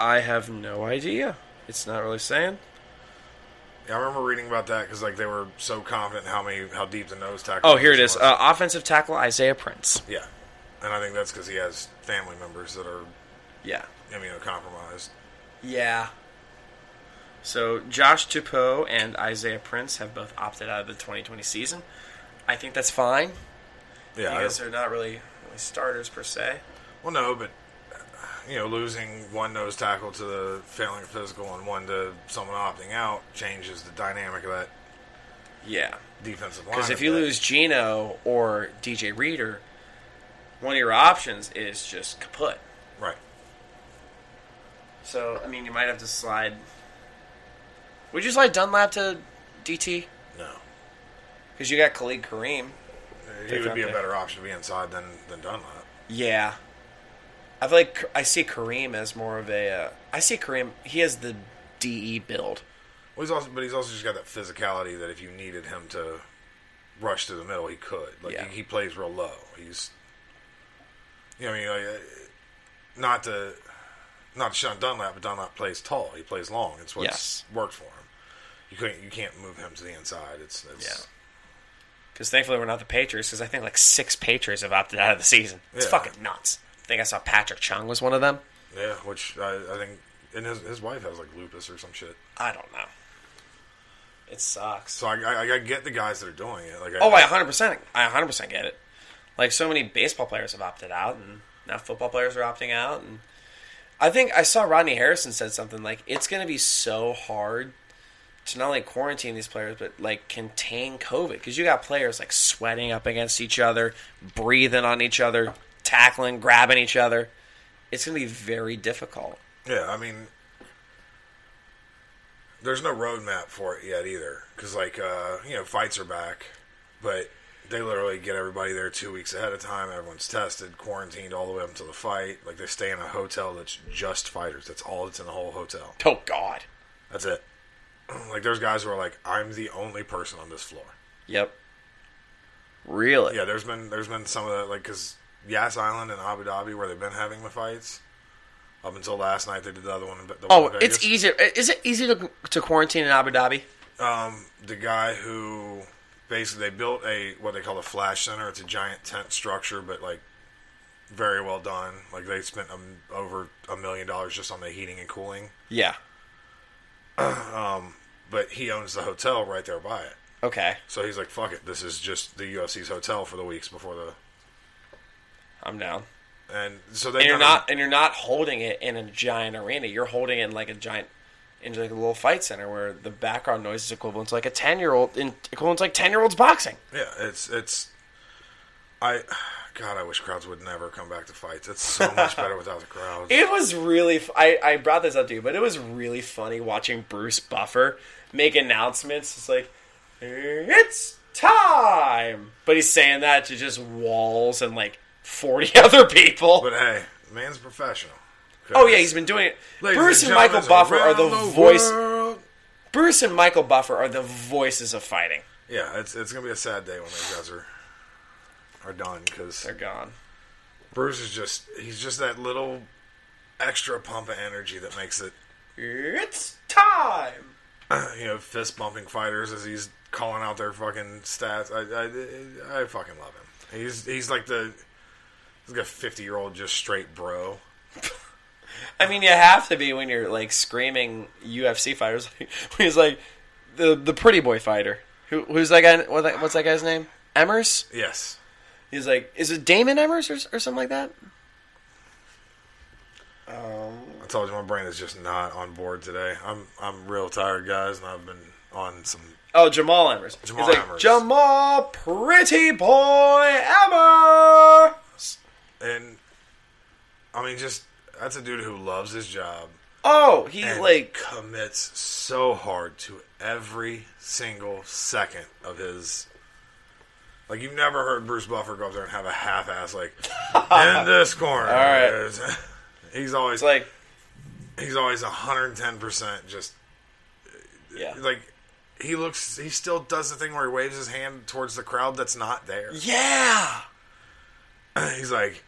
I have no idea. It's not really saying. Yeah, I remember reading about that because like they were so confident in how many how deep the nose tackle. Oh, here it is. Uh, offensive tackle Isaiah Prince. yeah, and I think that's because he has family members that are Yeah. immunocompromised. Yeah. So Josh Tupou and Isaiah Prince have both opted out of the 2020 season. I think that's fine Yeah, I- because they're not really, really starters per se. Well, no, but you know, losing one nose tackle to the failing physical and one to someone opting out changes the dynamic of that Yeah. defensive line. Because if you lose Geno or DJ Reader, one of your options is just kaput. right, So I mean, you might have to slide. Would you slide Dunlap to DT? no, Because you got Khalid Kareem. he would be a better option to be inside than than Dunlap. Yeah. I feel like I see Kareem as more of a. Uh, I see Kareem. He has the DE build. Well, he's also, but he's also just got that physicality that if you needed him to rush to the middle, he could. Like Yeah. he, he plays real low. He's, you know, I mean, like, uh, not to, not Sean Dunlap, but Dunlap plays tall. He plays long. It's what's Yes. worked for him. You couldn't, you can't move him to the inside. It's, it's Yeah. Because thankfully we're not the Patriots. Because I think like six Patriots have opted out of the season. It's Yeah. fucking nuts. I think I saw Patrick Chung was one of them. yeah. Which I, I think, and his his wife has like lupus or some shit. I don't know. It sucks. So I, I, I get the guys that are doing it. Like, Oh, I 100%. I 100% get it. Like so many baseball players have opted out, and now football players are opting out. And I think I saw Rodney Harrison said something like, "It's going to be so hard to not only quarantine these players, but like contain COVID because you got players like sweating up against each other, breathing on each other, tackling, grabbing each other. It's going to be very difficult." Yeah, I mean, there's no roadmap for it yet either. Because, like, uh, you know, fights are back, but they literally get everybody there two weeks ahead of time. Everyone's tested, quarantined all the way up until the fight. Like, they stay in a hotel that's just fighters. That's all that's in the whole hotel. Oh God. That's it. (clears throat) Like, there's guys who are like, I'm the only person on this floor. Yep. Really? Yeah, there's been there's been some of that, like, because Yas Island and Abu Dhabi, where they've been having the fights. Up until last night, they did the other one. in- The Oh, one it's easier. Is it easy to, to quarantine in Abu Dhabi? um, the guy who basically they built a what they call a flash center. It's a giant tent structure, but like very well done. Like they spent um, over a million dollars just on the heating and cooling. Yeah. (clears throat) But he owns the hotel right there by it. Okay. So he's like, "Fuck it, this is just the UFC's hotel for the weeks before the." I'm down. And so they And you're not and you're not holding it in a giant arena. You're holding it in like a giant in like a little fight center where the background noise is equivalent to like a ten year old in equivalent to like ten year olds boxing. Yeah, it's it's. I, God, I wish crowds would never come back to fights. It's so much better (laughs) without the crowds. It was really f- I, I brought this up to you, but it was really funny watching Bruce Buffer make announcements. It's like it's time. But he's saying that to just walls and like 40 (laughs) other people. But hey, man's professional. oh yeah, he's been doing it. Ladies Bruce and, gentlemen, Michael Buffer are the, around voice world. Bruce and Michael Buffer are the voices of fighting. Yeah, it's it's gonna be a sad day when those guys are are done because They're gone. Bruce is just he's just that little extra pump of energy that makes it It's time. (clears throat) you know fist bumping fighters as he's calling out their fucking stats. I I, I fucking love him. He's he's like the he's like a fifty year old just straight bro. I mean, you have to be when you're like screaming UFC fighters. (laughs) He's like the the pretty boy fighter. Who, who's that guy? What's that guy's name? Emmers. Yes, He's like, is it Damon Emmers or, or something like that? Um, I told you my brain is just not on board today. I'm I'm real tired, guys, and I've been on some Oh, Jamal Emmers. Jamal He's like, Emmers. Jamal Pretty Boy Emmers. And I mean just that's a dude who loves his job. Oh, he and like commits so hard to every single second of his. Like you've never heard Bruce Buffer go up there and have a half-ass like (laughs) in this corner. All right. (laughs) He's always it's like he's always 110 percent just yeah. like he looks. He still does the thing where he waves his hand towards the crowd that's not there. Yeah. (clears throat) He's like,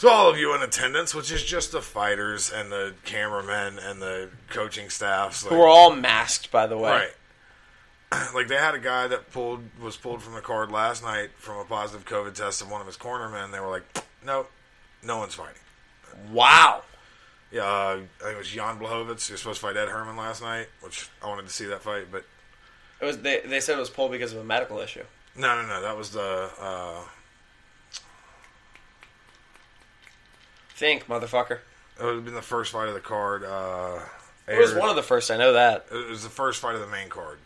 so all of you in attendance, which is just the fighters and the cameramen and the coaching staffs, like, Who are all masked, by the way. Right. (clears throat) Like they had a guy that pulled was pulled from the card last night from a positive COVID test of one of his cornermen. They were like, "Nope, no one's fighting." Wow. Yeah, uh, I think it was Jan Blachowicz. He was supposed to fight Ed Herman last night, which I wanted to see that fight, but It was they, they said it was pulled because of a medical issue. no, no, no. That was the uh, Think, motherfucker. it would have been the first fight of the card. Uh, It was one of the first. I know that. It was the first fight of the main card.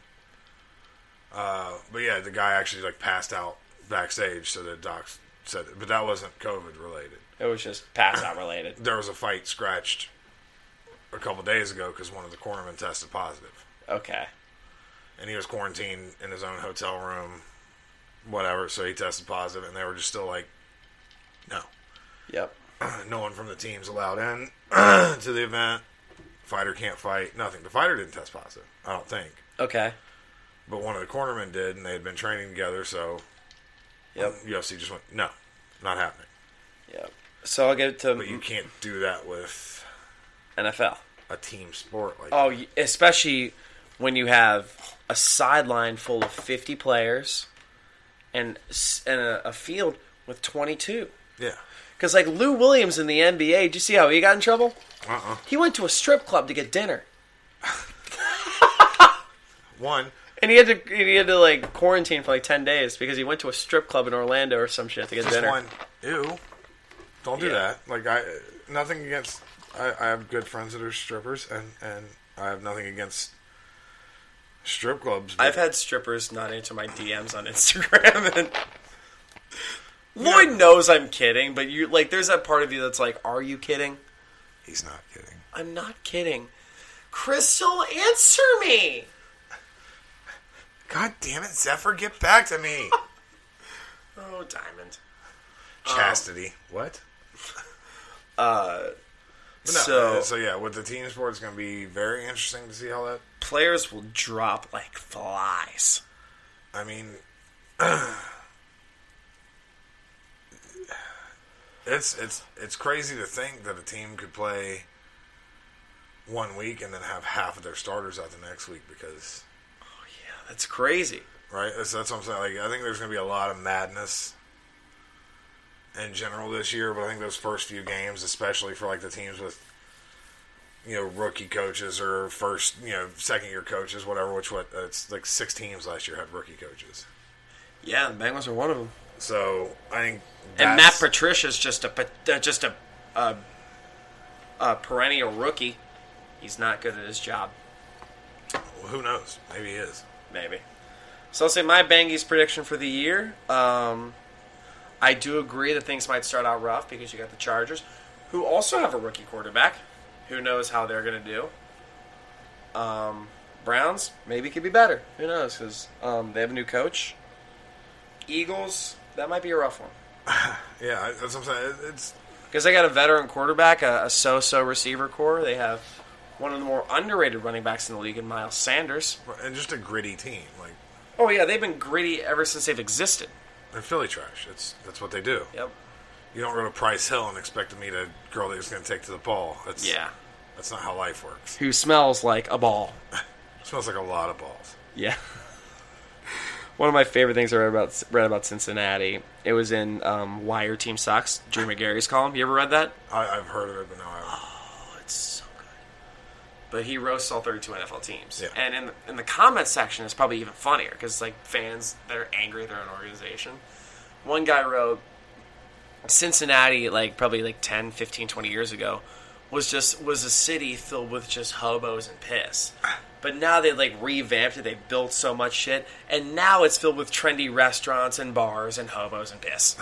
Uh, but yeah, the guy actually like passed out backstage, so the docs said, but that wasn't COVID related. It was just pass out related. There was a fight scratched a couple days ago because one of the cornermen tested positive, Okay. and he was quarantined in his own hotel room, whatever. So he tested positive, and they were just still like, no, Yep. (clears throat) no one from the team's allowed in (clears throat) to the event. Fighter can't fight. Nothing. The fighter didn't test positive. I don't think. Okay. But one of the cornermen did, and they had been training together, so Yep. UFC just went, no, not happening. Yep. So I'll get to But you can't do that with NFL. a team sport like Oh, y- especially when you have a sideline full of 50 players and and a, a field with 22. yeah. Because like Lou Williams in the NBA, did you see how he got in trouble? Uh-uh. He went to a strip club to get dinner, (laughs) One, and he had to he had to like quarantine for like 10 days because he went to a strip club in Orlando or some shit to get just dinner. one. Ew. Don't do Yeah. that. Like I, nothing against. I, I have good friends that are strippers, and and I have nothing against strip clubs. but- I've had strippers not answer my DMs on Instagram, (laughs) and Lloyd knows I'm kidding, but you like there's that part of you that's like, "Are you kidding?" He's not kidding. I'm not kidding. Crystal, answer me. God damn it, Zephyr, get back to me. (laughs) Oh, Diamond. Chastity. What? (laughs) Uh, no, so uh, so yeah, with the team sport, it's going to be very interesting to see how that. players will drop like flies. I mean, (clears throat) it's it's it's crazy to think that a team could play one week and then have half of their starters out the next week because Oh yeah, That's crazy. right. That's, that's what I'm saying. Like, I think there's going to be a lot of madness in general this year, but I think those first few games, especially for like the teams with you know rookie coaches or first you know second year coaches, whatever. Which what it's like six teams last year had rookie coaches. Yeah, the Bengals are one of them. So I think And Matt Patricia's just a uh, just a, a a perennial rookie. He's not good at his job. Well, who knows? Maybe he is. Maybe. So I'll say my Bangies prediction for the year. Um, I do agree that things might start out rough because you got the Chargers, who also have a rookie quarterback. Who knows how they're going to do? Um, Browns maybe could be better. Who knows? Because um, they have a new coach. Eagles that might be a rough one (sighs) Yeah, I- that's what I'm saying. It's because they got a veteran quarterback, a, a so-so receiver corps. They have one of the more underrated running backs in the league in Miles Sanders. and just a gritty team. Like Oh yeah, they've been gritty ever since they've existed. they're Philly trash. It's that's what they do. Yep. You don't go to Price Hill and expect to meet a girl that you're going to take to the ball. That's Yeah. That's not how life works. Who smells like a ball. (laughs) smells like a lot of balls. Yeah. One of my favorite things I read about read about Cincinnati. It was in um, Wire Team Sucks, Drew Magary's column. You ever read that? I, I've heard of it, but no, I haven't. Oh, it's so good. But he roasts all 32 NFL teams. Yeah. And in the, in the comment section, it's probably even funnier because like fans that are angry at their own organization. One guy wrote Cincinnati, like probably like 10, 15, 20 years ago, was just was a city filled with just hobos and piss. But now they like revamped it. They built so much shit, and now it's filled with trendy restaurants and bars and hobos and piss.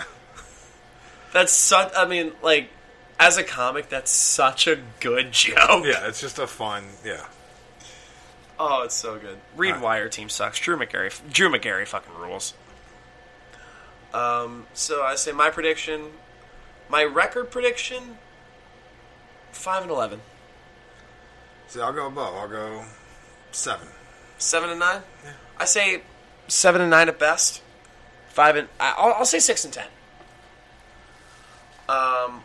(laughs) That's such. I mean, like, as a comic, that's such a good joke. Yeah, it's just a fun. Yeah, Oh, it's so good. Read Wire Team sucks. Drew Magary. Drew Magary fucking rules. Um. So I say my prediction, my record prediction. Five and eleven. see, I'll go above. I'll go seven. Seven and nine. I say seven and nine at best. Five and I- I'll, I'll say six and ten. Um,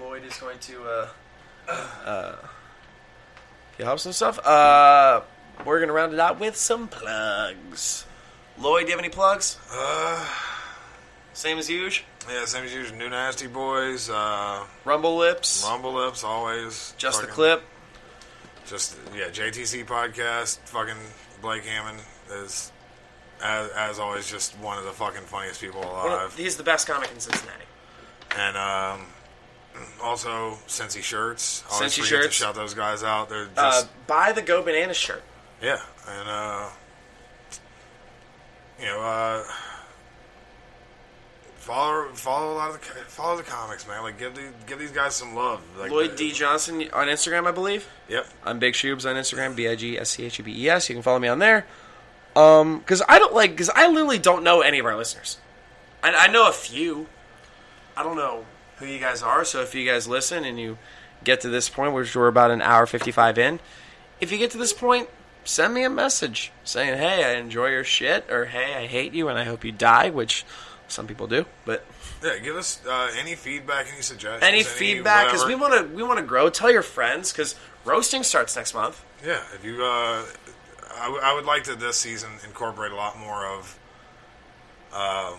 Lloyd is going to uh, uh, he helps some stuff. Uh, we're gonna round it out with some plugs. Lloyd, do you have any plugs? Uh, Same as usual. yeah, same as usual. New Nasty Boys, uh, Rumble Lips. Rumble Lips, always. Just the clip. Just yeah, JTC podcast. Fucking Blake Hammond is, as, as always, just one of the fucking funniest people alive. he's the best comic in Cincinnati. And um, also Cincy shirts. Always Cincy forget shirts. To shout those guys out. They're Uh, just buy the Go Bananas shirt. yeah, and uh, you know, uh, follow follow a lot of the follow the comics, man. Like give the, give these guys some love. Like Lloyd D Johnson on Instagram, I believe. Yep. I'm Big Shoobs on Instagram, B I G S C H U B E S. You can follow me on there. Um, because I don't like, because I literally don't know any of our listeners. I, I know a few. I don't know who you guys are. So if you guys listen and you get to this point, which we're about an hour fifty-five in, if you get to this point, send me a message saying, "Hey, I enjoy your shit," or "Hey, I hate you and I hope you die," which Some people do, but Yeah, give us uh, any feedback, any suggestions, any feedback because we want to we want to grow. Tell your friends because roasting starts next month. Yeah, if you, uh, I, w- I would like to this season incorporate a lot more of. Um,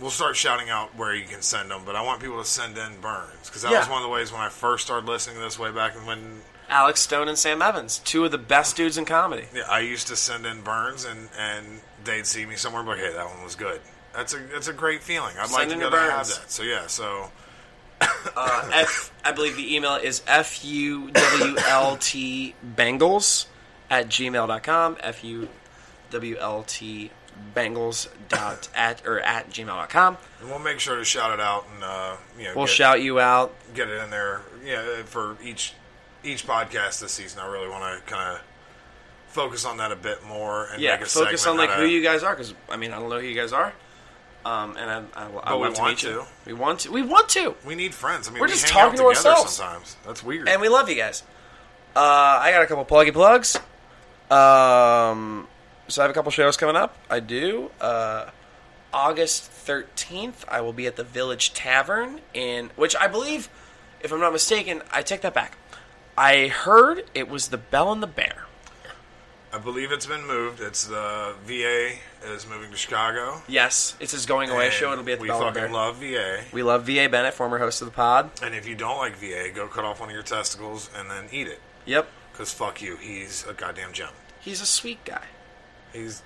we'll start shouting out where you can send them, but I want people to send in burns because that Yeah. was one of the ways when I first started listening to this way back when Alex Stone and Sam Evans, two of the best dudes in comedy. yeah, I used to send in burns and and they'd see me somewhere like, hey, that one was good. That's a that's a great feeling. I'd like to in be your able to have that. So yeah, so Uh, F, I believe the email is f u w l t bangles at gmail.com. F u w l t bangles dot at or at gmail.com. and we'll make sure to shout it out and uh, you know We'll get, shout you out. get it in there. Yeah, for each each podcast this season, I really want to kind of focus on that a bit more and Yeah, make a focus on like who you guys are because I mean I don't know who you guys are. Um, and I, I, I want to meet you. to. We want to. We want to. We need friends. I mean, We're we just talking to ourselves. sometimes. That's weird. And we love you guys. Uh, I got a couple pluggy plugs. Um, so I have a couple shows coming up. I do. Uh, August 13th, I will be at the Village Tavern in which I believe, if I'm not mistaken, I take that back. I heard it was the Bell and the Bear. I believe it's been moved. It's the VA is moving to Chicago. Yes, it's his going away And show. It'll be at the we Bell and fucking Bear. love VA. we love VA Bennett, former host of the pod. And if you don't like VA, go cut off one of your testicles and then eat it. Yep, Because fuck you, he's a goddamn gem. he's a sweet guy. He's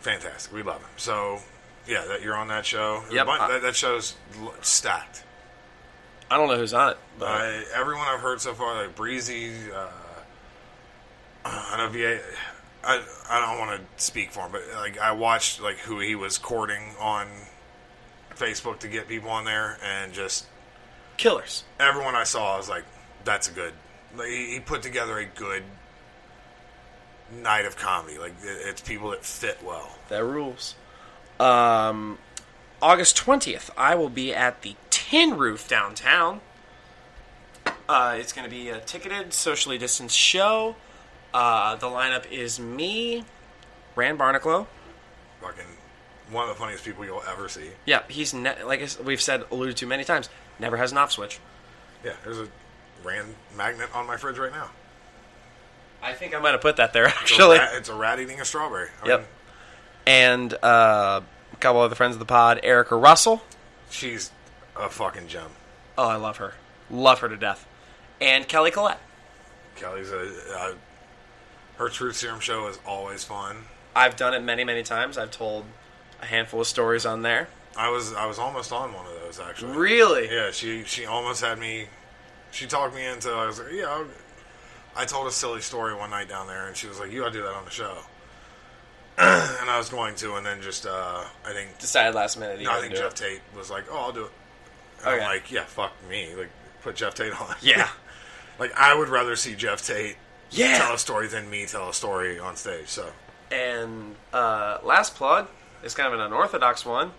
fantastic. We love him. So, yeah, that you're on that show. Yep, I- that, that show's l- stacked. I don't know who's on it, but I, everyone I've heard so far, like Breezy, uh, I know VA. I I don't want to speak for him, but like I watched like who he was courting on Facebook to get people on there, and just killers. everyone I saw, I was like, "That's a good." Like, he, he put together a good night of comedy. Like it, it's people that fit well. That rules. Um, August 20th, I will be at the Tin Roof downtown. Uh, it's going to be a ticketed, socially distanced show. Uh, the lineup is me, Rand Barnacle. Fucking one of the funniest people you'll ever see. Yeah, he's ne- like we've said, alluded to many times. Never has an off switch. Yeah, there's a rand magnet on my fridge right now. I think I might have put that there (laughs) It's a actually. rat, it's a rat eating a strawberry. I Yep. mean, And uh, a couple other friends of the pod, Erica Russell. she's a fucking gem. Oh, I love her, love her to death. And Kelly Collette. Kelly's a. Uh, her Truth Serum show is always fun. I've done it many, many times. I've told a handful of stories on there. I was I was almost on one of those actually. Really? Yeah, she she almost had me. She talked me into. I was like, yeah. I'll, I told a silly story one night down there, and she was like, "You gotta do that on the show." (clears throat) and I was going to, and then just uh, I think Decided last minute. no, I think Jeff it. Tate was like, "Oh, I'll do it." Okay. I'm like, "Yeah, fuck me." Like, put Jeff Tate on. Yeah. (laughs) like I would rather see Jeff Tate Yeah. tell a story than me tell a story on stage. So And uh, last plug is kind of an unorthodox one,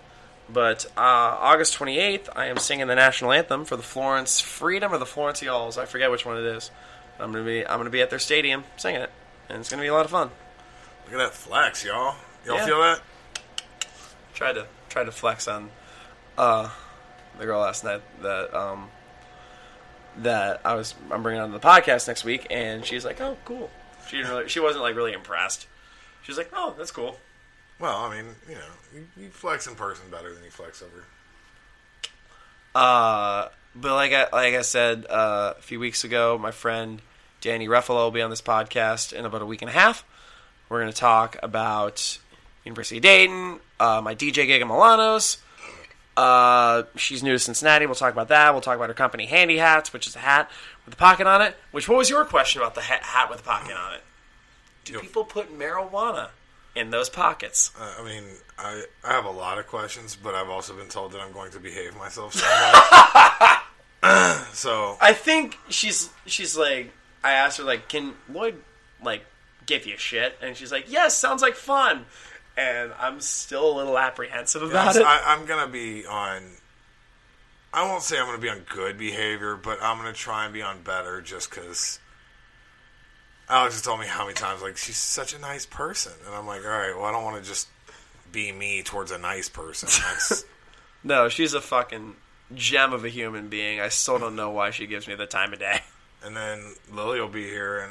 but uh, August 28th, I am singing the national anthem for the Florence Freedom or the Florence Y'alls. I forget which one it is. I'm gonna be I'm gonna be at their stadium singing it, and it's gonna be a lot of fun. look at that flex, y'all. Y'all Yeah. feel that? Tried to tried to flex on uh, the girl last night that um, that I was I'm bringing on the podcast next week, and she's like, "Oh, cool." She didn't really, she wasn't like really impressed. She was like, "Oh, that's cool." Well, I mean, you know, you, you flex in person better than you flex over. Uh, but like I like I said uh, a few weeks ago, my friend Danny Ruffalo will be on this podcast in about a week and a half. We're going to talk about University of Dayton, uh, my DJ gig in Milano's. Uh, she's new to Cincinnati. We'll talk about that. We'll talk about her company, Handy Hats, which is a hat with a pocket on it. Which what was your question about the ha- hat with a pocket on it? Do people put marijuana in those pockets? Uh, I mean, I I have a lot of questions, but I've also been told that I'm going to behave myself (laughs) (clears throat) so I think she's she's like I asked her like can Lloyd like give you shit and she's like yes sounds like fun and I'm still a little apprehensive about it. I, I'm gonna be on. I won't say I'm gonna be on good behavior, but I'm gonna try and be on better, just because. Alex has told me how many times like she's such a nice person, and I'm like, all right, well, I don't want to just be me towards a nice person. That's (laughs) No, she's a fucking gem of a human being. I still don't know why she gives me the time of day. and then Lily will be here in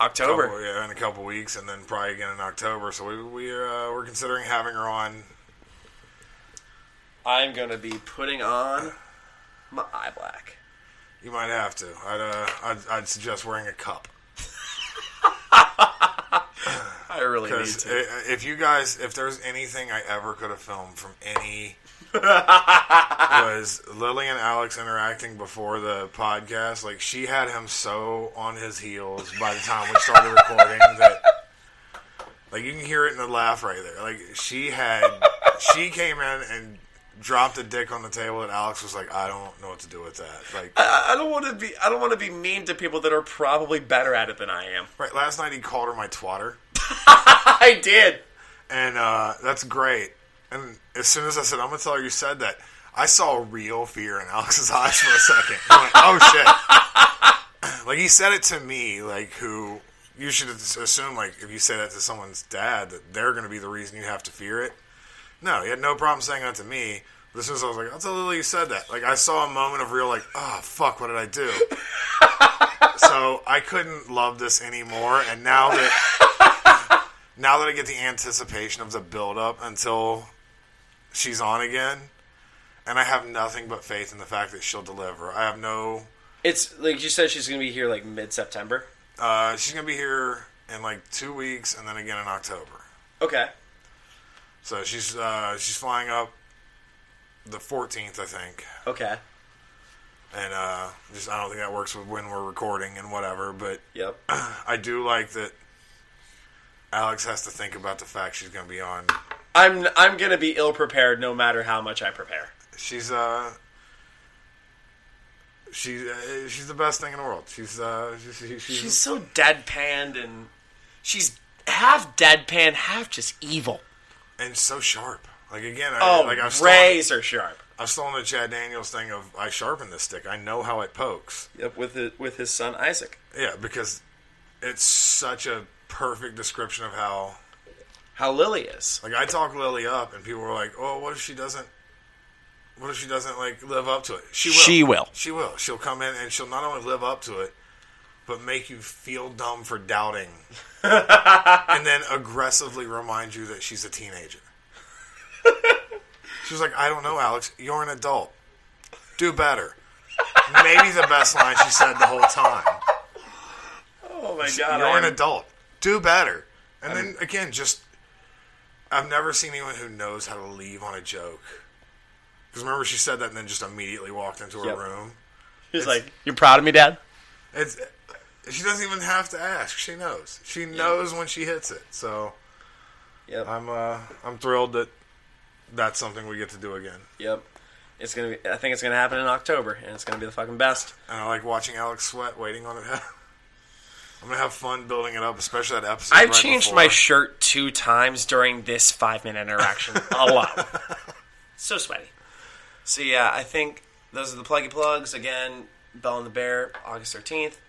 October. couple, yeah, in a couple weeks, and then probably again in October. So we we uh, we're considering having her on. I'm gonna be putting on my eye black. You might have to. I'd uh, I'd, I'd suggest wearing a cup. (laughs) I really need to. if you guys, if there's anything I ever could have filmed from any, (laughs) was Lily and Alex interacting before the podcast. Like she had him so on his heels by the time we started recording (laughs) that, like you can hear it in the laugh right there. Like she had, she came in and dropped a dick on the table, and Alex was like, "I don't know what to do with that." Like I, I don't want to be. I don't want to be mean to people that are probably better at it than I am. right last night, he called her my twatter. (laughs) I did. and uh, that's great. And as soon as I said, "I'm gonna tell her you said that," I saw real fear in Alex's (laughs) eyes for a second. He went, "Oh shit!" (laughs) like he said it to me, like who you should assume, like if you say that to someone's dad, that they're gonna be the reason you have to fear it. No, he had no problem saying that to me. But as soon as I was like, "I'll tell Lily you said that," like I saw a moment of real, like, "Oh fuck, what did I do?" (laughs) so I couldn't love this anymore, and now that now that I get the anticipation of the build up until she's on again, and I have nothing but faith in the fact that she'll deliver. I have no. It's like you said. She's gonna be here like mid September. Uh, she's gonna be here in like two weeks, and then again in October. Okay. So she's uh, she's flying up the 14th, I think, Okay. and uh, just I don't think that works with when we're recording and whatever. But Yep. (clears throat) I do like that. Alex has to think about the fact she's gonna be on. I'm I'm gonna be ill prepared no matter how much I prepare. She's uh. She, uh, she's the best thing in the world. She's uh, she, she, she's, She's so deadpanned and she's half deadpan, half just evil. and so sharp. Like again, I, Oh, like I've stolen, razor sharp. I've stolen the Chad Daniels thing of I sharpen this stick. I know how it pokes. Yep, with it, with his son Isaac. Yeah, because it's such a perfect description of how. How Lily is. Like I talk Lily up, and people were like, "Oh, what if she doesn't? What if she doesn't like live up to it? She will. She will. She will. She'll come in and she'll not only live up to it, but make you feel dumb for doubting, (laughs) and then aggressively remind you that she's a teenager. she was like, "I don't know, Alex. You're an adult. Do better." Maybe the best line she said the whole time. Oh my god. You're an adult. Do better. And then again, just I've never seen anyone who knows how to leave on a joke. Because remember, she said that and then just immediately walked into her Yep. room. She's like, "You're proud of me, Dad." It's she doesn't even have to ask. She knows. She knows when she hits it. So Yep. I'm uh, I'm thrilled that that's something we get to do again. Yep. It's gonna be. I think it's gonna happen in October, and it's gonna be the fucking best. And I like watching Alex sweat, waiting on it. (laughs) I'm gonna have fun building it up, especially that episode. I've right changed before. my shirt two times during this five minute interaction a lot. (laughs) so sweaty. So yeah, I think those are the pluggy plugs. Again, Bell and the Bear, August thirteenth.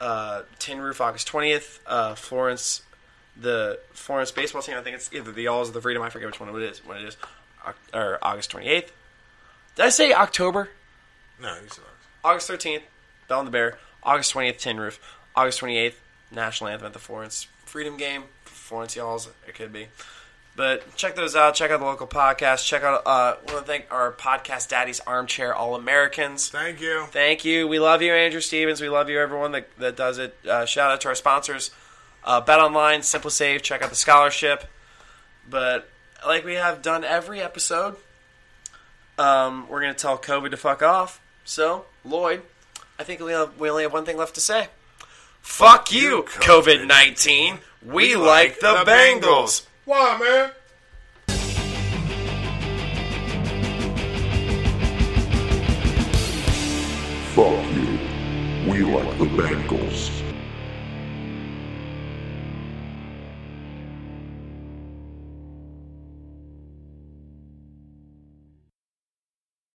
Uh, Tin Roof, August twentieth. Uh, Florence, the Florence baseball team. I think it's either the Alls or the Freedom. I forget which one it is. When it is, Oc- or August twenty eighth. Did I say October? No, you said August 13th, Bell and the Bear. August 20th, Tin Roof. August 28th, National Anthem at the Florence Freedom Game. Florence Y'alls, it could be. But check those out. Check out the local podcast. Check out, uh, want to thank our podcast daddies, Armchair All Americans. Thank you. Thank you. We love you, Andrew Stevens. We love you, everyone that, that does it. Uh, shout out to our sponsors, uh, Bet Online, SimpliSafe. Check out the scholarship. But like we have done every episode, um, we're going to tell COVID to fuck off. So, Lloyd, I think we, have, we only have one thing left to say. Fuck you, COVID 19. We, like the, Bengals. Why, man? Fuck you. We like the Bengals.